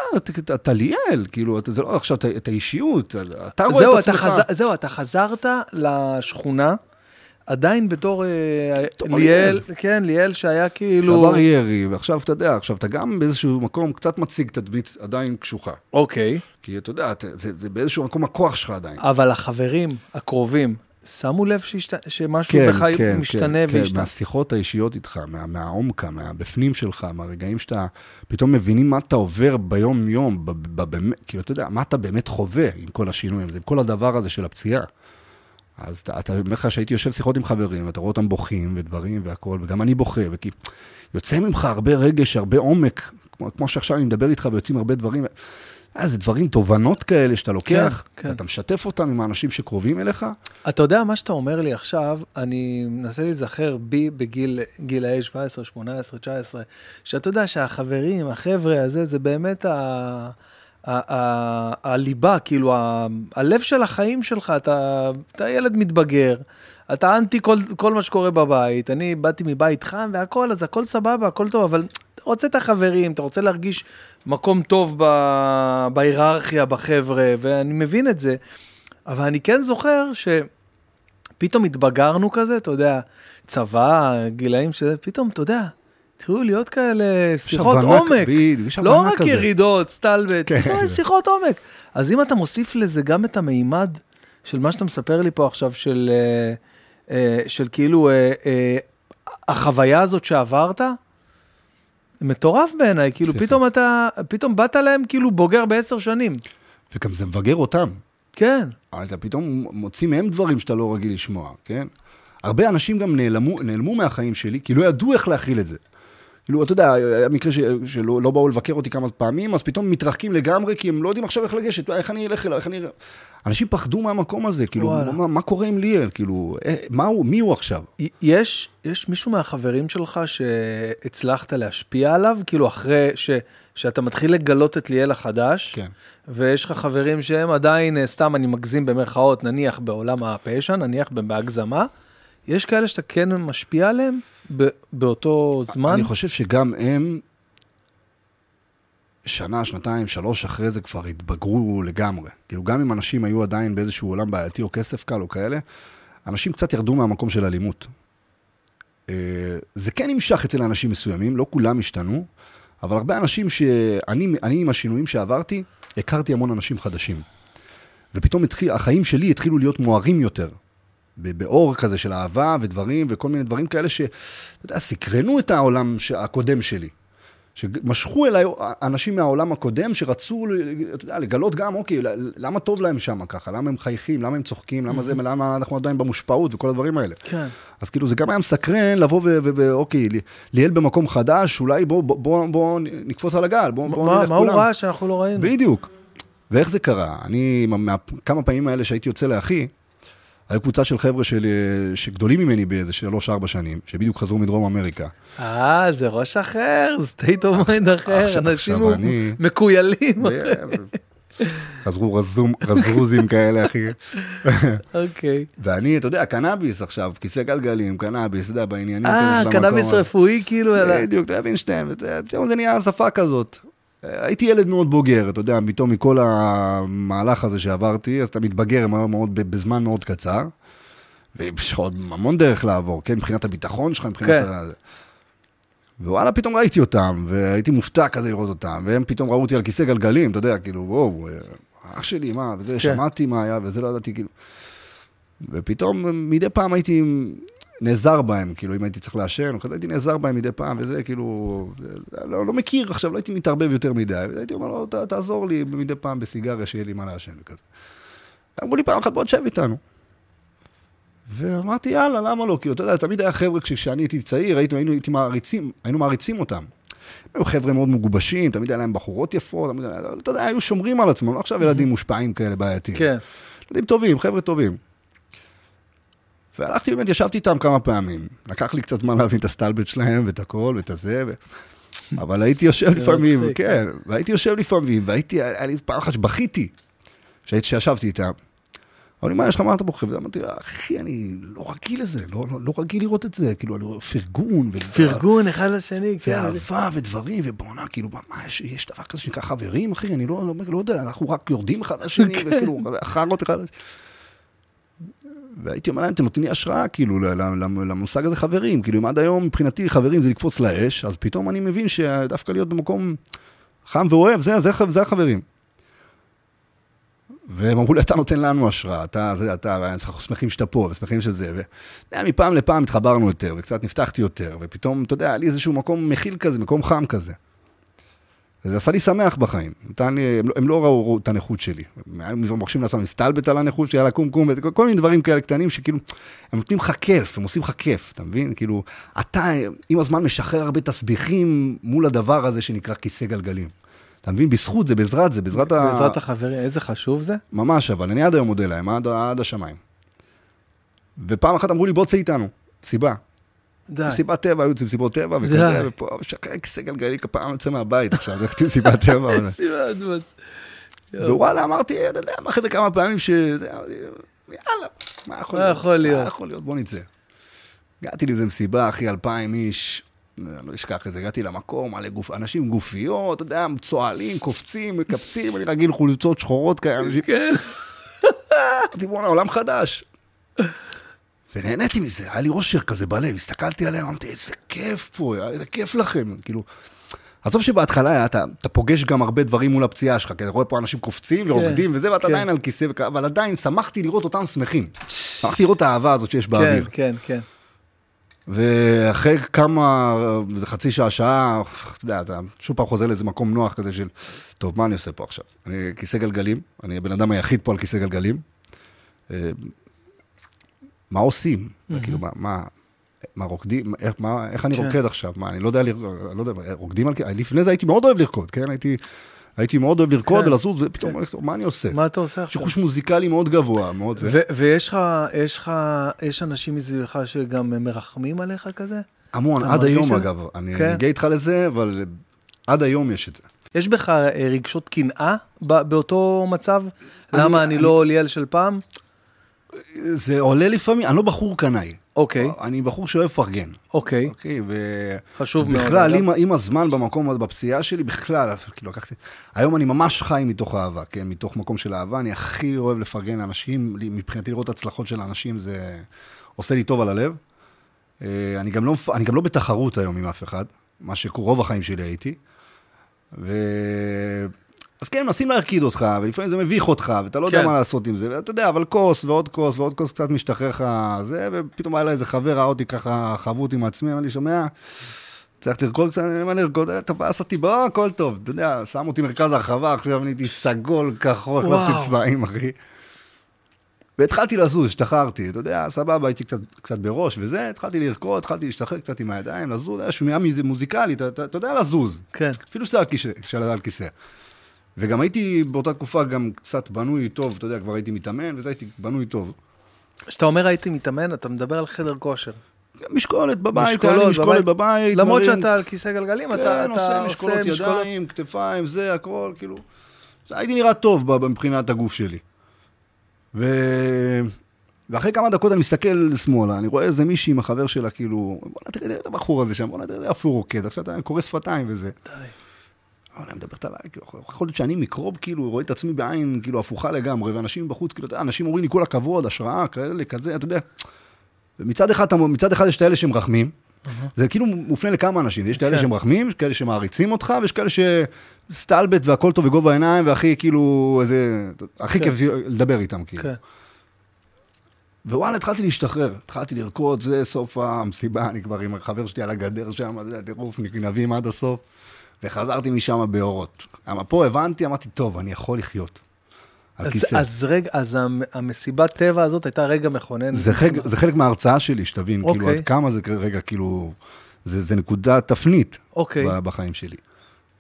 אתה- ליאל, כאילו, אתה- זה לא עכשיו את- האישיות, אתה רואה זהו את אתה, עצמך. זהו, אתה חזרת לשכונה, עדיין בתור אה, ליאל. כן, ליאל שהיה כאילו... שעבר ירי, ועכשיו אתה יודע, עכשיו אתה גם באיזשהו מקום קצת מציג תדמית עדיין קשוחה. אוקיי, כי אתה יודע, אתה- זה, זה באיזשהו מקום הכוח שלך עדיין. אבל החברים הקרובים, שמו לב שהשת... שמשהו בך משתנה כן, והשתנה. מהשיחות האישיות איתך, מה, מהעומקה, מהבפנים שלך, מהרגעים שאתה פתאום מבינים מה אתה עובר ביום-יום, כאילו, אתה יודע, מה אתה באמת חווה עם כל השינויים, עם כל הדבר הזה של הפציעה. אז אתה, אתה אומר לך שהייתי יושב שיחות עם חברים, ואתה רואה אותם בוכים ודברים והכול, וגם אני בוכה, וכי יוצא ממך הרבה רגש, הרבה עומק, כמו, כמו שעכשיו אני מדבר איתך ויוצאים הרבה דברים. אה, זה דברים, תובנות כאלה שאתה לוקח, כן, כן. ואתה משתף אותם עם האנשים שקרובים אליך, אתה יודע, מה שאתה אומר לי עכשיו, אני מנסה להיזכר בי בגיל גילאי 17, 18, 19, שאתה יודע שהחברים, החבר'ה הזה, זה באמת ה... הליבה, כאילו, הלב של החיים שלך, אתה, אתה ילד מתבגר, אתה אנטי כל, כל מה שקורה בבית, אני באתי מבית חם והכל, אז הכל סבבה, הכל טוב, אבל אתה רוצה את החברים, אתה רוצה להרגיש מקום טוב בהיררכיה, בחבר'ה, ואני מבין את זה, אבל אני כן זוכר שפתאום התבגרנו כזה, אתה יודע, צבא, גילאים שזה, פתאום, אתה יודע, התחילו להיות כאלה שיחות עומק. יש לא רק כזה. ירידות, סטלבט, כן. יש שיחות עומק. אז אם אתה מוסיף לזה גם את המימד של מה שאתה מספר לי פה עכשיו, של, אה, אה, של כאילו אה, החוויה הזאת שעברת, מטורף בעיניי, כאילו סליחה. פתאום אתה, פתאום באת להם כאילו בוגר בעשר שנים. וגם זה מבגר אותם. כן, אתה פתאום מוציא מהם דברים שאתה לא רגיל לשמוע, כן? הרבה אנשים גם נעלמו, נעלמו מהחיים שלי, כי לא ידעו איך להכיל את זה. כאילו, אתה יודע, היה מקרה ש- שלא לא באו לבקר אותי כמה פעמים, אז פתאום מתרחקים לגמרי, כי הם לא יודעים עכשיו איך לגשת, איך אני אלך אליו, איך אני... אנשים פחדו מהמקום הזה, כאילו, וואלה. מה, מה קורה עם ליאל? כאילו, אה, מה הוא, מי הוא עכשיו? יש, יש מישהו מהחברים שלך שהצלחת להשפיע עליו, כאילו אחרי ש, שאתה מתחיל לגלות את ליאל החדש, כן. ויש לך חברים שהם עדיין, אה, סתם אני מגזים במרכאות, נניח בעולם הפשע, נניח בהגזמה, יש כאלה שאתה כן משפיע עליהם ב- באותו זמן? אני חושב שגם הם, שנה, שנתיים, שלוש אחרי זה כבר התבגרו לגמרי. כאילו, גם אם אנשים היו עדיין באיזשהו עולם בעייתי או כסף קל או כאלה, אנשים קצת ירדו מהמקום של אלימות. אה, זה כן נמשך אצל אנשים מסוימים, לא כולם השתנו, אבל הרבה אנשים שאני, אני עם השינויים שעברתי, הכרתי המון אנשים חדשים. ופתאום התחיל, החיים שלי התחילו להיות מוארים יותר. באור כזה של אהבה ודברים וכל מיני דברים כאלה שאתה יודע, סקרנו את העולם ש- הקודם שלי. שמשכו אליי אנשים מהעולם הקודם שרצו, אתה יודע, לגלות גם, אוקיי, למה טוב להם שם ככה? למה הם חייכים? למה הם צוחקים? למה זה, למה אנחנו עדיין במושפעות וכל הדברים האלה? כן. אז כאילו זה גם היה מסקרן לבוא ואוקיי, ל- ליאל במקום חדש, אולי בוא, בוא, בוא, בוא נקפוץ על הגל, בוא, בוא מה, נלך מה הוא כולם. ראה שאנחנו לא ראינו? בדיוק. ואיך זה קרה? אני, מה- כמה פעמים האלה שהייתי יוצא לאחי, היו קבוצה של חבר'ה של, שגדולים ממני באיזה שלוש-ארבע שנים, שבדיוק חזרו מדרום אמריקה. אה, זה ראש אחר, state of mind אחר, אנשים מקויללים. חזרו רזום, רזרוזים כאלה, אחי. אוקיי. ואני, אתה יודע, קנאביס עכשיו, כיסא גלגלים, קנאביס, אתה יודע, בעניינים אה, קנאביס. רפואי כאילו, בדיוק, אתה מבין פתאום זה נהיה שפה כזאת. הייתי ילד מאוד בוגר, אתה יודע, פתאום מכל המהלך הזה שעברתי, אז אתה מתבגר מאוד, מאוד, בזמן מאוד קצר, ויש לך עוד המון דרך לעבור, כן, מבחינת הביטחון שלך, מבחינת כן. ה... ווואלה, פתאום ראיתי אותם, והייתי מופתע כזה לראות אותם, והם פתאום ראו אותי על כיסא גלגלים, אתה יודע, כאילו, וואו, אח שלי, מה, וזה, כן. שמעתי מה היה, וזה לא ידעתי, כאילו. ופתאום, מדי פעם הייתי נעזר בהם, כאילו, אם הייתי צריך לעשן, או כזה, הייתי נעזר בהם מדי פעם, וזה, כאילו, לא, לא מכיר עכשיו, לא הייתי מתערבב יותר מדי, הייתי אומר לו, "ת- תעזור לי מדי פעם בסיגריה, שיהיה לי מה לעשן וכזה. אמרו לי פעם אחת, בוא תשב איתנו. ואמרתי, יאללה, למה לא? כאילו, אתה יודע, תמיד היה חבר'ה, כש- כשאני הייתי צעיר, היינו, היינו, הייתי מעריצים, היינו מעריצים אותם. היו חבר'ה מאוד מגובשים, תמיד היה להם בחורות יפות, תמיד, אתה יודע, היו שומרים על עצמם, לא עכשיו ילדים מושפעים כאלה בעייתיים. כן. ילדים טובים, חבר'ה טובים. והלכתי באמת, ישבתי איתם כמה פעמים. לקח לי קצת זמן להבין את הסטלבט שלהם ואת הכל ואת הזה, ו... אבל הייתי יושב לפעמים, מצחיק. כן, והייתי יושב לפעמים, והייתי, היה לי פעם אחת שבכיתי, שהייתי- שישבתי איתם. אמרו לי, מה יש לך, מה אתה בוחר? אמרתי, אחי, אני לא רגיל לזה, לא, לא, לא רגיל לראות את זה, כאילו, אני רואה פרגון. פרגון אחד לשני, כן. ואהבה ודברים, ובואנה, כאילו, מה, יש, יש דבר כזה שנקרא חברים, אחי? אני לא, לא, לא יודע, אנחנו רק יורדים אחד לשני, כן. וכאילו, חארות אחד לשני. והייתי אומר להם, אתם נותנים לי השראה, כאילו, למושג הזה חברים. כאילו, אם עד היום, מבחינתי, חברים זה לקפוץ לאש, אז פתאום אני מבין שדווקא להיות במקום חם ואוהב, זה, זה, זה החברים. והם אמרו לי, אתה נותן לנו השראה, אתה, זה, אתה, אנחנו שמחים שאתה פה, ושמחים שזה, ו... יודע, מפעם לפעם התחברנו יותר, וקצת נפתחתי יותר, ופתאום, אתה יודע, היה לי איזשהו מקום מכיל כזה, מקום חם כזה. זה עשה לי שמח בחיים. נתן לי, הם, לא- הם לא ראו את הנכות שלי. הם מרשים לעצמם להסתלבט על הנכות שלי, על הקומקום, וכל כל מיני דברים כאלה קטנים שכאילו, הם נותנים לך כיף, הם עושים לך כיף, אתה מבין? כאילו, אתה עם הזמן משחרר הרבה תסביכים מול הדבר הזה שנקרא כיסא גלגלים. אתה מבין? בזכות זה, בעזרת זה, בעזרת ה... בעזרת החברים, איזה חשוב זה? ממש, אבל אני עד היום מודה להם, עד, עד השמיים. ופעם אחת אמרו לי, בוא צא איתנו, סיבה. די. מסיבת טבע, היו יוצאים מסיבות טבע. וכזה, ופה, משחרר כיסא גלגלי, כפעם יוצא מהבית עכשיו, הולכתי למסיבת טבע. <laughs> ווואלה, אמרתי, אתה יודע, אחרי זה כמה פעמים ש... יאללה, מה יכול מה להיות? יכול להיות? מה יכול להיות? בוא נצא. הגעתי לאיזה מסיבה, אחי, אלפיים איש, לא אשכח את זה, הגעתי למקום, מלא גוף, אנשים עם גופיות, אתה יודע, צוהלים, קופצים, מקפצים, אני רגיל חולצות שחורות כאלה. כן. אמרתי, בואנה, עולם חדש. ונהניתי מזה, היה לי אושר כזה בלב, הסתכלתי עליהם, אמרתי, איזה כיף פה, איזה כיף לכם, כאילו, עזוב שבהתחלה אתה, אתה פוגש גם הרבה דברים מול הפציעה שלך, כי אתה רואה פה אנשים קופצים ורוקדים וזה, ואתה כן. עדיין על כיסא, אבל עדיין שמחתי לראות אותם שמחים. שמחתי לראות את האהבה הזאת שיש באוויר. כן, כן, כן. ואחרי כמה, איזה חצי שעה, שעה, אתה יודע, אתה שוב פעם חוזר לאיזה מקום נוח כזה של, טוב, מה אני עושה פה עכשיו? אני כיסא גלגלים, אני הבן אדם היחיד פה על כיסא גלגלים. אה, מה עושים? כאילו, מה, מה, מה רוקדים, איך, מה, איך אני כן. רוקד עכשיו? מה, אני לא יודע, לרקוד, אני לא יודע, רוקדים על כיסא, לפני זה הייתי מאוד אוהב לרקוד, כן? הייתי, הייתי מאוד אוהב לרקוד כן. ולזוז, ופתאום, מה אני עושה? מה אתה עושה עכשיו? חוש מוזיקלי מאוד גבוה, מאוד זה. ויש לך, יש לך, יש אנשים מסביבך שגם מרחמים עליך כזה? המון, עד היום את- אגב, אני כן. אני אגיע איתך לזה, אבל עד היום יש את זה. יש בך אה, רגשות קנאה באותו מצב? למה אני אני- לא ליאל של פעם? זה עולה לפעמים, אני לא בחור קנאי. אוקיי, אני בחור שאוהב לפרגן. אוקיי, אוקיי, ו... חשוב מאוד. בכלל. עם, עם הזמן במקום, הזה, בפציעה שלי, בכלל, כאילו לקחתי... היום אני ממש חי מתוך אהבה, כן? מתוך מקום של אהבה, אני הכי אוהב לפרגן לאנשים, מבחינתי לראות הצלחות של האנשים זה עושה לי טוב על הלב. אה, אני גם לא, אני גם לא בתחרות היום עם אף אחד, מה שרוב החיים שלי הייתי. ו... אז כן, מנסים להרקיד אותך, ולפעמים זה מביך אותך, ואתה לא יודע כן. מה לעשות עם זה, ואתה יודע, אבל כוס ועוד כוס ועוד כוס קצת משתחרר לך זה, ופתאום היה לה איזה חבר, ראה אותי ככה חבוט עם עצמי, אמר לי, שומע, צריך לרקוד קצת, אני אומר לרקוד, "אה, תפס אותי, בוא, הכל טוב, אתה יודע, שם אותי מרכז הרחבה, עכשיו נהייתי סגול, כחול. החלפתי צבעים, אחי. והתחלתי לזוז, השתחררתי, אתה יודע, סבבה, הייתי קצת, קצת בראש וזה, התחלתי לרקוד, התחלתי להשתחרר קצת עם הידיים, לזוז, היה שמיעה מזה מוזיקלי, אתה, אתה, אתה יודע לזוז. כן. אפילו שאתה על כיסא, כשאתה על כיסא. וגם הייתי באותה תקופה גם קצת בנוי טוב, אתה יודע, כבר הייתי מתאמן, וזה הייתי בנוי טוב. כשאתה אומר הייתי מתאמן, אתה מדבר על חדר כושר. משקולת בבית, היה לי משקולת בבית. למרות שאתה על כיסא גלגלים, אתה כן, אתה עושה משקולות ידיים, כתפיים, זה, הכל, כאילו. הייתי נראה טוב מבחינת הגוף שלי. ו... ואחרי כמה דקות אני מסתכל שמאלה, אני רואה איזה מישהי עם החבר שלה, כאילו, בוא'נה, תראה את הבחור הזה שם, בוא'נה, תראה איפה הוא רוקד, עכשיו אתה קורא שפתיים וזה. די. וואלה, אני מדברת עליי, כאילו, יכול להיות שאני מקרוב, כאילו, רואה את עצמי בעין, כאילו, הפוכה לגמרי, ואנשים בחוץ, כאילו, אנשים אומרים לי כל הכבוד, השראה, כאלה, כזה, אתה יודע. ומצד אחד, מצד אחד יש את האלה שמרחמים, זה כאילו מופנה לכמה אנשים, יש את האלה כן. שמרחמים, יש כאלה שמעריצים אותך, ויש כאלה שסטלבט והכל טוב וגובה העיניים, והכי כאילו, איזה, הכי כן. כיף לדבר איתם, כאילו. כן. ווואלה, התחלתי להשתחרר, התחלתי לרקוד, זה סוף המסיבה, אני כבר עם החבר שלי על הגדר שם, זה הטירוף, נגנבים עד הסוף, וחזרתי משם באורות. אבל פה הבנתי, אמרתי, טוב, אני יכול לחיות. על אז- כיסא. אז רגע, אז המ- המסיבת טבע הזאת הייתה רגע מכונן. זה חלק, זה חלק מההרצאה שלי, שתבין, כאילו, אוקיי. עד כמה זה רגע, כאילו, זה, זה נקודה תפנית אוקיי. ב- בחיים שלי.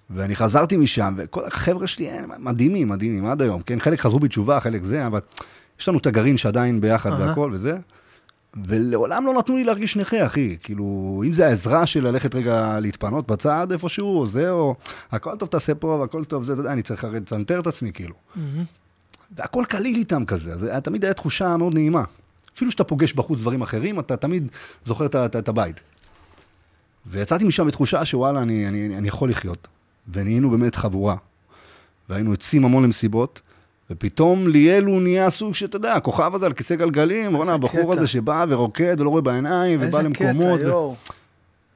ואני חזרתי משם, וכל החבר'ה שלי הם מדהימים, מדהימים, עד היום, כן? חלק חזרו בתשובה, חלק זה, אבל יש לנו את הגרעין שעדיין ביחד אהה. והכל וזה. ולעולם לא נתנו לי להרגיש נכה, אחי. כאילו, אם זה העזרה של ללכת רגע להתפנות בצד איפשהו, או זה, או הכל טוב תעשה פה, והכל טוב זה, אתה יודע, אני צריך הרי לצנתר את עצמי, כאילו. מהמם. והכל קליל איתם כזה, אז תמיד הייתה תחושה מאוד נעימה. אפילו שאתה פוגש בחוץ דברים אחרים, אתה תמיד זוכר את הבית. ויצאתי משם בתחושה שוואלה, אני, אני, אני יכול לחיות. ונהיינו באמת חבורה. והיינו יוצאים המון למסיבות, ופתאום ליאל הוא נהיה סוג שאתה יודע, הכוכב הזה על כיסא גלגלים, בואנה, הבחור קטע. הזה שבא ורוקד ולא רואה בעיניים, ובא איזה למקומות. קטע, ו- יואו.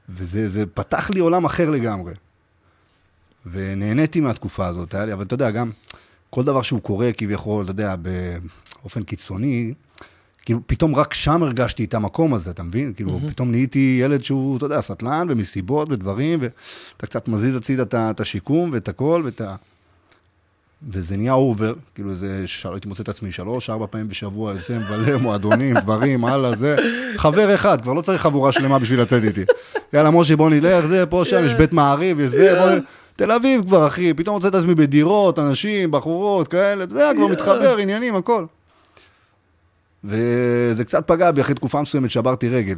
וזה זה פתח לי עולם אחר לגמרי. ונהניתי מהתקופה הזאת, היה לי, אבל אתה יודע, גם כל דבר שהוא קורה כביכול, אתה יודע, באופן קיצוני, כאילו פתאום רק שם הרגשתי את המקום הזה, אתה מבין? כאילו, פתאום נהייתי ילד שהוא, אתה יודע, סטלן ומסיבות ודברים, ואתה קצת מזיז הצידה את השיקום ואת הכל, ואת ה... וזה נהיה אובר, כאילו ש... הייתי מוצא את עצמי שלוש, ארבע פעמים בשבוע, יוצא מבלה, מועדונים, <laughs> דברים, הלאה, זה. חבר אחד, כבר לא צריך חבורה שלמה בשביל לצאת איתי. <laughs> יאללה, משה, בוא נלך, זה, פה, שם, יש בית מעריב, יש זה, בוא... נ- תל אביב כבר, אחי, פתאום מוצא את עצמי בדירות, אנשים, בחורות, כאלה, אתה יודע, כבר מתחבר, עניינים, הכל. וזה קצת פגע בי, אחרי תקופה מסוימת שברתי רגל.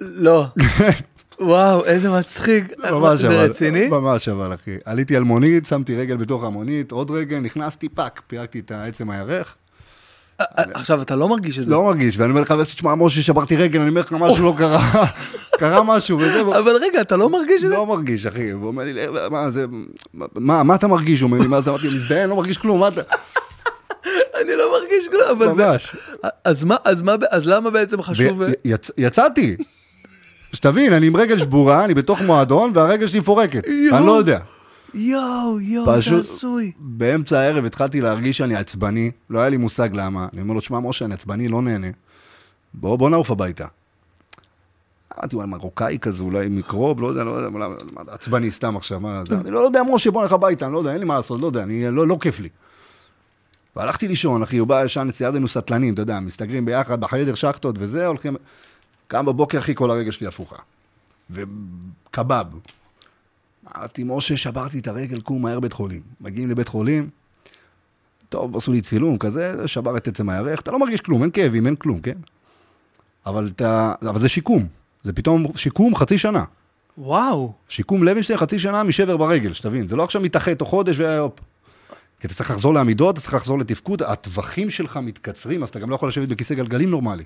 לא. <laughs> וואו, איזה מצחיק. ממש זה אבל, רציני? ממש אבל, אחי. עליתי על מונית, שמתי רגל בתוך המונית, עוד רגל, נכנסתי, fuck, פירקתי את העצם הירך. עכשיו, אתה לא מרגיש את זה. לא מרגיש, ואני אומר לחבר שלי, תשמע, משה, שברתי רגל, אני אומר לך, משהו לא קרה, <laughs> קרה משהו, וזה, אבל רגע, אתה לא מרגיש את זה? לא מרגיש, אחי. הוא אומר לי, מה זה, מה מה אתה מרגיש? הוא אומר לי, מה זה? אמרתי, מזדיין, לא מרגיש כלום, מה אתה... <laughs> אני לא מרגיש כלום, אבל... ממש. אז מה, אז מה, אז למה בעצם חשוב... יצאתי. שתבין, אני עם רגל שבורה, אני בתוך מועדון, והרגל שלי מפורקת. אני לא יודע. יואו, יואו, זה עשוי. באמצע הערב התחלתי להרגיש שאני עצבני, לא היה לי מושג למה. אני אומר לו, שמע, משה, אני עצבני, לא נהנה. בוא, בוא נעוף הביתה. אמרתי, וואי, מרוקאי כזה, אולי מיקרוב, לא יודע, לא יודע, עצבני סתם עכשיו, מה זה? אני לא יודע, משה, בוא נלך הביתה, אני לא יודע, אין לי מה לעשות, לא יודע, אני, לא, לא כיף לי. והלכתי לישון, אחי, הוא בא ישן אצלי, אז היינו סטלנים, אתה יודע, מסתגרים ביחד בחדר, שחטות וזה, הולכים... קם בבוקר, אחי, כל הרגל שלי הפוכה. וקבב. אמרתי, משה, שברתי את הרגל, קום מהר בית חולים. מגיעים לבית חולים, טוב, עשו לי צילום כזה, שבר את עצם הירך, אתה לא מרגיש כלום, אין כאבים, אין כלום, כן? אבל, אתה, אבל זה שיקום, זה פתאום שיקום חצי שנה. וואו. שיקום לוינשטיין חצי שנה משבר ברגל, שתבין, זה לא עכשיו מתאחה תוך חודש והופ. כי אתה צריך לחזור לעמידות, אתה צריך לחזור לתפקוד, הטווחים שלך מתקצרים, אז אתה גם לא יכול לשבת בכיסא גלגלים נורמלי.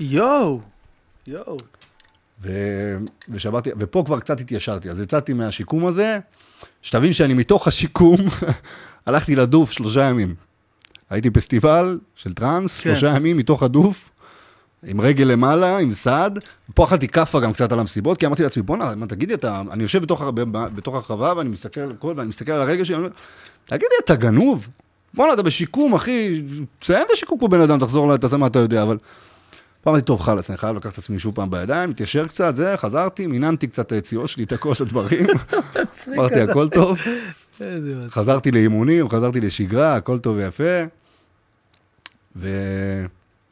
יואו. יואו. ו... ושברתי, ופה כבר קצת התיישרתי, אז יצאתי מהשיקום הזה, שתבין שאני מתוך השיקום, <laughs> הלכתי לדוף שלושה ימים. הייתי פסטיבל של טראנס, כן. שלושה ימים מתוך הדוף, עם רגל למעלה, עם סעד, פה אכלתי כאפה גם קצת על המסיבות, כי אמרתי לעצמי, בואנה, תגידי, אתה, אני יושב בתוך, בתוך הרחבה, ואני מסתכל על הכל, ואני מסתכל על הרגל שלי, אני אומר, תגידי, אתה גנוב? בואנה, אתה בשיקום, אחי, תסיים את השיקום פה בן אדם, תחזור, תעשה מה אתה יודע, אבל... אמרתי, טוב, חלאס, אני חייב לקחת את עצמי שוב פעם בידיים, מתיישר קצת, זה, חזרתי, מיננתי קצת את היציאות שלי, את הכל, את הדברים. <laughs> אמרתי, הכל טוב. חזרתי לאימונים, חזרתי לשגרה, הכל טוב ויפה. ו...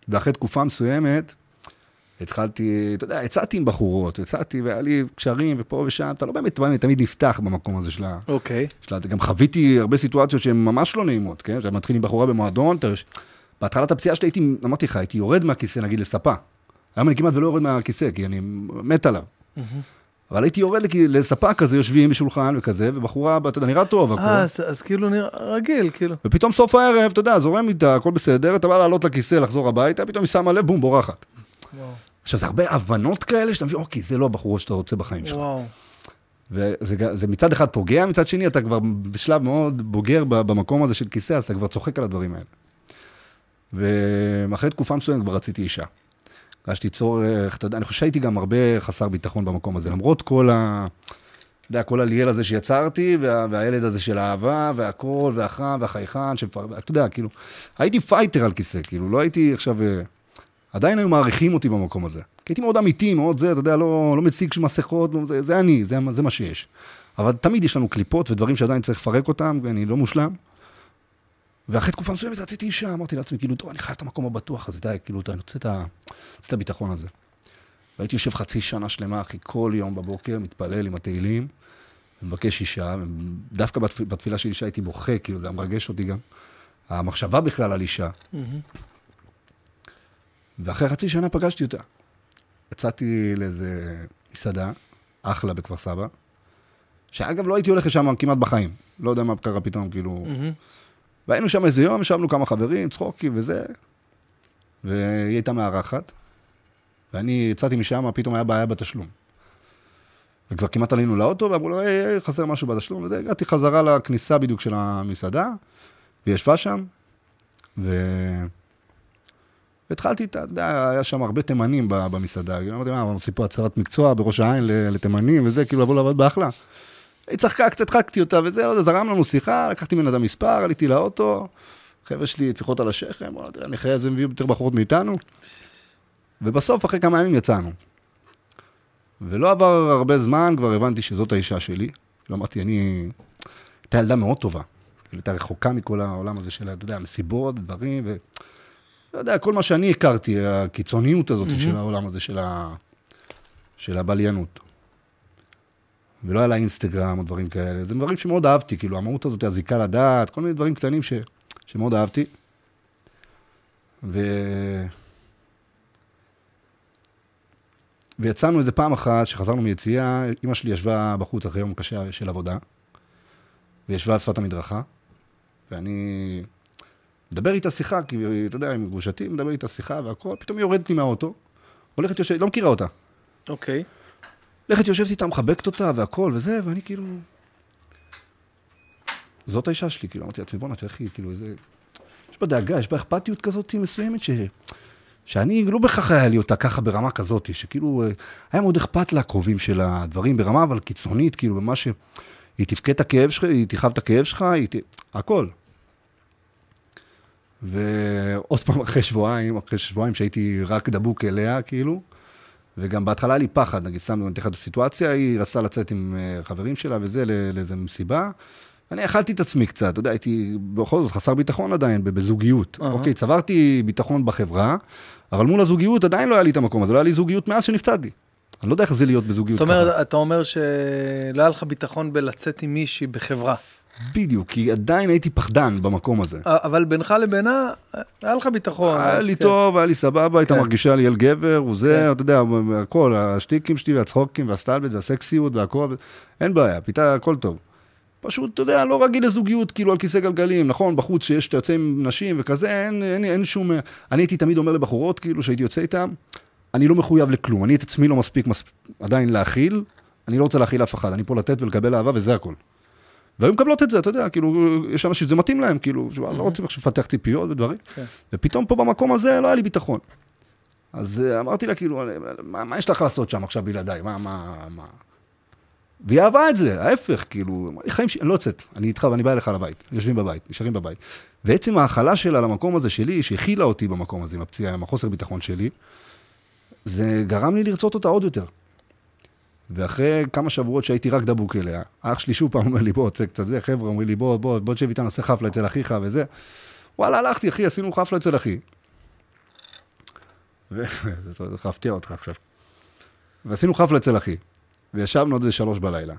ואחרי תקופה מסוימת, התחלתי, אתה יודע, יצאתי עם בחורות, יצאתי והיה לי קשרים ופה ושם, אתה לא באמת באמת תמיד נפתח במקום הזה של ה... אוקיי. ה... גם חוויתי הרבה סיטואציות שהן ממש לא נעימות, כן? אתה מתחיל עם בחורה במועדון, אתה... בהתחלת הפציעה שלי הייתי, אמרתי לך, הייתי יורד מהכיסא, נגיד, לספה. היום אני כמעט ולא יורד מהכיסא, כי אני מת עליו. אבל הייתי יורד לספה כזה, יושבים בשולחן וכזה, ובחורה, אתה יודע, נראה טוב, הכל. אה, אז- אז כאילו נראה רגיל, כאילו. ופתאום סוף הערב, אתה יודע, זורם איתה, הכל בסדר, אתה בא לעלות לכיסא, לחזור הביתה, פתאום היא שמה לב, בום, בורחת. וואו. עכשיו, זה הרבה הבנות כאלה, שאתה מבין, אוקיי, זה לא הבחורות שאתה רוצה בחיים שלך. וואו. וזה מצד אחד פוגע, מצד שני, אתה כבר בשלב מאוד בוגר במקום הזה של כיסא, אז אתה כבר צוחק על הדברים האלה. ואחרי תקופה מסוימת כבר רציתי אישה. הרגשתי צורך, אתה יודע, אני חושב שהייתי גם הרבה חסר ביטחון במקום הזה, למרות כל ה... אתה יודע, כל הליאל הזה שיצרתי, וה, והילד הזה של האהבה, והכל, והחם, והחייכן, שפר... אתה יודע, כאילו, הייתי fighter על כיסא, כאילו, לא הייתי עכשיו... אה, עדיין היו מעריכים אותי במקום הזה. כי הייתי מאוד אמיתי, מאוד זה, אתה יודע, לא, לא מציג מסכות, לא- זה, זה אני, זה, זה מה שיש. אבל תמיד יש לנו קליפות ודברים שעדיין צריך לפרק אותם, ואני לא מושלם. ואחרי תקופה מסוימת רציתי אישה, אמרתי לעצמי, כאילו, טוב, אני חייב את המקום הבטוח הזה, די, כאילו, אני רוצה את, ה... את הביטחון הזה. והייתי יושב חצי שנה שלמה, אחי, כל יום בבוקר, מתפלל עם התהילים, ומבקש אישה, דווקא בתפ... בתפילה של אישה הייתי בוכה, כאילו, זה מרגש אותי גם. המחשבה בכלל על אישה. ואחרי חצי שנה פגשתי אותה. יצאתי לאיזה מסעדה, אחלה בכפר סבא, שאגב, לא הייתי הולך לשם כמעט בחיים. לא יודע מה קרה פתאום, כאילו... מהמם. והיינו שם איזה יום, ישבנו כמה חברים, צחוקים וזה, והיא הייתה מארחת, ואני יצאתי משם, פתאום היה בעיה בתשלום. וכבר כמעט עלינו לאוטו, ואמרו לו, היי, היי, חסר משהו בתשלום, וזה, הגעתי חזרה לכניסה בדיוק של המסעדה, והיא ישבה שם, ו... והתחלתי איתה, אתה יודע, היה שם הרבה תימנים במסעדה, אמרתי, מה, עושים פה הצהרת מקצוע בראש העין לתימנים וזה, כאילו, לבוא לעבוד באחלה. היא צחקה, קצת צחקתי אותה וזה, לא יודע, זרם לנו שיחה, לקחתי ממנה את המספר, עליתי לאוטו, חבר'ה שלי טפיחות על השכם, בוא נראה, נראה איזה מביאו יותר בחורות מאיתנו. ובסוף, אחרי כמה ימים יצאנו. ולא עבר הרבה זמן, כבר הבנתי שזאת האישה שלי. לא אמרתי, אני... הייתה ילדה מאוד טובה. כאילו, הייתה רחוקה מכל העולם הזה של, אתה יודע, מסיבות, דברים, ו... לא יודע, כל מה שאני הכרתי, הקיצוניות הזאת של העולם הזה של, ה... של הבליינות. ולא היה לה אינסטגרם או דברים כאלה. זה דברים שמאוד אהבתי, כאילו, המהות הזאת, הזיקה לדעת, כל מיני דברים קטנים ש... שמאוד אהבתי. ו... ויצאנו איזה פעם אחת, שחזרנו מיציאה, אמא שלי ישבה בחוץ אחרי יום קשה של עבודה, וישבה על שפת המדרכה, ואני מדבר איתה שיחה, כי אתה יודע, עם גרושתי, מדבר איתה שיחה והכל, פתאום היא יורדת לי מהאוטו, הולכת יושבת, לא מכירה אותה. אוקיי. הולכת יושבת איתה, מחבקת אותה והכל וזה, ואני כאילו... זאת האישה שלי, כאילו, אמרתי לעצמי, בואנה, היא, כאילו, איזה... יש בה דאגה, יש בה אכפתיות כזאת מסוימת ש... שאני, לא בהכרח היה לי אותה ככה ברמה כזאת, שכאילו, אה, היה מאוד אכפת לקרובים של הדברים ברמה, אבל קיצונית, כאילו, במה ש... היא תבכה את הכאב שלך, היא תכאב את הכאב שלך, היא ת... הכל. ועוד פעם, אחרי שבועיים, אחרי שבועיים שהייתי רק דבוק אליה, כאילו, וגם בהתחלה היה לי פחד, נגיד, סתם אני אתן לך את הסיטואציה, היא רצתה לצאת עם אה, חברים שלה וזה, לאיזה מסיבה. אני אכלתי את עצמי קצת, אתה יודע, הייתי בכל זאת חסר ביטחון עדיין, בזוגיות. Uh-huh. אוקיי, צברתי ביטחון בחברה, אבל מול הזוגיות עדיין לא היה לי את המקום הזה, לא היה לי זוגיות מאז שנפצעתי. אני לא יודע איך זה להיות בזוגיות ככה. זאת אומרת, אתה אומר שלא היה לך ביטחון בלצאת עם מישהי בחברה. בדיוק, כי עדיין הייתי פחדן במקום הזה. אבל בינך לבינה, היה לך ביטחון. היה לי כן. טוב, היה לי סבבה, הייתה כן. מרגישה לי אל גבר, וזה, כן. אתה יודע, הכל, השטיקים שלי והצחוקים והסטלבט והסקסיות והכל, אין בעיה, פיתה, הכל טוב. פשוט, אתה יודע, לא רגיל לזוגיות, כאילו על כיסא גלגלים, נכון, בחוץ שיש, אתה יוצא עם נשים וכזה, אין, אין, אין שום... אני הייתי תמיד אומר לבחורות, כאילו, שהייתי יוצא איתן, אני לא מחויב לכלום, אני את עצמי לא מספיק מס... עדיין להכיל, אני לא רוצה להכיל אף אחד, אני פה לתת ולקבל אהבה וזה הכל. והיו מקבלות את זה, אתה יודע, כאילו, יש אנשים שזה מתאים להם, כאילו, לא רוצים עכשיו לפתח ציפיות ודברים, כן. ופתאום פה במקום הזה לא היה לי ביטחון. אז אה, אמרתי לה, כאילו, מה, מה יש לך לעשות שם עכשיו בלעדיי? מה, מה, מה? והיא אהבה את זה, ההפך, כאילו, חיים שלי, אני לא יוצאת, אני איתך ואני בא אליך לבית, יושבים בבית, נשארים בבית. ועצם ההכלה שלה למקום הזה שלי, שהכילה אותי במקום הזה עם הפציעה, עם החוסר ביטחון שלי, זה גרם לי לרצות אותה עוד יותר. ואחרי כמה שבועות שהייתי רק דבוק אליה, אח שלי שוב פעם אומר לי, בוא, צא קצת זה, חבר'ה אומרים לי, בוא, בוא, בוא תשב איתנו, נעשה חפלה אצל אחיך וזה. וואלה, הלכתי, אחי, עשינו חפלה אצל אחי. <laughs> הולך להפתיע אותך עכשיו. ועשינו חפלה אצל אחי. וישבנו עד איזה שלוש בלילה.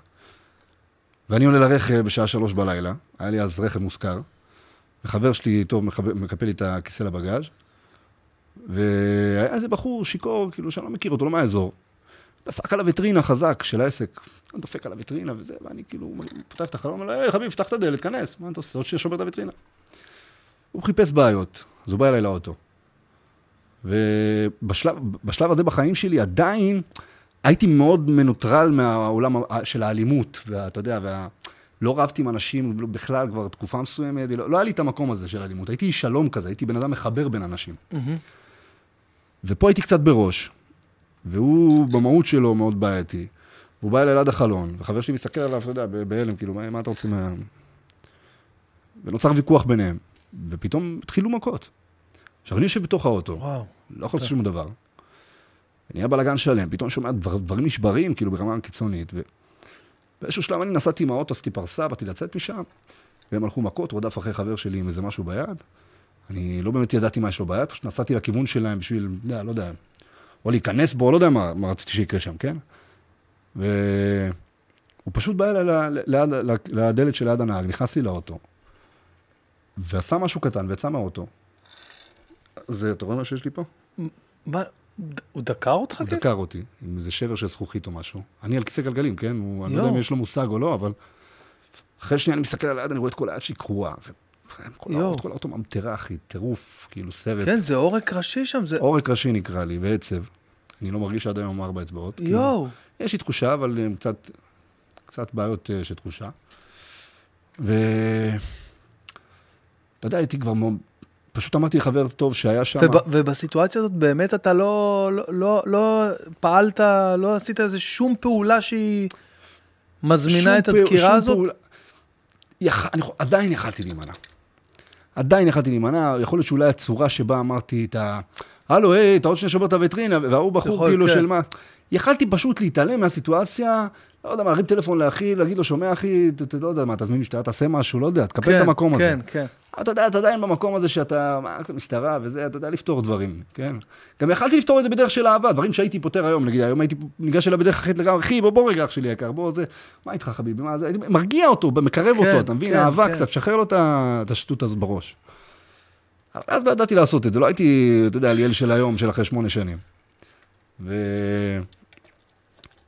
ואני עולה לרכב בשעה שלוש בלילה, היה לי אז רכב מושכר, וחבר שלי טוב מקפל לי את הכיסא לבגאז', והיה איזה בחור שיכור, כאילו, שאני לא מכיר אותו, לא מהאזור. דפק על הווטרינה חזק של העסק. דופק על הווטרינה וזה, ואני כאילו, פותח את החלום, אומר לו, היי חביב, פתח את הדלת, כנס, מה אתה עושה? עוד ששובר את הווטרינה. הוא חיפש בעיות, אז הוא בא אליי לאוטו. ובשלב הזה בחיים שלי עדיין הייתי מאוד מנוטרל מהעולם של האלימות, ואתה יודע, וה... לא רבתי עם אנשים בכלל כבר תקופה מסוימת, לא, לא היה לי את המקום הזה של אלימות, הייתי שלום כזה, הייתי בן אדם מחבר בין אנשים. Mm-hmm. ופה הייתי קצת בראש, והוא במהות שלו מאוד בעייתי. הוא בא אליי ליד החלון, וחבר שלי מסתכל עליו, אתה יודע, בהלם, כאילו, מה, מה אתה רוצה מה... ונוצר ויכוח ביניהם, ופתאום התחילו מכות. עכשיו, אני יושב בתוך האוטו, וואו. לא יכול לעשות שום דבר. נהיה בלאגן שלם, פתאום שומע דבר, דברים נשברים, כאילו, ברמה קיצונית. ובאיזשהו שלב אני נסעתי עם האוטו, עשיתי פרסה, באתי לצאת משם, והם הלכו מכות, הוא רדף אחרי חבר שלי עם איזה משהו ביד. אני לא באמת ידעתי מה יש לו ביד, פשוט נסעתי לכיוון שלהם בשביל, לא יודע, לא יודע, או להיכנס בו, לא יודע מה, מה רציתי שיקרה שם, כן? והוא פשוט בא אליי לדלת שליד הנהג, נכנס לי לאוטו, ועשה משהו קטן ויצא מהאוטו. זה, אתה רואה מה שיש לי פה? מה? הוא דקר אותך? הוא כן? דקר אותי, עם איזה שבר של זכוכית או משהו. אני על כיסא גלגלים, כן? הוא, אני לא יודע אם יש לו מושג או לא, אבל... אחרי שנייה אני מסתכל על היד, אני רואה את כל היד שהיא קרועה. כל האוטו, כל האוטו ממטרה, אחי, טירוף, כאילו סרט. כן, זה עורק ראשי שם. זה... עורק ראשי נקרא לי, ועצב. אני לא מרגיש עד היום ארבע אצבעות. כאילו. יואו. יש לי תחושה, אבל קצת, קצת בעיות uh, של תחושה. ו... אתה יודע, הייתי כבר פשוט אמרתי לחבר טוב שהיה שם. וב, ובסיטואציה הזאת באמת אתה לא, לא, לא, לא פעלת, לא עשית איזה שום פעולה שהיא מזמינה את הדקירה הזאת? פעולה... יח... אני... עדיין יכלתי להימנע. עדיין יכלתי להימנע, יכול להיות שאולי הצורה שבה אמרתי את ה... הלו, היי, אתה עוד שניה שובר את הווטרינה, וההוא בחור כאילו כן. של מה... יכלתי פשוט להתעלם מהסיטואציה, לא יודע מה, להרים טלפון לאחי, להגיד לו, שומע אחי, אתה לא יודע מה, תזמין משטרה, תעשה משהו, לא יודע, תקפל כן, את המקום כן, הזה. כן, כן. אתה יודע, אתה עדיין במקום הזה שאתה, מה, משטרה וזה, אתה יודע לפתור דברים, כן? גם יכלתי לפתור את זה בדרך של אהבה, דברים שהייתי פותר היום, נגיד, היום הייתי ניגש אליו בדרך אחרת לגמרי, אחי, בוא, בוא רגע, אח שלי יקר, בוא, זה, מה איתך חביבי, מה זה, מרגיע אותו, מקרב כן, אותו, אתה מבין, כן, אהבה כן. קצת, שחרר לו את השטות הזאת בראש. אבל אז לא ידעתי לעשות את זה, לא הייתי, אתה יודע, ליאל של היום, של אחרי שמונה שנים. ו...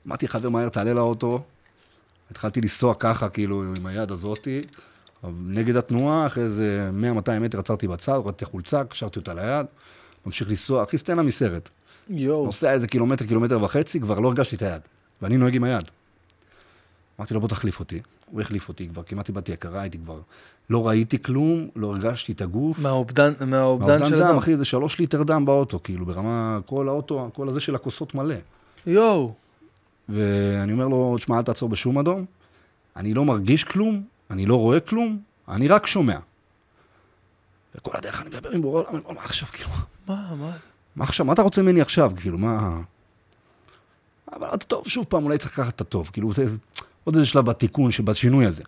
אמרתי, חבר, מהר, תעלה לאוטו. התחלתי לנסוע ככה, כאילו, עם היד הזאתי, נגד התנועה, אחרי איזה 100-200 מטר עצרתי בצד, הורדתי חולצה, קשרתי אותה ליד, ממשיך לנסוע, אחי סצנה מסרט. יואו. נוסע איזה קילומטר, קילומטר וחצי, כבר לא הרגשתי את היד. ואני נוהג עם היד. אמרתי לו, בוא תחליף אותי. הוא החליף אותי, כבר כמעט איבדתי הכרה, הייתי כבר... לא ראיתי כלום, לא הרגשתי את הגוף. מהאובדן, מהאובדן האובדן של דם, הדם. אחי, זה שלוש ליטר דם באוטו, כאילו, ברמה, כל האוטו, כל הזה של הכוסות מלא. יואו. ואני אומר לו, תשמע, אל תעצור בשום אדום, אני לא מרגיש כלום, אני לא רואה כלום, אני רק שומע. וכל הדרך אני מדבר עם בורא עולם, אני אומר, מה עכשיו, כאילו, מה, מה? מה עכשיו, מה אתה רוצה ממני עכשיו, כאילו, מה... אבל אתה טוב, שוב פעם, אולי צריך לקחת את הטוב, כאילו, זה עוד איזה שלב בתיקון, שבשינוי הזה.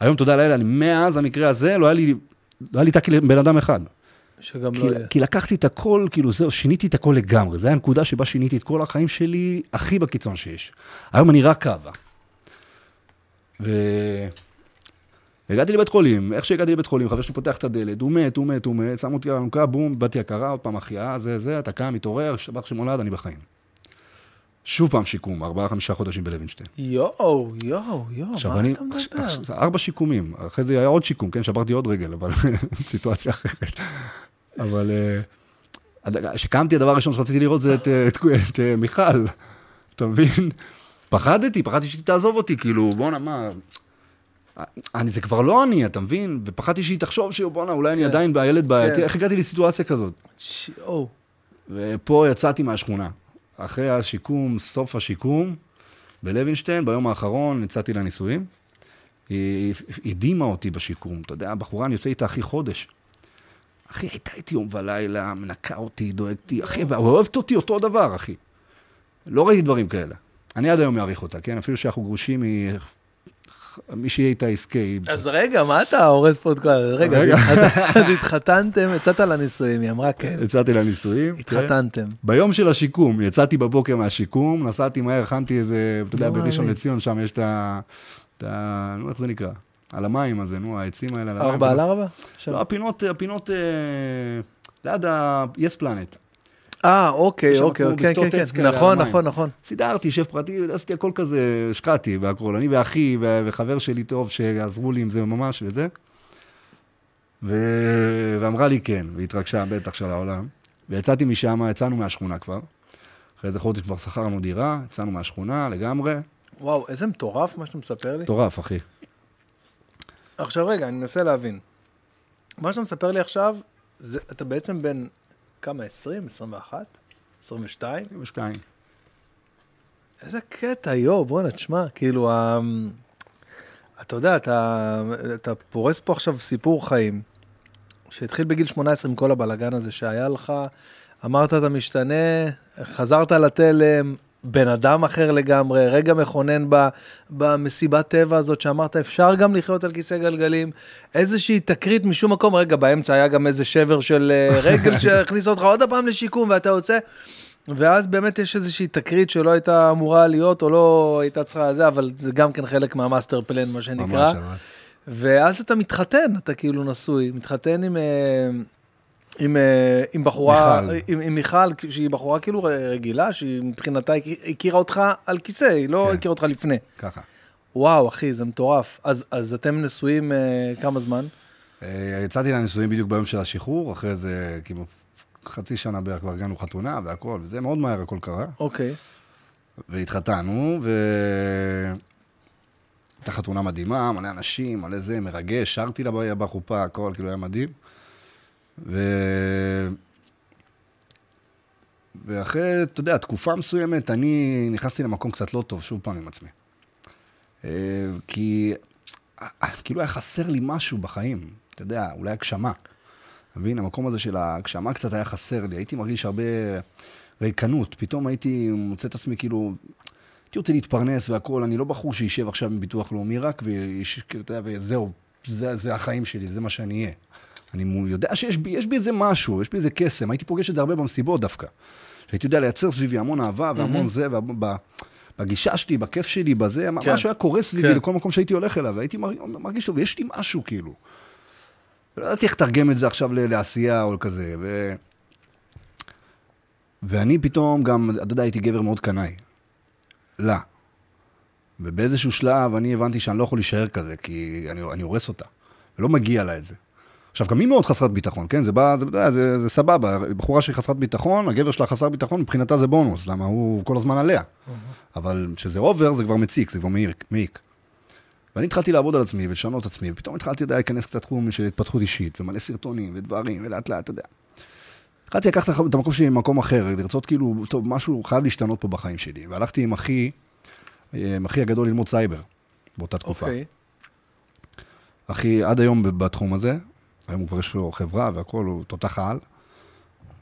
היום, תודה לאל, אני מאז המקרה הזה, לא היה לי, לא היה לי תקי לבן אדם אחד. שגם כי, לא יהיה. כי לקחתי את הכל, כאילו זהו, שיניתי את הכל לגמרי. זו הנקודה שבה שיניתי את כל החיים שלי הכי בקיצון שיש. היום אני רק אהבה. ו... הגעתי לבית חולים, איך שהגעתי לבית חולים, חבר שלי פותח את הדלת, הוא מת, הוא מת, הוא מת, שם אותי על אלונקה, בום, איבדתי הכרה, עוד פעם החייאה, זה, זה, אתה קם, מתעורר, שבח שמולד, אני בחיים. שוב פעם שיקום, ארבעה, חמישה חודשים בלוינשטיין. יואו, יואו, יואו, מה אני, אתה מדבר? ארבע שיקומים, אחרי זה היה עוד שיקום, כן, שברתי עוד רגל, אבל <laughs> סיטואציה אחרת. אבל אה, כשקמתי, הדבר הראשון שרציתי לראות זה את, אה, את, את, אה, מיכל, אתה מבין? פחדתי, פחדתי שהיא תעזוב אותי, כאילו, בואנה, מה... אני, זה כבר לא אני, אתה מבין? ופחדתי שהיא תחשוב שבואנה, אולי אני כן. עדיין בילד בעייתי, כן. איך הגעתי לסיטואציה כזאת? שיואו. ופה יצאתי מהשכונה. אחרי השיקום, סוף השיקום, בלוינשטיין, ביום האחרון יצאתי לנישואים. היא הדהימה אותי בשיקום, אתה יודע, הבחורה, אני יוצא איתה אחי חודש. אחי, הייתה איתי יום ולילה, מנקה אותי, דואגת אחי, ואוהבת אותי אותו דבר, אחי. לא ראיתי דברים כאלה. אני עד היום מעריך אותה, כן? אפילו שאנחנו גרושים, היא... מי שיהיה איתה יזכה, היא... אז רגע, מה אתה הורס פה את כל... רגע, רגע. אז התחת- אז התחתנתם, יצאת לנישואים, היא אמרה כן. יצאתי לנישואים. כן. התחתנתם. ביום של השיקום, יצאתי בבוקר מהשיקום, נסעתי מהר, הכנתי איזה, אתה יודע, לא בראשון. לציון, שם יש את ה... את ה... נו, איך זה נקרא? על המים הזה, נו, העצים האלה על המים. ארבע על ארבע? לא, הפינות, הפינות, אה, ליד ה-yes planet. אה, אוקיי, אוקיי, כמו כן, כן, כן, נכון. נכון, נכון. סידרתי, שף פרטי, עשיתי הכל כזה, השקעתי והכל. אני ואחי וחבר שלי טוב, שעזרו לי עם זה ממש וזה. ו... ואמרה לי כן, והתרגשה בטח של העולם. ויצאתי משם, יצאנו מהשכונה כבר. אחרי איזה חודש כבר שכרנו דירה, יצאנו מהשכונה לגמרי. וואו, איזה מטורף מה שאתה מספר לי. מטורף, אחי. עכשיו רגע, אני מנסה להבין. מה שאתה מספר לי עכשיו, זה, אתה בעצם בן כמה, 20, 21, 22? 22. איזה קטע, יואו, בואנה, תשמע, כאילו, ה... אתה יודע, אתה, אתה פורס פה עכשיו סיפור חיים, שהתחיל בגיל 18 עם כל הבלגן הזה שהיה לך, אמרת אתה משתנה, חזרת לתלם, בן אדם אחר לגמרי, רגע מכונן ב, במסיבת טבע הזאת שאמרת, אפשר גם לחיות על כיסא גלגלים, איזושהי תקרית משום מקום, רגע, באמצע היה גם איזה שבר של אה, <laughs> רגל שהכניס אותך עוד פעם לשיקום ואתה יוצא. ואז באמת יש איזושהי תקרית שלא הייתה אמורה להיות, או לא הייתה צריכה זה, אבל זה גם כן חלק מהמאסטר פלן, מה שנקרא. ממש, ממש. ואז אתה מתחתן, אתה כאילו נשוי, מתחתן עם, אה, עם, אה, עם בחורה, מיכל. עם, עם מיכל, שהיא בחורה כאילו רגילה, שהיא מבחינתה הכירה אותך על כיסא, היא לא כן. הכירה אותך לפני. ככה. וואו, אחי, זה מטורף. אז, אז אתם נשואים אה, כמה זמן? אה, יצאתי לנישואים בדיוק ביום של השחרור, אחרי זה כאילו חצי שנה בערך כבר הגענו חתונה והכל, וזה מאוד מהר הכל קרה. אוקיי. והתחתנו, ו... הייתה חתונה מדהימה, מלא אנשים, מלא זה, מרגש, שרתי לה בחופה, הכל, כאילו היה מדהים. ו... ואחרי, אתה יודע, תקופה מסוימת, אני נכנסתי למקום קצת לא טוב, שוב פעם עם עצמי. אה, כי אה, כאילו היה חסר לי משהו בחיים, אתה יודע, אולי הגשמה. אתה מבין? המקום הזה של ההגשמה קצת היה חסר לי. הייתי מרגיש הרבה ריקנות. פתאום הייתי מוצא את עצמי כאילו... הייתי רוצה להתפרנס והכול, אני לא בחור שישב עכשיו עם ביטוח לאומי רק, ויש, כאילו, וזהו, זה, זה החיים שלי, זה מה שאני אהיה. אני יודע שיש בי, יש בי איזה משהו, יש בי איזה קסם. הייתי פוגש את זה הרבה במסיבות דווקא. שהייתי יודע לייצר סביבי המון אהבה והמון זה, ובגישה שלי, בכיף שלי, בזה, כן. משהו היה קורה סביבי כן. לכל מקום שהייתי הולך אליו, והייתי מרגיש, טוב, יש לי משהו כאילו. לא ידעתי איך לתרגם את זה עכשיו לעשייה או כזה, ו... ואני פתאום גם, אתה יודע, הייתי גבר מאוד קנאי. לה. ובאיזשהו שלב אני הבנתי שאני לא יכול להישאר כזה, כי אני, אני הורס אותה. ולא מגיע לה את זה. עכשיו, גם היא מאוד חסרת ביטחון, כן? זה בא, זה, זה, זה, זה סבבה. בחורה שהיא חסרת ביטחון, הגבר שלה חסר ביטחון, מבחינתה זה בונוס, למה הוא כל הזמן עליה. אבל כשזה אובר, זה כבר מציק, זה כבר מעיק. מעיק. ואני התחלתי לעבוד על עצמי ולשנות את עצמי, ופתאום התחלתי, אתה להיכנס קצת תחום של התפתחות אישית, ומלא סרטונים ודברים, ולאט לאט, אתה יודע. התחלתי לקחת את המקום שלי למקום אחר, לרצות כאילו, טוב, משהו חייב להשתנות פה בחיים שלי. והלכתי עם אחי, אה, עם אחי הגדול ללמוד סייבר, באותה תקופה. אוקיי. אחי עד היום בתחום הזה, היום הוא כבר יש לו חברה והכול, הוא תותח על.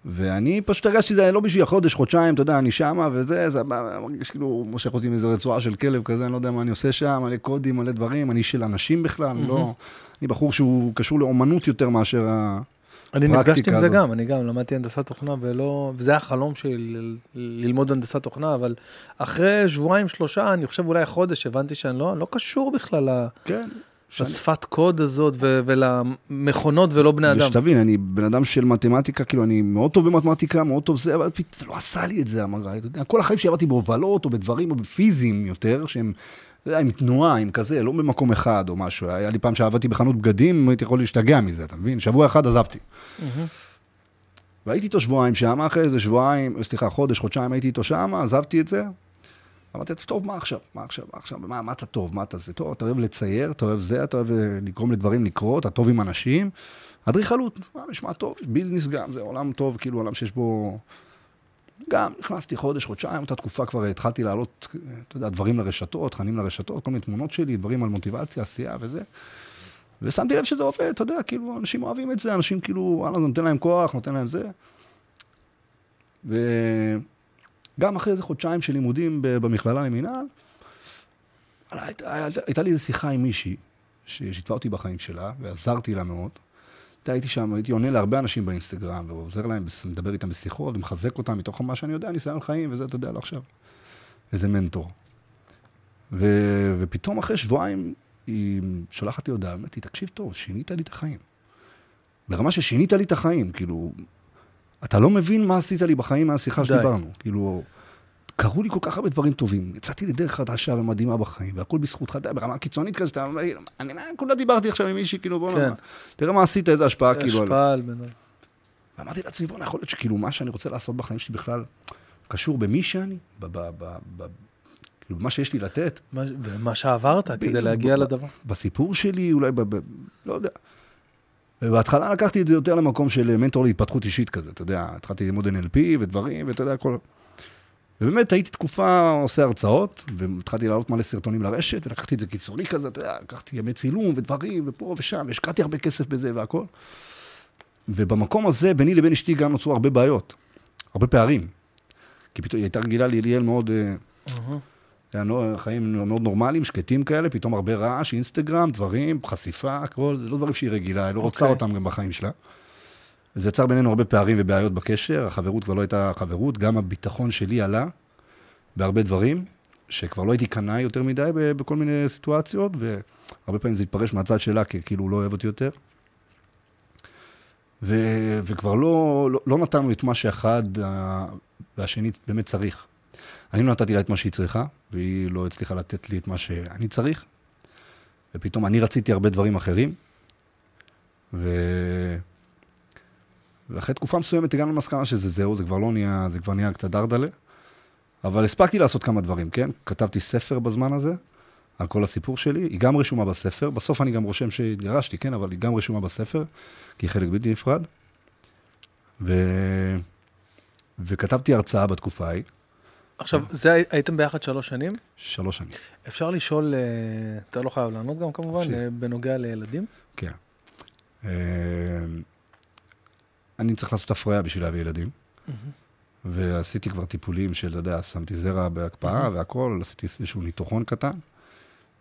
ואני פשוט הרגשתי שזה לא בשביל חודש, חודשיים, אתה יודע, אני שמה וזה, זה מרגיש כאילו, מושך אותי מאיזה רצועה של כלב כזה, אני לא יודע מה אני עושה שם, מלא קודים, מלא דברים, אני של אנשים בכלל, אני לא... אני בחור שהוא קשור לאומנות יותר מאשר ה... אני הפרקטיקה נפגשתי עם זה הזאת. גם, אני גם למדתי הנדסת תוכנה ולא, וזה היה החלום שלי ל- ללמוד הנדסת תוכנה, אבל אחרי שבועיים, שלושה, אני חושב אולי חודש, הבנתי שאני לא, לא קשור בכלל ל- כן. שאני- לשפת קוד הזאת ו- ולמכונות ולא בני אדם. ושתבין, אני בן אדם של מתמטיקה, כאילו, אני מאוד טוב במתמטיקה, מאוד טוב זה, אבל פתאום לא עשה לי את זה, המראה. כל החיים שלי עבדתי בהובלות, או בדברים, או בפיזיים יותר, שהם, עם תנועה, עם כזה, לא במקום אחד או משהו. היה לי פעם שעבדתי בחנות בגדים, הייתי יכול להשתגע מזה, אתה מבין? שבוע אחד עזבתי. והייתי איתו שבועיים שם, אחרי איזה שבועיים, סליחה, חודש, חודשיים הייתי איתו שם, עזבתי את זה. אמרתי, טוב, מה עכשיו? מה עכשיו? מה עכשיו? מה, מה אתה טוב? מה אתה זה? טוב, אתה אוהב לצייר, אתה אוהב זה, אתה אוהב אה, לגרום לדברים לקרות, אתה טוב עם אנשים. אדריכלות, מה, נשמע טוב, ביזנס גם, זה עולם טוב, כאילו עולם שיש בו... גם נכנסתי חודש, חודשיים, אותה תקופה כבר התחלתי להעלות, אתה יודע, דברים לרשתות, תכנים לרשתות, כל מיני תמונות שלי, דברים על מוטיבציה, עשייה וזה. ושמתי לב שזה עובד, אתה יודע, כאילו, אנשים אוהבים את זה, אנשים כאילו, וואלה, זה נותן להם כוח, נותן להם זה. וגם אחרי איזה חודשיים של לימודים במכללה למינהל, הייתה, הייתה, הייתה לי איזו שיחה עם מישהי, ששיתפה אותי בחיים שלה, ועזרתי לה מאוד. הייתי שם, הייתי עונה להרבה אנשים באינסטגרם, ועוזר להם, מדבר איתם בשיחות, ומחזק אותם מתוך מה שאני יודע, ניסיון חיים, וזה, אתה יודע, לא עכשיו. איזה מנטור. ו, ופתאום אחרי שבועיים, היא שולחת לי הודעה, אמרתי, תקשיב טוב, שינית לי את החיים. ברמה ששינית לי את החיים, כאילו, אתה לא מבין מה עשית לי בחיים מהשיחה די. שדיברנו. כאילו, קרו לי כל כך הרבה דברים טובים. יצאתי לדרך חדשה ומדהימה בחיים, והכל בזכותך, אתה יודע, ברמה קיצונית כזה, שאתה אומר, אני מה, כולה דיברתי עכשיו עם מישהי, כאילו, בוא כן. נאמר, תראה מה עשית, איזה השפעה, כאילו. השפעה על בן אדם. ואמרתי לעצמי, בוא'נה, יכול להיות שכאילו מה שאני רוצה לעשות בחיים שלי בכלל קשור במי שאני, כאילו, במה שיש לי לתת. מה- ומה שעברת כדי להגיע לדבר. בסיפור שלי, אולי, לא יודע. ובהתחלה לקחתי את זה יותר למקום של מנטור להתפתחות אישית כזה, אתה יודע, התחלתי ללמוד NLP ודברים, ואתה יודע, הכל... ובאמת הייתי תקופה עושה הרצאות, והתחלתי להעלות מלא סרטונים לרשת, ולקחתי את זה קיצוני כזה, אתה יודע, לקחתי ימי צילום ודברים, ופה ושם, והשקעתי הרבה כסף בזה והכל. ובמקום הזה, ביני לבין אשתי גם נוצרו הרבה בעיות, הרבה פערים. כי פתאום היא הייתה רגילה ליליאל מאוד... נו- חיים מאוד נורמליים, שקטים כאלה, פתאום הרבה רעש, אינסטגרם, דברים, חשיפה, הכל, זה לא דברים שהיא רגילה, היא לא רוצה אוקיי. אותם גם בחיים שלה. זה יצר בינינו הרבה פערים ובעיות בקשר, החברות כבר לא הייתה חברות, גם הביטחון שלי עלה בהרבה דברים, שכבר לא הייתי קנאי יותר מדי בכל מיני סיטואציות, והרבה פעמים זה התפרש מהצד שלה, כי כאילו הוא לא אוהב אותי יותר. ו, וכבר לא, לא, לא נתנו את מה שאחד והשני באמת צריך. אני לא נתתי לה את מה שהיא צריכה, והיא לא הצליחה לתת לי את מה שאני צריך, ופתאום אני רציתי הרבה דברים אחרים, ו... ואחרי תקופה מסוימת הגענו למסקנה שזה זהו, זה כבר לא נהיה, זה כבר נהיה קצת דרדלה, אבל הספקתי לעשות כמה דברים, כן? כתבתי ספר בזמן הזה, על כל הסיפור שלי, היא גם רשומה בספר, בסוף אני גם רושם שהתגרשתי, כן? אבל היא גם רשומה בספר, כי היא חלק בלתי נפרד. ו... וכתבתי הרצאה בתקופה ההיא, עכשיו, זה הי- הייתם ביחד שלוש שנים? שלוש שנים. אפשר לשאול, אה, אתה לא חייב לענות גם כמובן. אה, בנוגע לילדים? כן. אה, אני צריך לעשות הפריה בשביל להביא ילדים, ועשיתי כבר טיפולים של, אתה יודע, שמתי זרע בהקפאה והכל, עשיתי איזשהו ניתוחון קטן,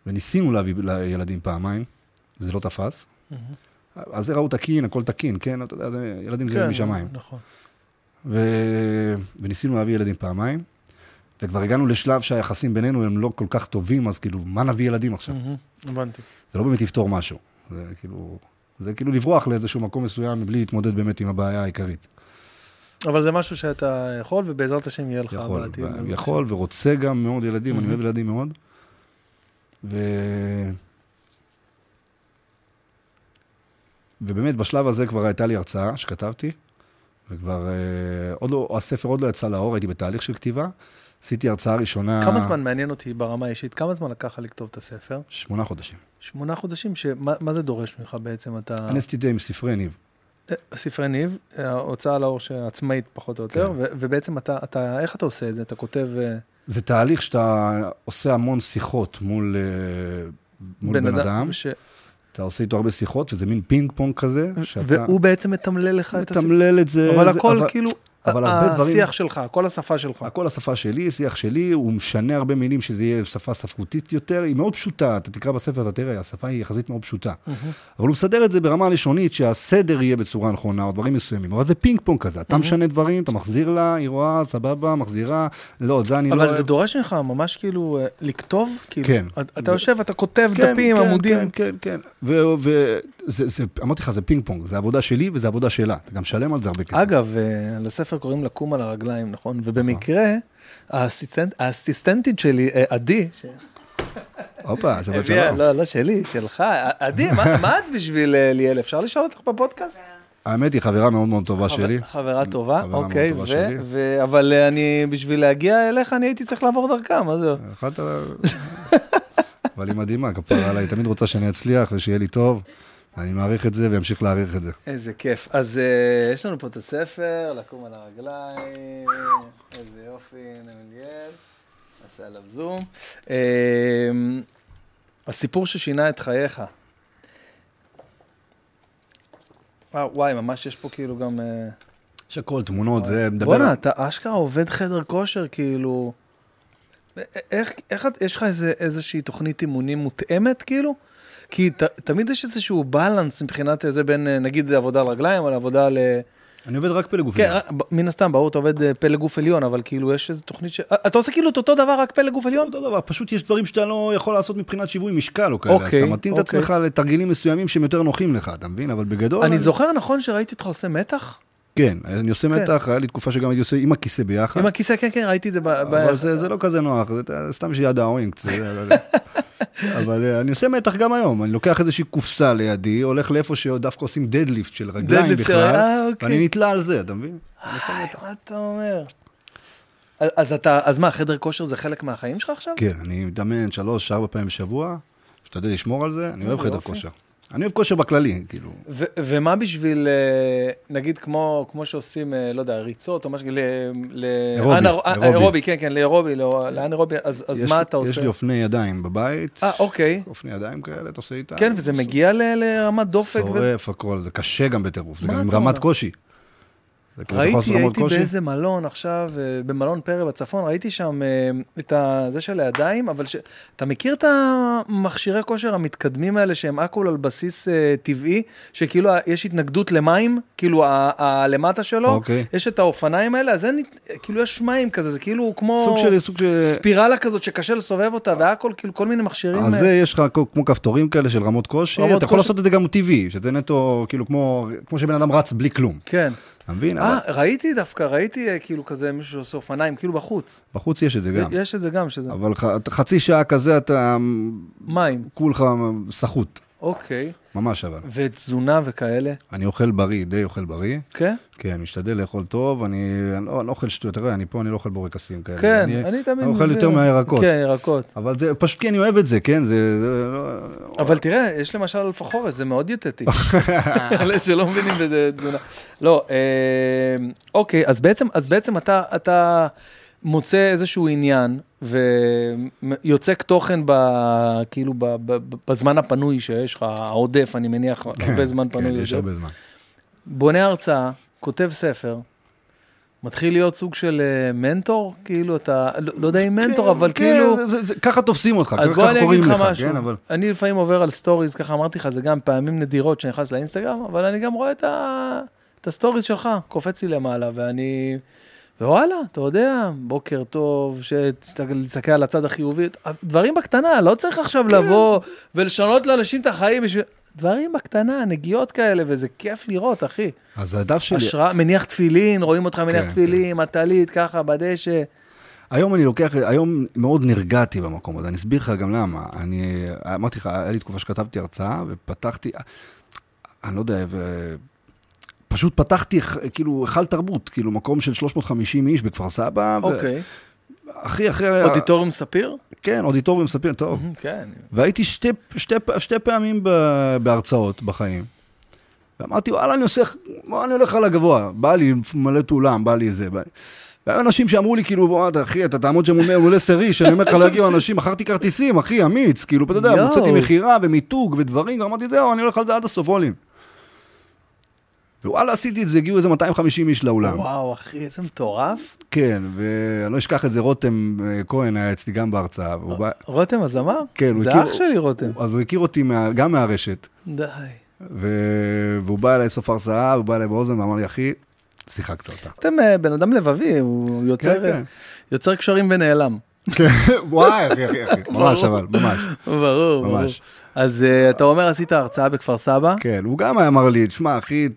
וניסינו להביא לילדים פעמיים, זה לא תפס. הזרע הוא תקין, הכל תקין, כן? אתה יודע, זה- ילדים זה משמיים. נכון. ו... וניסינו להביא ילדים פעמיים, וכבר הגענו לשלב שהיחסים בינינו הם לא כל כך טובים, אז כאילו, מה נביא ילדים עכשיו? הבנתי. זה לא באמת יפתור משהו. זה כאילו, זה כאילו לברוח לאיזשהו מקום מסוים מבלי להתמודד באמת עם הבעיה העיקרית. אבל זה משהו שאתה יכול, ובעזרת השם יהיה לך יכול, בעתיד. ו- יכול ורוצה גם מאוד ילדים, אני. אוהב ילדים מאוד. ו... ובאמת, בשלב הזה כבר הייתה לי הרצאה שכתבתי, וכבר, אה, עוד לא, הספר עוד לא יצא לאור, הייתי בתהליך של כתיבה. עשיתי הרצאה ראשונה... כמה זמן מעניין אותי ברמה האישית? כמה זמן לקח לך לכתוב את הספר? שמונה חודשים. שמונה חודשים, שמה מה זה דורש ממך בעצם? אתה... אני עשיתי את זה עם ספרי ניב. אה, ספרי ניב, ההוצאה לאור שעצמאית פחות או יותר, כן. ו- ובעצם אתה, אתה, איך אתה עושה את זה? אתה כותב... אה, זה תהליך שאתה עושה המון שיחות מול, אה, מול בן אדם. ש... אתה עושה איתו הרבה שיחות, וזה מין פינג פונג כזה, שאתה והוא בעצם מתמלל לך את הסיפור. מתמלל את זה. אבל זה- הכל כאילו, אבל הרבה דברים- השיח שלך, כל השפה שלך. הכל השפה שלי, שיח שלי, הוא משנה הרבה מילים שזה יהיה שפה ספרותית יותר, היא מאוד פשוטה, אתה תקרא בספר, אתה תראה, השפה היא יחסית מאוד פשוטה. אבל הוא מסדר את זה ברמה לשונית, שהסדר יהיה בצורה נכונה, או דברים מסוימים. אבל זה פינג פונג כזה, אתה משנה דברים, אתה מחזיר לה, היא רואה, סבבה, מחזירה, לא, זה אני לא אבל. זה דורש ממך ממש כאילו אה, לכתוב? כאילו, כן. אתה זה- יושב, אתה כותב כן, דפים, כן, עמודים. כן, כן, כן. וזה, זה- אמרתי לך, זה פינג פונג, זה עבודה שלי וזה עבודה שלה. אתה גם משלם על זה הרבה כסף. אגב, אה, לספר קוראים לקום על הרגליים, נכון? ובמקרה, האסיסטנט- האסיסטנטית שלי, אה, עדי, הופה, שבת הביאה, שלום. לא, לא שלי, שלך. עדי, מה <laughs> מה את בשביל אה, ליאל? אפשר לשאול אותך בפודקאסט? האמת היא חברה מאוד מאוד טובה שלי. חברה טובה, אוקיי, ו- אבל אה, אני, בשביל להגיע אליך, אני הייתי צריך לעבור דרכה, מה זה? יכולת... אבל היא מדהימה, כפרה עליי, היא תמיד רוצה שאני אצליח ושיהיה לי טוב. אני מעריך את זה ואמשיך להעריך את זה. איזה כיף. אז uh, יש לנו פה את הספר, לקום על הרגליים, איזה יופי, הנה ליאל, נעשה עליו זום. Uh, הסיפור ששינה את חייך. וואו, וואי, ממש יש פה כאילו גם... Uh, יש הכל, תמונות, זה מדבר... בואנה, אתה אשכרה עובד חדר כושר, כאילו... איך, איך יש לך איזה, איזושהי תוכנית אימונים מותאמת, כאילו? כי ת, תמיד יש איזשהו בלנס מבחינת זה בין, אה, נגיד, עבודה על רגליים, או לעבודה על... אני עובד רק פלא גופי. כן, אה, ב- מן הסתם, ברור, אתה עובד אה, פלא גוף עליון, אבל כאילו, יש איזו תוכנית ש... אה, אתה עושה כאילו את אותו דבר, רק פלא גוף עליון? אותו דבר, פשוט יש דברים שאתה לא יכול לעשות מבחינת שיווי משקל או כאלה, אז אוקיי, אתה מתאים את אוקיי. עצמך לתרגילים מסוימים שהם יותר נוחים לך, אתה מבין? אבל בגדול... אני זוכר נכון שראיתי אותך עושה מתח? כן, אני עושה כן. מתח, היה לי תקופה שגם הייתי עושה עם הכיסא ביחד. עם הכיסא, כן, כן, ראיתי את זה ב... ב- אבל זה, זה לא כזה נוח, זה סתם שיד האוינק. <laughs> אבל אה, אני עושה מתח גם היום, אני לוקח איזושהי קופסה לידי, הולך לאיפה שדווקא עושים דדליפט של רגליים בכלל, אה, אוקיי. ואני נתלה על זה, אתה מבין? אני עושה מתח. מה אתה אומר? אז- אז אתה, אז מה, חדר כושר זה חלק מהחיים שלך עכשיו? כן, אני מתאמן שלוש, ארבע פעמים בשבוע, משתדל לשמור על זה, אני אוהב חדר יופי. כושר. אני אוהב כושר בכללי, כאילו. ו- ומה בשביל, אה, נגיד, כמו, כמו שעושים, אה, לא יודע, ריצות או משהו, ל... ל- אירובי, אנר- אה, אירובי. אירובי, כן, כן, לאירובי, לא- לאנאירובי, אז, אז יש- מה אתה יש עושה? לי אופני ידיים בבית, אה, אוקיי. אופני ידיים כאלה, אתה עושה איתם. כן, וזה מגיע ל- לרמת דופק. ו- שורף הכל, זה קשה גם בטירוף, זה גם עם רמת? קושי. זה כאילו, אתה יכול לעשות ראיתי, הייתי? באיזה מלון עכשיו, אה, במלון פרא בצפון, ראיתי שם אה, את זה של הידיים, אבל ש... אתה מכיר את המכשירי כושר המתקדמים האלה שהם הכל על בסיס אה, טבעי, שכאילו יש התנגדות למים, כאילו הלמטה שלו, אוקיי. יש את האופניים האלה, אז אין, כאילו יש מים כזה, זה כאילו כמו סוג של, סוג של... ספירלה כזאת שקשה לסובב אותה, והכל, כאילו כל מיני מכשירים. אז זה יש לך כמו- כפתורים כאלה של רמות רמות אתה יכול. לעשות את זה גם טבעי, שזה נטו, כאילו כמו כמו שבן אדם רץ בלי כלום, כן. אתה מבין? אה, אבל ראיתי דווקא, ראיתי אה, כאילו כזה מישהו שעושה אופניים, כאילו בחוץ. בחוץ יש את זה גם. יש את זה גם, שזה אבל ח- חצי שעה כזה אתה מים. כולך סחוט, אוקיי. ממש אבל. ותזונה וכאלה, אני אוכל בריא, די אוכל בריא. כן? כן, משתדל לאכול טוב, אני אני לא אני לא אוכל שטויות, אתה רואה, אני פה, אני לא אוכל בורקסים כאלה. כן, אני אני תמיד... אני אוכל. יותר מהירקות. כן, ירקות. אבל זה פשוט כי אני אוהב את זה, כן? זה... זה לא... אבל תראה, יש למשל אלפה חורס, זה מאוד דיאטטי. <laughs> אלה שלא מבינים בתזונה. לא, אה, אוקיי, אז בעצם, אז בעצם אתה, אתה מוצא איזשהו עניין ויוצק תוכן ב, כאילו ב, ב, ב, בזמן הפנוי שיש לך, העודף, אני מניח, הרבה זמן פנוי. כן, יש. הרבה זמן. בונה הרצאה, כותב ספר, מתחיל להיות סוג של אה, מנטור, כאילו אתה, לא, לא יודע אם מנטור, כן, אבל כן, כאילו... זה- זה- זה- ככה תופסים אותך, אז בוא ככה אני קוראים אגיד לך לך, משהו, כן? אבל... אני לפעמים עובר על סטוריז, ככה אמרתי לך, זה גם פעמים נדירות שאני נכנס לאינסטגרם, אבל אני גם רואה את, ה... את הסטוריז שלך, קופץ לי למעלה, ואני... ווואלה, אתה יודע, בוקר טוב, שתסתכל על הצד החיובי, דברים בקטנה, לא צריך עכשיו כן. לבוא ולשנות לאנשים את החיים בשביל... דברים בקטנה, נגיעות כאלה, וזה כיף לראות, אחי. אז הדף שלי, השראה, מניח תפילין, רואים אותך מניח כן, תפילין, עם טלית, ככה, בדשא. היום אני לוקח, היום מאוד נרגעתי במקום הזה, אני אסביר לך גם למה. אני, אמרתי לך, היה לי תקופה שכתבתי הרצאה, ופתחתי, אני לא יודע, ו... פשוט פתחתי, כאילו, היכל תרבות, כאילו, מקום של 350 איש בכפר סבא. ו- אוקיי. אחי, אחרי... אודיטוריום ספיר? כן, אודיטוריום ספיר, טוב. כן. והייתי שתי, שתי, שתי פעמים ב- בהרצאות בחיים. ואמרתי, וואלה, אני עושה, בוא, אני הולך על הגבוה. בא לי מלא פעולם, בא לי זה. בא לי. והיו אנשים שאמרו לי, כאילו, בוא, אחי, אתה תעמוד שם מול מול סריש, אני אומר לך להגיע אנשים, מכרתי כרטיסים, אחי, אמיץ, כאילו, אתה יודע, יואו. הוצאתי מכירה ומיתוג ודברים, אמרתי, זהו, אני הולך על זה עד הסוף, אולין. ווואלה, עשיתי את זה, הגיעו איזה 250 איש לאולם. וואו, אחי, איזה מטורף. כן, ואני לא אשכח את זה, רותם אה, כהן היה אצלי גם בהרצאה, והוא בא... רותם הזמר? כן, הוא זה הכיר- אח שלי, רותם. אז הוא הכיר אותי מה, גם מהרשת, די. ו... והוא בא אליי סוף הרצאה, הוא בא אליי באוזן ואמר לי, אחי, שיחקת אותה. אתם אה, בן אדם לבבי, הוא יוצר, כן, כן. יוצר קשרים ונעלם. כן, <laughs> וואי, אחי, אחי, אחי, ממש אבל, ממש. ברור, ברור. אז אה, אתה אומר, עשית הרצאה בכפר סבא? כן, הוא גם היה אמר לי, תשמע, אחי,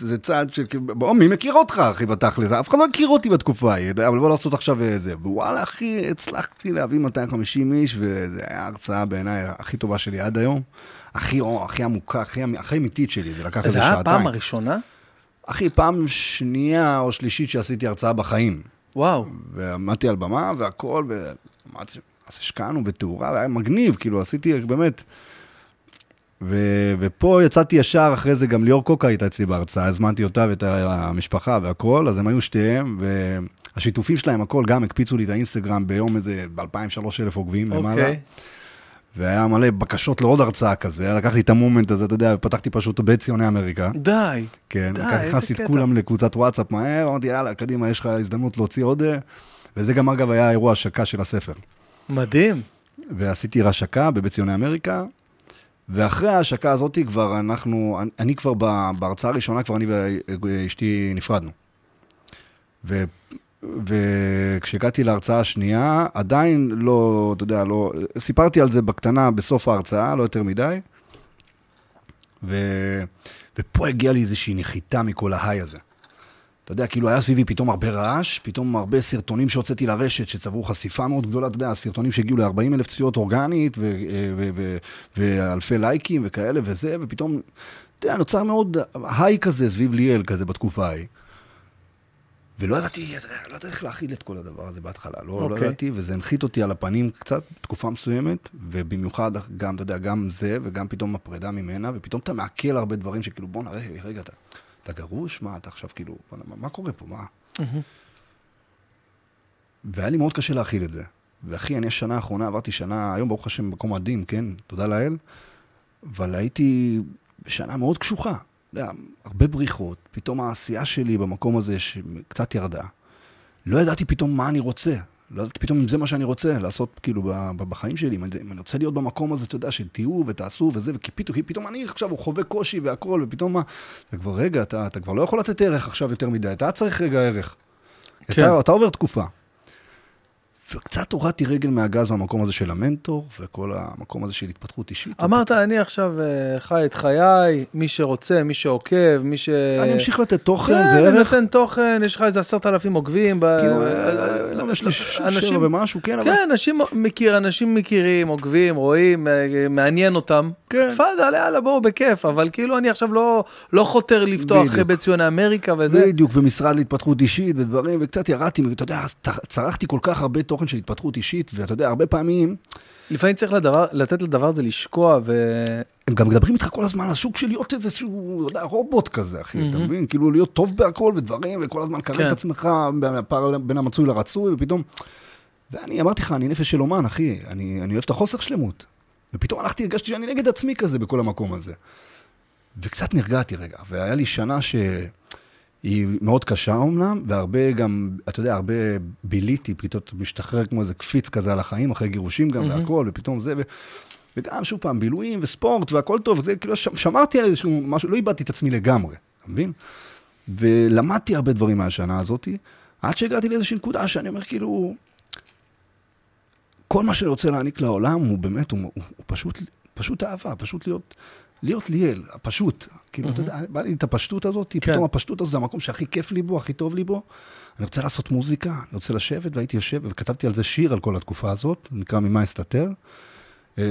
זה- צעד ש... בוא, מי מכיר אותך, אחי, בתכלס? אף אחד לא הכיר אותי בתקופה ההיא, אבל בוא לעשות עכשיו זה. ווואלה, אחי, הצלחתי להביא 250 איש, וזו הייתה ההרצאה בעיניי הכי טובה שלי עד היום. הכי, הכי עמוקה, הכי, אמ- אמיתית שלי, זה לקח איזה זה היה שעתיים. הפעם הראשונה? אחי, פעם שנייה או שלישית שעשיתי הרצאה בחיים. וואו. ועמדתי על במה והכל, ואמרתי, אז השקענו בתאורה, והיה מגניב, כאילו, עשיתי באמת... ו... ופה יצאתי ישר, אחרי זה גם ליאור קוקה הייתה אצלי בהרצאה, הזמנתי אותה ואת המשפחה והכל, אז הם היו שתיהם, והשיתופים שלהם, הכל, גם הקפיצו לי את האינסטגרם ביום איזה, ב-2,000-3,000 עוקבים למעלה. והיה מלא בקשות לעוד הרצאה כזה, לקחתי את המומנט הזה, אתה יודע, פתחתי פשוט בית ציוני אמריקה. די. כן, די, איזה הכנסתי את קטע. כולם לקבוצת וואטסאפ מהר, אמרתי, יאללה, קדימה, יש לך הזדמנות להוציא עוד... אה." וזה גם, אגב, היה אירוע השקה של הספר. מדהים. ועשיתי השקה בבית ציוני אמריקה, ואחרי ההשקה הזאת כבר אנחנו, אני- כבר בהרצאה הראשונה, כבר אני ואשתי נפרדנו. ו... וכשהגעתי להרצאה השנייה, עדיין לא, אתה יודע, לא, סיפרתי על זה בקטנה בסוף ההרצאה, לא יותר מדי. ו... ופה הגיעה לי איזושהי נחיתה מכל ההיי הזה. אתה יודע, כאילו היה סביבי פתאום הרבה רעש, פתאום הרבה סרטונים שהוצאתי לרשת שצברו חשיפה מאוד גדולה, אתה יודע, סרטונים שהגיעו ל-40 אלף צפיות אורגנית, ו- ואלפי לייקים וכאלה וזה, ופתאום, אתה יודע, נוצר מאוד היי כזה סביב ליאל כזה בתקופה ההיא. ולא ידעתי, לא ידעתי איך להכיל את כל הדבר הזה בהתחלה, לא, לא אוקיי. ידעתי, וזה הנחית אותי על הפנים קצת, תקופה מסוימת, ובמיוחד גם, אתה יודע, גם זה, וגם פתאום הפרידה ממנה, ופתאום אתה מעכל הרבה דברים שכאילו, בוא נראה, רגע, אתה, אתה גרוש? מה, אתה עכשיו כאילו, בוא, מה, מה קורה פה, מה? והיה לי מאוד קשה להכיל את זה. ואחי, אני השנה האחרונה, עברתי שנה, היום ברוך השם במקום מדהים, כן, תודה לאל, אבל הייתי בשנה מאוד קשוחה. אתה יודע, הרבה בריחות, פתאום העשייה שלי במקום הזה שקצת ירדה. לא ידעתי פתאום מה אני רוצה. לא ידעתי פתאום אם זה מה שאני רוצה לעשות כאילו בחיים שלי, אם אני רוצה להיות במקום הזה, אתה יודע, של תהיו ותעשו וזה, וכי פתאום, פתאום אני עכשיו הוא חווה קושי והכל, ופתאום מה, אתה כבר, רגע, אתה, אתה כבר לא יכול לתת ערך עכשיו יותר מדי, אתה צריך רגע ערך. כן. אתה, אתה עובר תקופה. וקצת הורדתי רגל מהגז במקום הזה של המנטור, וכל המקום הזה של התפתחות אישית. אמרת, אני עכשיו אה, חי את חיי, מי שרוצה, מי שעוקב, מי ש... אני אמשיך לתת תוכן כן, וערך. נותן תוכן, יש לך איזה עשרת אלפים עוקבים. ב- כאילו, אה, אה, יש לי שבע ומשהו, כן, אבל... כן, אנשים מכיר, אנשים מכירים, עוקבים, רואים, מעניין אותם. כן. תפאדל, יאללה, בואו, בכיף, אבל כאילו אני עכשיו לא, לא חותר לפתוח בדיוק. בית ציוני אמריקה וזה. בדיוק, ומשרד להתפתחות אישית ודברים, וקצת ירדתי, אתה יודע, צרכתי כל כך הרבה תוכן של התפתחות אישית, ואתה יודע, הרבה פעמים, לפעמים צריך לדבר, לתת לדבר הזה לשקוע, ו... הם גם מדברים איתך כל הזמן על סוג של להיות איזשהו, אתה יודע, רובוט כזה, אחי, אתה מהמם. מבין? כאילו להיות טוב בהכל ודברים, וכל הזמן לקרב כן. את עצמך בפער בין המצוי לרצוי, ופתאום... ואני אמרתי לך, אני נפש של אומן, אחי, אני, אני אוהב את החוסר שלמות. ופתאום הלכתי, הרגשתי שאני נגד עצמי כזה בכל המקום הזה. וקצת נרגעתי רגע, והיה לי שנה שהיא מאוד קשה אומנם, והרבה גם, אתה יודע, הרבה ביליתי, פתאום משתחרר כמו איזה קפיץ כזה על החיים, אחרי גירושים גם מהמם. והכל, ופתאום זה, ו... וגם שוב פעם, בילויים וספורט והכל טוב, זה כאילו, שמרתי על איזשהו משהו, לא איבדתי את עצמי לגמרי, אתה מבין? ולמדתי הרבה דברים מהשנה הזאת, עד שהגעתי לאיזושהי נקודה שאני אומר, כאילו, כל מה שאני רוצה להעניק לעולם הוא באמת, הוא, הוא, הוא פשוט, פשוט אהבה, פשוט להיות, להיות ליאל, הפשוט. כאילו, אתה יודע, בא לי את הפשטות הזאת, כן. פתאום הפשטות הזאת זה המקום שהכי כיף לי בו, הכי טוב לי בו. אני רוצה לעשות מוזיקה, אני רוצה לשבת, והייתי יושב, וכתבתי על זה שיר על כל התקופה הזאת, נקרא ממה אסתתר. אה,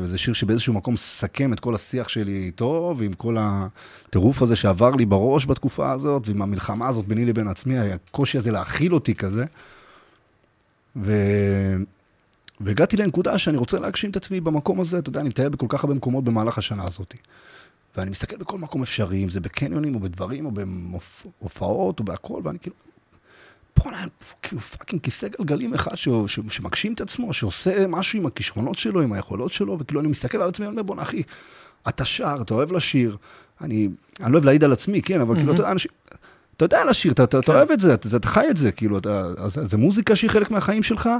וזה שיר שבאיזשהו מקום סכם את כל השיח שלי איתו, ועם כל הטירוף הזה שעבר לי בראש בתקופה הזאת, ועם המלחמה הזאת ביני לבין עצמי, הקושי הזה להכיל אותי כזה. ו... והגעתי לנקודה שאני רוצה להגשים את עצמי במקום הזה, אתה יודע, אני מטייל בכל כך הרבה מקומות במהלך השנה הזאת. ואני מסתכל בכל מקום אפשרי, אם זה בקניונים או בדברים או בהופעות או בהכל, ואני כאילו, בוא'נה, כאילו פאקינג כיסא גלגלים אחד ש, ש, שמגשים את עצמו, שעושה משהו עם הכישרונות שלו, עם היכולות שלו, וכאילו אני מסתכל על עצמי, אני אומר, בוא'נה אחי, אתה שר, אתה אוהב לשיר, אני, אני לא אוהב להעיד על עצמי, כן, אבל כאילו, אתה יודע, אנשים... אתה יודע לשיר, אתה, כן. אתה אוהב את זה, אתה, אתה חי את זה, כאילו, אתה, זה מוזיקה שהיא חלק מהחיים שלך,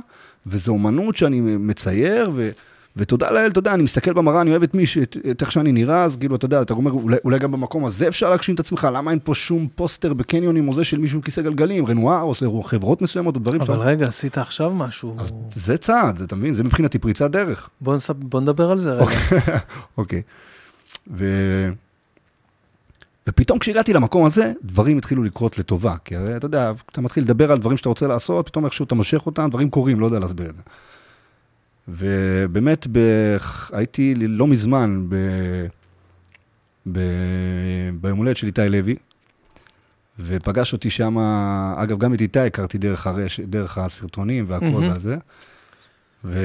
וזו אומנות שאני מצייר, ו, ותודה לאל, אתה יודע, אני מסתכל במראה, אני אוהב את מי, את, את איך שאני נראה, אז כאילו, אתה יודע, אתה אומר, אולי, אולי גם במקום הזה אפשר להגשים את עצמך, למה אין פה שום פוסטר בקניונים או זה של מישהו עם כיסא גלגלים, רנואר, או חברות מסוימות, או דברים אבל שאתה... רגע, עשית עכשיו משהו. אז זה צעד, אתה מבין? זה מבחינתי פריצת דרך. בוא, נס... בוא נדבר על זה רגע. אוקיי. <laughs> ו... ופתאום כשהגעתי למקום הזה, דברים התחילו לקרות לטובה. כי הרי, אתה יודע, אתה מתחיל לדבר על דברים שאתה רוצה לעשות, פתאום איכשהו אתה מושך אותם, דברים קורים, לא יודע להסביר את זה. ובאמת, ב... הייתי לא מזמן ב... ב... ביום הולדת של איתי לוי, ופגש אותי שם, אגב, גם את איתי הכרתי דרך, הרש... דרך הסרטונים והכל mm-hmm. והזה. ו...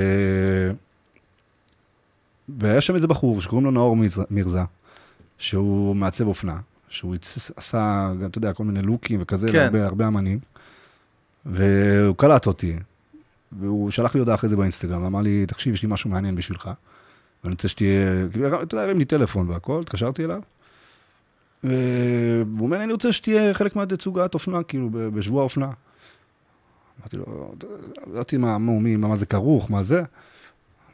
והיה שם איזה בחור שקוראים לו נאור מירזה, שהוא מעצב אופנה, שהוא עשה, אתה יודע, כל מיני לוקים וכזה, כן. והרבה הרבה אמנים, והוא קלט אותי, והוא שלח לי הודעה אחרי זה באינסטגרם, ואמר לי, תקשיב, יש לי משהו מעניין בשבילך. ואני רוצה שתהיה, כאילו, אתה יודע, הרים לי טלפון והכל, התקשרתי אליו. והוא אומר אני רוצה שתהיה חלק מהתצוגת אופנה, כאילו, בשבוע אופנה. אמרתי לו, לא ידעתי מה, מי, מה זה כרוך, מה זה.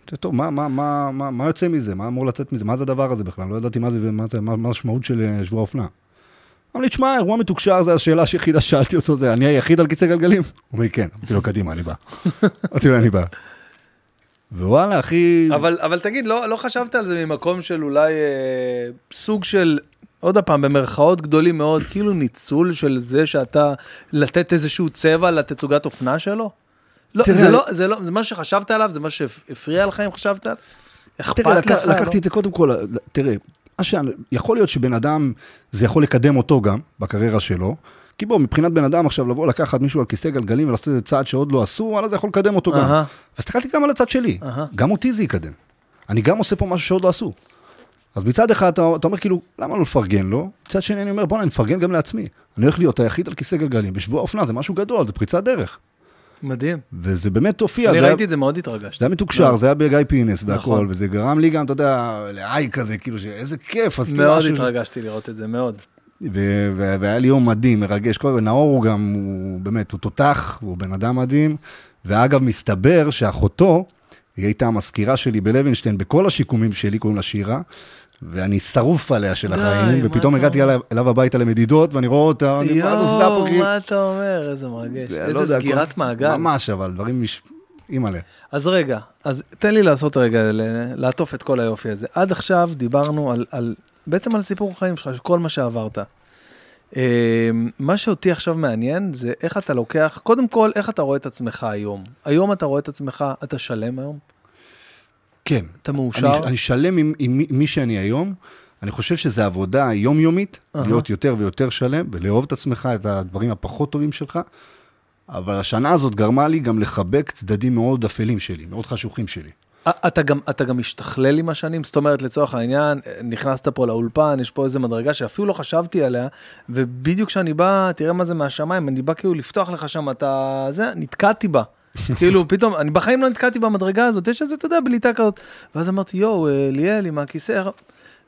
טוב, מה, מה, מה, מה, מה יוצא מזה? מה אמור לצאת מזה? מה זה הדבר הזה בכלל? לא ידעתי מה זה, מה המשמעות של אה, שבוע אופנה. אמר לי, תשמע, אירוע מתוקשר, זו השאלה היחידה ששאלתי אותו, זה, אני היחיד על כיסא גלגלים? הוא אומר לי, כן. אמרתי לו, קדימה, אני בא. <laughs> אמרתי לו, אני בא. ווואלה, אחי... אבל, אבל תגיד, לא, לא חשבת על זה ממקום של אולי אה, סוג של, עוד פעם, במרכאות גדולים מאוד, כאילו ניצול של זה שאתה, לתת איזשהו צבע לתצוגת אופנה שלו? לא, תראה, זה, לא, זה לא, זה מה שחשבת עליו, זה מה שהפריע לך אם חשבת עליו? אכפת לך? תראה, לקחתי לא? את זה קודם כל, תראה, יכול להיות שבן אדם, זה יכול לקדם אותו גם, בקריירה שלו. כי בוא, מבחינת בן אדם עכשיו לבוא לקחת מישהו על כיסא גלגלים ולעשות איזה צעד שעוד לא עשו, וואלה, זה יכול לקדם אותו uh-huh. גם. והסתכלתי גם על הצד שלי, uh-huh. גם אותי זה יקדם. אני גם עושה פה משהו שעוד לא עשו. אז מצד אחד אתה, אתה אומר כאילו, למה לא לפרגן לו? מצד שני אני אומר, בוא'נה, אני מפרגן גם לעצמי. אני הולך להיות היחיד על כיסא גלגלים בשבוע אופנה, זה משהו גדול, זה פריצת דרך. מדהים. וזה באמת הופיע. אני ראיתי את זה, מאוד התרגשתי. זה היה מתוקשר, לא. זה היה בגיא פינס והכל, נכון. וזה גרם לי גם, אתה יודע, להיי כזה, כאילו, איזה כיף. מאוד התרגשתי לראות את זה, מאוד. והיה לי יום מדהים, מרגש. נאור הוא גם, הוא באמת, הוא תותח, הוא בן אדם מדהים. ואגב, מסתבר שאחותו, היא הייתה המזכירה שלי בלוינשטיין, בכל השיקומים שלי, קוראים לה שירה. ואני שרוף עליה של החיים, ופתאום הגעתי אליו הביתה למדידות, ואני רואה אותה, אני מה את עושה פה? יואו, מה אתה אומר? איזה מרגש. לא איזה סגירת מעגל. ממש, אבל דברים אימא'לה. אז רגע, אז תן לי לעשות רגע, לעטוף את כל היופי הזה. עד עכשיו דיברנו על, בעצם על סיפור החיים שלך, כל מה שעברת. אמ, מה שאותי עכשיו מעניין זה איך אתה לוקח, קודם כל, איך אתה רואה את עצמך היום. היום אתה רואה את עצמך, אתה שלם היום? כן. אתה מאושר? אני, אני שלם עם, עם מי שאני היום. אני חושב שזו עבודה יומיומית, uh-huh. להיות יותר ויותר שלם, ולאהוב את עצמך, את הדברים הפחות טובים שלך. אבל השנה הזאת גרמה לי גם לחבק צדדים מאוד אפלים שלי, מאוד חשוכים שלי. אתה גם, אתה גם משתכלל עם השנים? זאת אומרת, לצורך העניין, נכנסת פה לאולפן, יש פה איזה מדרגה שאפילו לא חשבתי עליה, ובדיוק כשאני בא, תראה מה זה מהשמיים, אני בא כאילו לפתוח לך שם את ה... זה, נתקעתי בה. כאילו פתאום, אני בחיים לא נתקעתי במדרגה הזאת, יש איזה, אתה יודע, בליטה כזאת. ואז אמרתי, יואו, אה, ליאל עם הכיסא,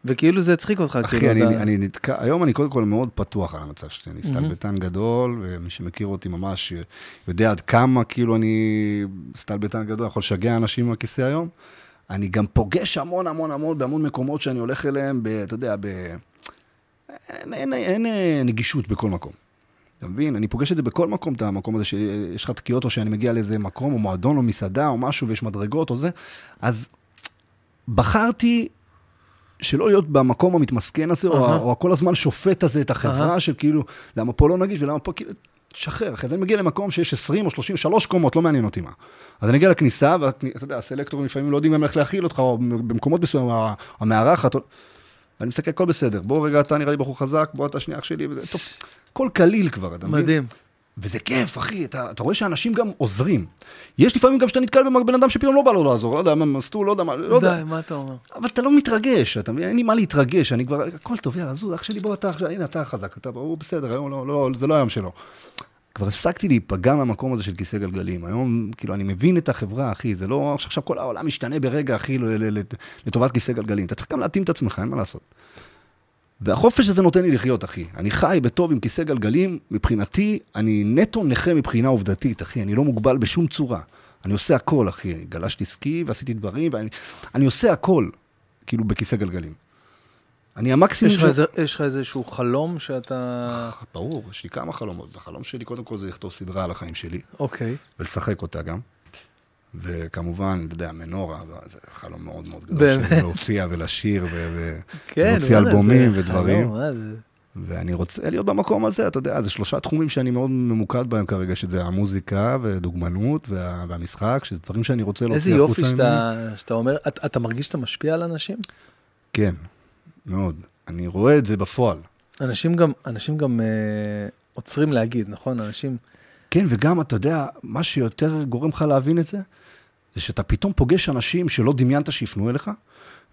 וכאילו זה הצחיק אותך. אחי, כאילו, אני, אתה... אני נתקע, היום אני קודם כל מאוד פתוח על המצב שלי, אני סטלבטן mm-hmm. גדול, ומי שמכיר אותי ממש יודע עד כמה כאילו אני סטלבטן גדול, יכול לשגע אנשים עם הכיסא היום. אני גם פוגש המון המון המון בהמון מקומות שאני הולך אליהם, ב, אתה יודע, ב... אין, אין, אין, אין נגישות בכל מקום. אתה מבין? אני פוגש את זה בכל מקום, את המקום הזה שיש לך תקיעות, או שאני מגיע לאיזה מקום, או מועדון, או מסעדה, או משהו, ויש מדרגות, או זה. אז בחרתי שלא להיות במקום המתמסכן הזה, uh-huh. או, או כל הזמן שופט הזה את החברה, uh-huh. של כאילו, למה פה לא נגיש ולמה פה כאילו... תשחרר, אחרי זה אני מגיע למקום שיש 20 או 33 קומות, לא מעניין אותי מה. אז אני אגיע לכניסה, ואתה יודע, הסלקטורים לפעמים לא יודעים גם איך להכיל אותך, או במקומות מסוימים, המארחת, ואני מסתכל, הכל בסדר, בוא רגע, אתה נראה לי בחור חזק, בוא אתה שנייה אח שלי, וזה, טוב, הכל קליל כבר, אתה מבין? מדהים. וזה כיף, אחי, אתה, אתה רואה שאנשים גם עוזרים. יש לפעמים גם שאתה נתקל בבן אדם שפתאום לא בא לו לעזור, לא יודע, מסטול, לא יודע מה, לא יודע. די, מה אתה אומר? אבל אתה לא מתרגש, אתה מבין? אין לי מה להתרגש, אני כבר, הכל טוב, יאללה, זוז, אח שלי, בוא, אתה, הנה, אתה חזק, אתה, הוא בסדר, היום לא, לא, זה לא היום שלו. כבר הפסקתי להיפגע מהמקום הזה של כיסא גלגלים. היום, כאילו, אני מבין את החברה, אחי, זה לא שעכשיו כל העולם משתנה ברגע, אחי, לטובת כיסא גלגלים. אתה צריך גם להתאים את עצמך, אין מה לעשות. והחופש הזה נותן לי לחיות, אחי. אני חי בטוב עם כיסא גלגלים, מבחינתי, אני נטו נכה מבחינה עובדתית, אחי. אני לא מוגבל בשום צורה. אני עושה הכל, אחי. גלשתי סקי ועשיתי דברים, ואני עושה הכל, כאילו, בכיסא גלגלים. אני המקסימום... יש לך, איזה, יש לך איזשהו חלום שאתה... ברור, יש לי כמה חלומות. החלום שלי, קודם כל, זה לכתוב סדרה על החיים שלי. אוקיי. ולשחק אותה גם. וכמובן, אתה יודע, מנורה, זה חלום מאוד מאוד גדול. להופיע ולשיר <laughs> כן, ולהוציא אלבומים ודברים. חלום, ואני רוצה להיות במקום הזה, אתה יודע, זה שלושה תחומים שאני מאוד ממוקד בהם כרגע, שזה המוזיקה ודוגמנות וה, והמשחק, שזה דברים שאני רוצה להוציא החוצה ממני. איזה יופי שאתה, שאתה אומר, אתה, אתה מרגיש שאתה משפיע על אנשים? כן, מאוד. אני רואה את זה בפועל. אנשים גם, אנשים גם אה, עוצרים להגיד, נכון? אנשים... כן, וגם, אתה יודע, מה שיותר גורם לך להבין את זה, זה שאתה פתאום פוגש אנשים שלא דמיינת שיפנו אליך,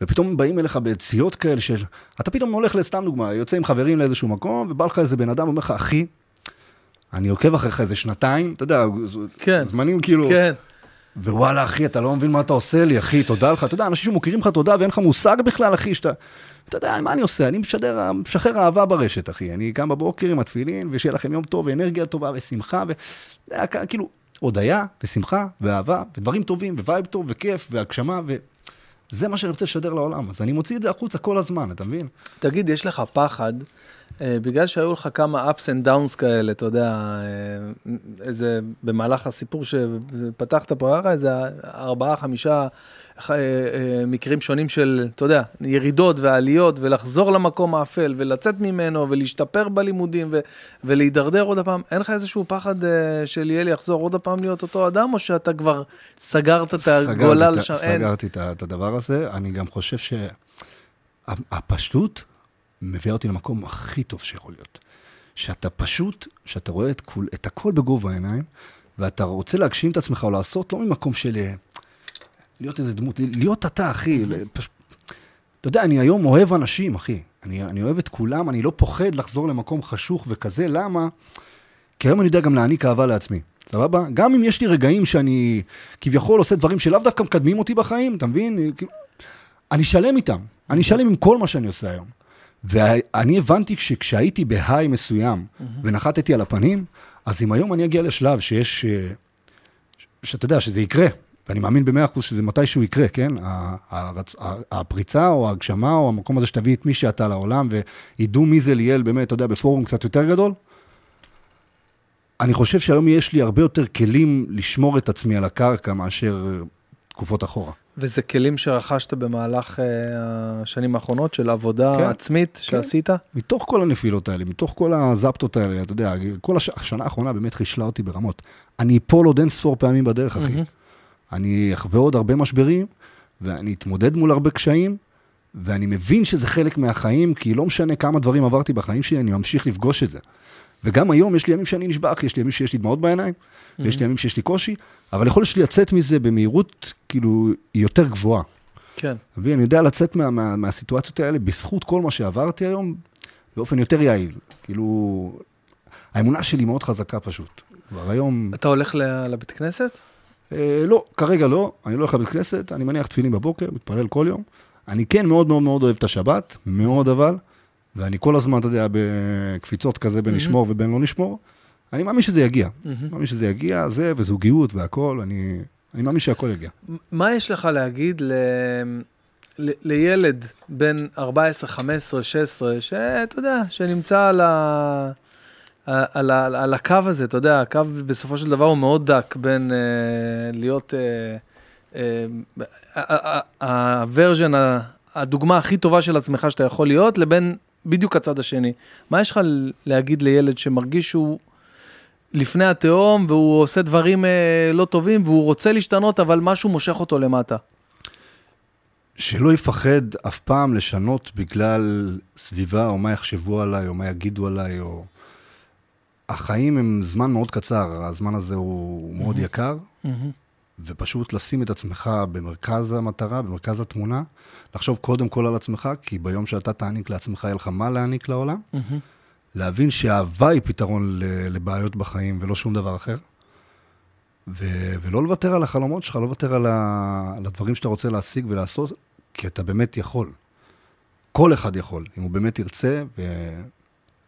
ופתאום באים אליך ביציאות כאלה של... אתה פתאום הולך, לסתם דוגמה, יוצא עם חברים לאיזשהו מקום, ובא לך איזה בן אדם ואומר לך, אחי, אני עוקב אחריך איזה שנתיים, אתה יודע, כן, זמנים כאילו... כן. ווואלה, אחי, אתה לא מבין מה אתה עושה לי, אחי, תודה לך. אתה יודע, אנשים שמוכירים לך תודה ואין לך מושג בכלל, אחי, שאתה... אתה יודע, מה אני עושה? אני משדר, משחרר אהבה ברשת, אחי. אני קם בבוקר עם התפילין, ושיהיה לכם יום טוב, ואנרגיה טובה, ושמחה, ו... כאילו, הודיה, ושמחה, ואהבה, ודברים טובים, vibe טוב, וכיף, והגשמה, ו... זה מה שאני רוצה לשדר לעולם, אז אני מוציא את זה החוצה כל הזמן, אתה מבין? תגיד, יש לך פחד, אה, בגלל שהיו לך כמה ups and downs כאלה, אתה יודע, אה, איזה, במהלך הסיפור שפתחת פה, היה איזה ארבעה, חמישה מקרים שונים של, אתה יודע, ירידות ועליות, ולחזור למקום האפל, ולצאת ממנו, ולהשתפר בלימודים, ו- ולהידרדר עוד הפעם. אין לך איזשהו פחד אה, של יהיה לי יחזור עוד הפעם להיות אותו אדם, או שאתה כבר סגרת את הגולל שם? סגרתי. את הדבר הזה. אני גם חושב שהפשטות מביאה אותי למקום הכי טוב שיכול להיות. שאתה פשוט, שאתה רואה את, כול, את הכל בגובה העיניים, ואתה רוצה להגשים את עצמך או לעשות לא ממקום של... להיות איזה דמות, להיות אתה, אחי. פש... אתה יודע, אני היום אוהב אנשים, אחי. אני, אני אוהב את כולם, אני לא פוחד לחזור למקום חשוך וכזה, למה? כי היום אני יודע גם להעניק אהבה לעצמי, סבבה? גם אם יש לי רגעים שאני כביכול עושה דברים שלאו דווקא מקדמים אותי בחיים, אתה מבין? אני שלם איתם, אני שלם עם כל מה שאני עושה היום. ואני הבנתי שכשהייתי בהיי מסוים ונחתתי על הפנים, אז אם היום אני אגיע לשלב שיש, אה, שאתה יודע, שזה יקרה, ואני מאמין במאה אחוז שזה מתישהו יקרה, כן? הפריצה או ההגשמה או המקום הזה שתביא את מי שאתה לעולם וידעו מי זה ליאל באמת, אתה יודע, בפורום קצת יותר גדול. אני חושב שהיום יש לי הרבה יותר כלים לשמור את עצמי על הקרקע מאשר תקופות אחורה. וזה כלים שרכשת במהלך uh, השנים האחרונות של עבודה כן, עצמית כן. שעשית? מתוך כל הנפילות האלה, מתוך כל הזפטות האלה, אתה יודע, כל הש... השנה האחרונה באמת חישלה אותי ברמות. אני אפול עוד אין ספור פעמים בדרך, אחי. Mm-hmm. אני אחווה עוד הרבה משברים, ואני אתמודד מול הרבה קשיים, ואני מבין שזה חלק מהחיים, כי לא משנה כמה דברים עברתי בחיים שלי, אני ממשיך לפגוש את זה. וגם היום יש לי ימים שאני נשבח, יש לי ימים שיש לי דמעות בעיניים, mm-hmm. ויש לי ימים שיש לי קושי, אבל יכול להיות שלי לצאת מזה במהירות, כאילו, היא יותר גבוהה. כן. ואני יודע לצאת מה, מה, מהסיטואציות האלה בזכות כל מה שעברתי היום, באופן יותר יעיל. כאילו, האמונה שלי מאוד חזקה פשוט. כבר היום... אתה הולך לבית כנסת? אה, לא, כרגע לא, אני לא הולך לבית כנסת, אני מניח תפילין בבוקר, מתפלל כל יום. אני כן מאוד מאוד מאוד אוהב את השבת, מאוד אבל, ואני כל הזמן, אתה יודע, בקפיצות כזה בין לשמור ובין לא לשמור. אני מאמין שזה יגיע. אני מאמין שזה יגיע, זה וזוגיות והכול, אני, אני מאמין שהכל יגיע. מה יש לך להגיד ל... ל... לילד בן 14, 15, 16, שאתה יודע, שנמצא על ה... על, על, על הקו הזה, אתה יודע, הקו בסופו של דבר הוא מאוד דק בין uh, להיות הוורז'ן, uh, uh, הדוגמה הכי טובה של עצמך שאתה יכול להיות, לבין בדיוק הצד השני. מה יש לך להגיד לילד שמרגיש שהוא לפני התהום, והוא עושה דברים אה, לא טובים, והוא רוצה להשתנות, אבל משהו מושך אותו למטה. שלא יפחד אף פעם לשנות בגלל סביבה, או מה יחשבו עליי, או מה יגידו עליי, או... החיים הם זמן מאוד קצר, הזמן הזה הוא מאוד יקר, ופשוט לשים את עצמך במרכז המטרה, במרכז התמונה, לחשוב קודם כל על עצמך, כי ביום שאתה תעניק לעצמך, יהיה לך מה להעניק לעולם. להבין שאהבה היא פתרון לבעיות בחיים ולא שום דבר אחר. ו- ולא לוותר על החלומות שלך, לא לוותר על, ה- על הדברים שאתה רוצה להשיג ולעשות, כי אתה באמת יכול. כל אחד יכול, אם הוא באמת ירצה,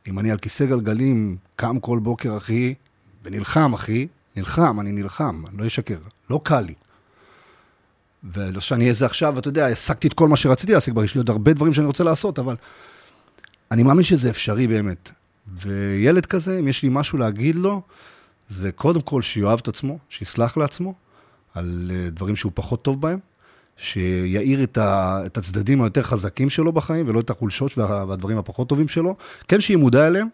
ואם אני על כיסא גלגלים, קם כל בוקר, אחי, ונלחם, אחי, נלחם, אני נלחם, אני לא אשקר, לא קל לי. ולא שאני אהיה זה עכשיו, אתה יודע, השגתי את כל מה שרציתי להשיג, יש לי עוד הרבה דברים שאני רוצה לעשות, אבל אני מאמין שזה אפשרי באמת. וילד כזה, אם יש לי משהו להגיד לו, זה קודם כל שיאהב את עצמו, שיסלח לעצמו על אה, דברים שהוא פחות טוב בהם, שיאיר את, ה, את הצדדים היותר חזקים שלו בחיים, ולא את החולשות וה, והדברים הפחות טובים שלו. כן שיהיה מודע אליהם,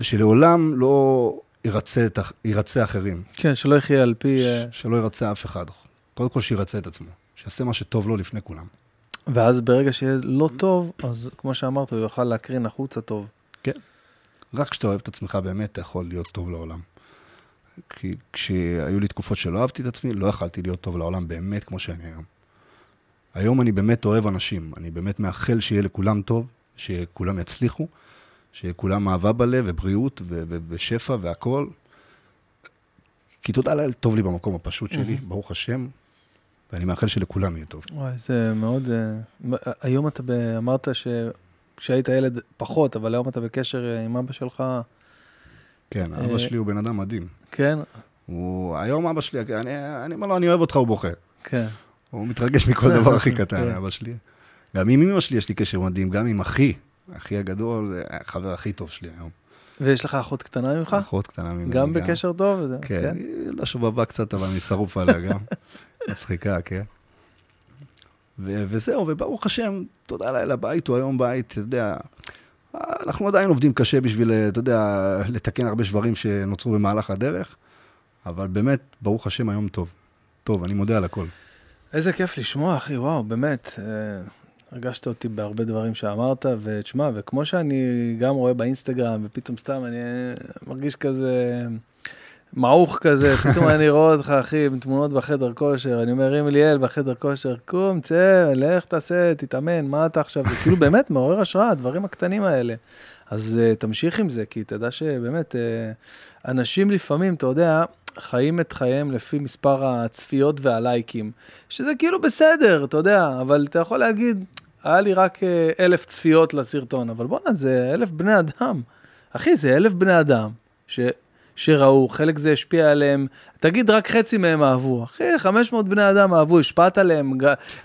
ושלעולם לא ירצה, את, ירצה אחרים. כן, שלא יחיה על פי... אה, ש, שלא ירצה אף אחד. קודם כל שירצה את עצמו, שיעשה מה שטוב לו לפני כולם. ואז ברגע שיהיה לא טוב, אז כמו שאמרת, הוא יוכל להקרין החוצה טוב. כן. רק כשאתה אוהב את עצמך באמת, אתה יכול להיות טוב לעולם. כי כשהיו לי תקופות שלא אהבתי את עצמי, לא יכלתי להיות טוב לעולם באמת כמו שאני היום. היום אני באמת אוהב אנשים, אני באמת מאחל שיהיה לכולם טוב, שכולם יצליחו, שכולם אהבה בלב ובריאות ו- ו- ושפע והכול. כי תודה לאל, טוב לי במקום הפשוט שלי, mm-hmm. ברוך השם, ואני מאחל שלכולם יהיה טוב. וואי, זה מאוד... Uh, היום אתה. אמרת ש... כשהיית ילד פחות, אבל היום אתה בקשר אה, עם אבא שלך. כן, אבא אה, שלי הוא בן אדם מדהים. כן? הוא, היום אבא שלי, אני אומר לו, אני אוהב אותך, הוא בוכה. כן. הוא מתרגש מכל דבר הכי <laughs> קטן, כן. אבא שלי. גם עם אמא שלי יש לי קשר מדהים, גם עם אחי, אחי הגדול, החבר הכי טוב שלי היום. ויש לך אחות קטנה ממך? אחות קטנה ממך. גם בקשר טוב? כן, כן. היא ילדה שובבה קצת, אבל אני שרוף עליה גם. <laughs> מצחיקה, כן. וזהו, וברוך השם, תודה לאל, הבית הוא היום בית, אתה יודע, אנחנו עדיין עובדים קשה בשביל, אתה יודע, לתקן הרבה שברים שנוצרו במהלך הדרך, אבל באמת, ברוך השם, היום טוב. טוב, אני מודה על הכל. איזה כיף לשמוע, אחי, וואו, באמת. אה, הרגשת אותי בהרבה דברים שאמרת, ותשמע, וכמו שאני גם רואה באינסטגרם, ופתאום סתם אני מרגיש כזה... מעוך כזה, פתאום אני רואה אותך, אחי, עם תמונות בחדר כושר, אני אומר, אם ליאל בחדר כושר, קום, צא, לך תעשה, תתאמן, מה אתה עכשיו? זה כאילו באמת מעורר השראה, הדברים הקטנים האלה. אז uh, תמשיך עם זה, כי תדע שבאמת, uh, אנשים לפעמים, אתה יודע, חיים את חייהם לפי מספר הצפיות והלייקים, שזה כאילו בסדר, אתה יודע, אבל אתה יכול להגיד, היה לי רק uh, אלף צפיות לסרטון, אבל בואנה, זה אלף בני אדם. אחי, זה אלף בני אדם, ש... שראו, חלק זה השפיע עליהם, תגיד רק חצי מהם אהבו. אחי, 500 בני אדם אהבו, השפעת עליהם,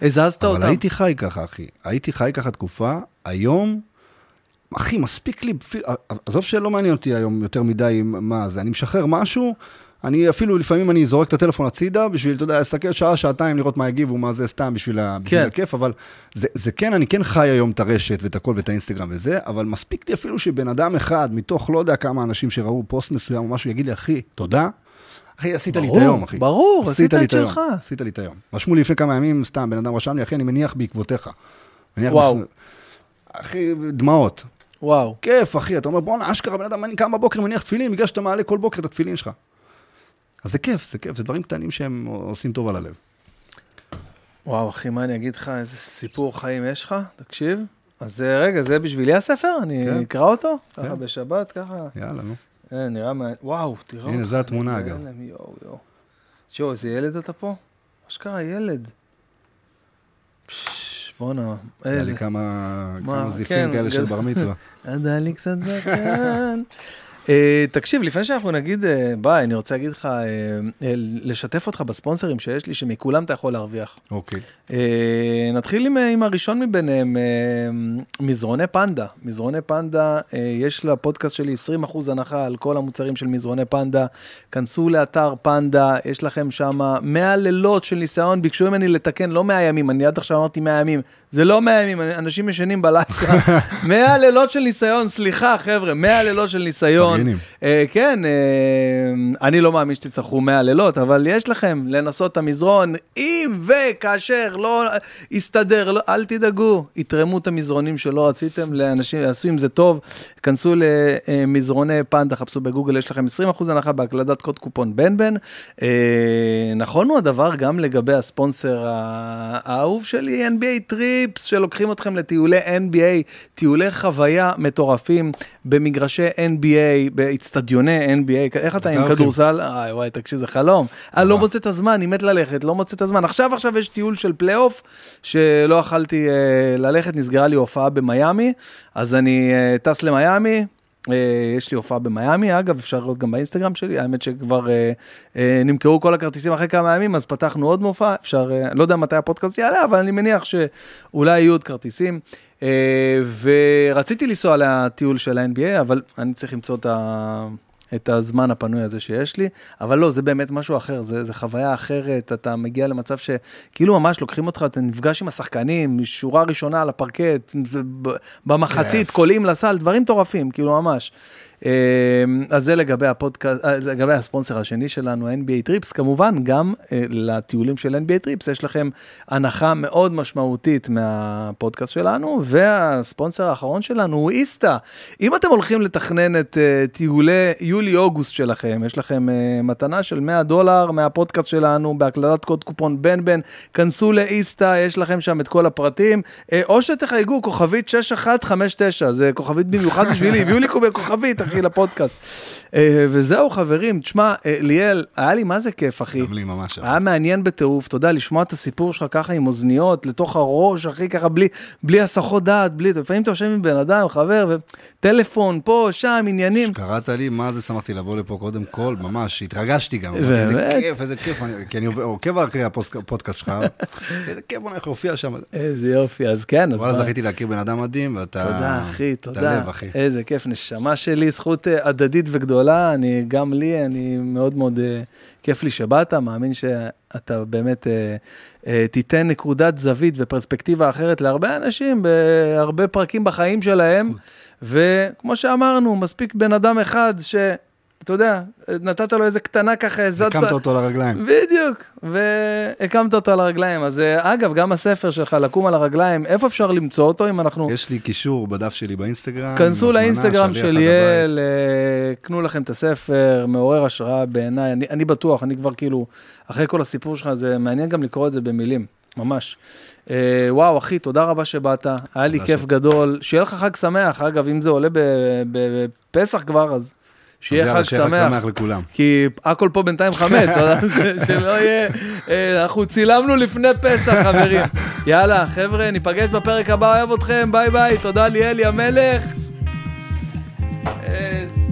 הזזת אותם. אבל הייתי חי ככה, אחי. הייתי חי ככה תקופה, היום, אחי, מספיק לי, עזוב שלא מעניין אותי היום יותר מדי מה זה, אני משחרר משהו, אני אפילו, לפעמים אני זורק את הטלפון הצידה בשביל, אתה יודע, להסתכל שעה, שעתיים, לראות מה יגיבו, מה זה סתם בשביל, בשביל כן. הכיף, אבל זה, זה כן, אני כן חי היום את הרשת ואת הכל ואת האינסטגרם וזה, אבל מספיק לי אפילו שבן אדם אחד, מתוך לא יודע כמה אנשים שראו פוסט מסוים או משהו, יגיד לי, אחי, תודה. אחי, עשית ברור, לי את היום, אחי. ברור, עשית את שלך. עשית לי את היום. רשמו לי לפני כמה ימים, סתם, בן אדם רשם לי, אחי, אני מניח בעקבותיך. מניח וואו. בס... אחי, דמעות. וואו. כיף, אחי, אתה אומר, בואנה, אשכרה, בן אדם, אני קם בבוקר, מניח תפילין, בגלל שאתה מעלה כל בוקר את התפילין שלך. אז זה כיף, זה כיף, זה דברים קטנים שהם עושים טוב על הלב. וואו, אחי, מה אני אגיד לך, איזה סיפור חיים יש לך? תקשיב. אז אה, רגע, זה בשבילי הספר? אני כן. אקרא אותו? כן. ככה בשבת, ככה? יאללה, נו. אה, נראה מה... וואו, תראה הנה, זו התמונה, אגב. יואו, יואו. שואו, איזה ילד אתה פה? אשכרה ילד. בואנה, איזה... היה לי כמה זיפים כאלה של בר מצווה. <laughs> היה לי קצת זקן. Uh, תקשיב, לפני שאנחנו נגיד, uh, ביי, אני רוצה להגיד לך, uh, uh, לשתף אותך בספונסרים שיש לי, שמכולם אתה יכול להרוויח. אוקיי. Okay. Uh, נתחיל עם, עם הראשון מביניהם, uh, מזרוני פנדה. מזרוני פנדה, uh, יש לפודקאסט שלי 20% הנחה על כל המוצרים של מזרוני פנדה. כנסו לאתר פנדה, יש לכם שם 100 לילות של ניסיון, ביקשו ממני לתקן, לא 100 ימים, אני עד עכשיו אמרתי 100 ימים, זה לא 100 ימים, אנשים ישנים בלילה. <laughs> 100 לילות של ניסיון, סליחה חבר'ה, 100 לילות של ניסיון. מפרגנים. אה, כן, אה, אני לא מאמין שתצטרכו 100 לילות, אבל יש לכם לנסות את המזרון, אם וכאשר לא יסתדר, לא, אל תדאגו, יתרמו את המזרונים שלא רציתם לאנשים, יעשו עם זה טוב, כנסו למזרוני פנדה, חפשו בגוגל, יש לכם 20% הנחה בהקלדת קוד קופון בן בן. אה, נכון הוא הדבר גם לגבי הספונסר האהוב שלי, NBA Trips, שלוקחים אתכם לטיולי NBA, טיולי חוויה מטורפים במגרשי NBA, באצטדיוני NBA, איך אתה עם? כדורסל? איי וואי, תקשיב, זה חלום. אני לא וואו. מוצא את הזמן, אני מת ללכת, לא מוצא את הזמן. עכשיו עכשיו יש טיול של פלייאוף, שלא יכלתי אה, ללכת, נסגרה לי הופעה במיאמי, אז אני אה, טס למיאמי. אה, יש לי הופעה במיאמי, אגב, אפשר לראות גם באינסטגרם שלי, האמת שכבר אה, אה, נמכרו כל הכרטיסים אחרי כמה ימים, אז פתחנו עוד מופע, אפשר, אה, לא יודע מתי הפודקאסט יעלה, אבל אני מניח שאולי יהיו עוד כרטיסים. אה, ורציתי לנסוע לטיול של ה-NBA, אבל אני צריך למצוא את ה... את הזמן הפנוי הזה שיש לי, אבל לא, זה באמת משהו אחר, זה, זה חוויה אחרת, אתה מגיע למצב שכאילו ממש לוקחים אותך, אתה נפגש עם השחקנים, שורה ראשונה על הפרקט, במחצית, קולעים לסל, דברים מטורפים, כאילו ממש. אה, אז זה לגבי הפודקאסט, אה, לגבי הספונסר השני שלנו, NBA Trips, כמובן, גם אה, לטיולים של NBA Trips, יש לכם הנחה מאוד משמעותית מהפודקאסט שלנו, והספונסר האחרון שלנו הוא איסתא. אם אתם הולכים לתכנן את אה, טיולי יולי-אוגוסט שלכם, יש לכם מתנה של 100 דולר מהפודקאסט שלנו, בהקלדת קוד קופון בן בן, כנסו לאיסתא, יש לכם שם את כל הפרטים, או שתחייגו כוכבית 6159, זה כוכבית במיוחד בשבילי, הביאו לי כוכבית, אחי, לפודקאסט. אה, וזהו, חברים, תשמע, אה, ליאל, היה לי מה זה כיף, אחי. גם לי ממש. היה מעניין בטירוף, אתה יודע, לשמוע את הסיפור שלך ככה עם אוזניות, לתוך הראש, אחי, ככה בלי, בלי הסחות דעת, בלי, לפעמים אתה יושב עם בן אדם, חבר, וטלפון, פה, שם, עניינים. קראת לי, מה זה שמחתי לבוא לפה קודם כל, ממש, התרגשתי גם. אמרתי, איזה באמת? כיף, איזה כיף, כי אני עוקב אחרי הפודקאסט שלך, <laughs> איזה כיף, בוא נלך להופיע שם. איזה יופי, אז כן, אז וואלה, זכיתי להכיר בן אדם מדהים, ואתה... תודה, אחי, תודה. לב, אחי. איזה כיף, נשמה שלי, זכות אה, הדדית וגדולה, אני, גם לי, אני מאוד מאוד אה, כיף לי שבאת, מאמין שאתה באמת אה, תיתן נקודת זווית ופרספקטיבה אחרת להרבה אנשים בהרבה פרקים בחיים שלהם, זכות. וכמו שאמרנו, מספיק בן אדם אחד ש... אתה יודע, נתת לו איזה קטנה ככה, הזזת... הקמת אותו לרגליים. בדיוק, והקמת אותו על הרגליים. אז אה, אגב, גם הספר שלך, לקום על הרגליים, איפה אפשר למצוא אותו אם אנחנו... יש לי קישור בדף שלי באינסטגרם. כנסו לאינסטגרם של ליאל, אה, קנו לכם את הספר, מעורר השראה בעיניי, אני, אני בטוח, אני כבר כאילו, אחרי כל הסיפור שלך, זה מעניין גם לקרוא את זה במילים, ממש. אה, וואו, אחי, תודה רבה שבאת, היה לי כיף גדול, שיהיה לך חג שמח, אגב, אם זה עולה בפסח כבר, אז שיהיה חג יאללה, שיהיה חג שמח. שמח לכולם. כי הכל פה בינתיים חמץ, <laughs> שלא יהיה, אה, אנחנו צילמנו לפני פסח, חברים. <laughs> יאללה, חבר'ה, ניפגש בפרק הבא, אוהב אתכם, ביי ביי, תודה ליאלי המלך. איזה...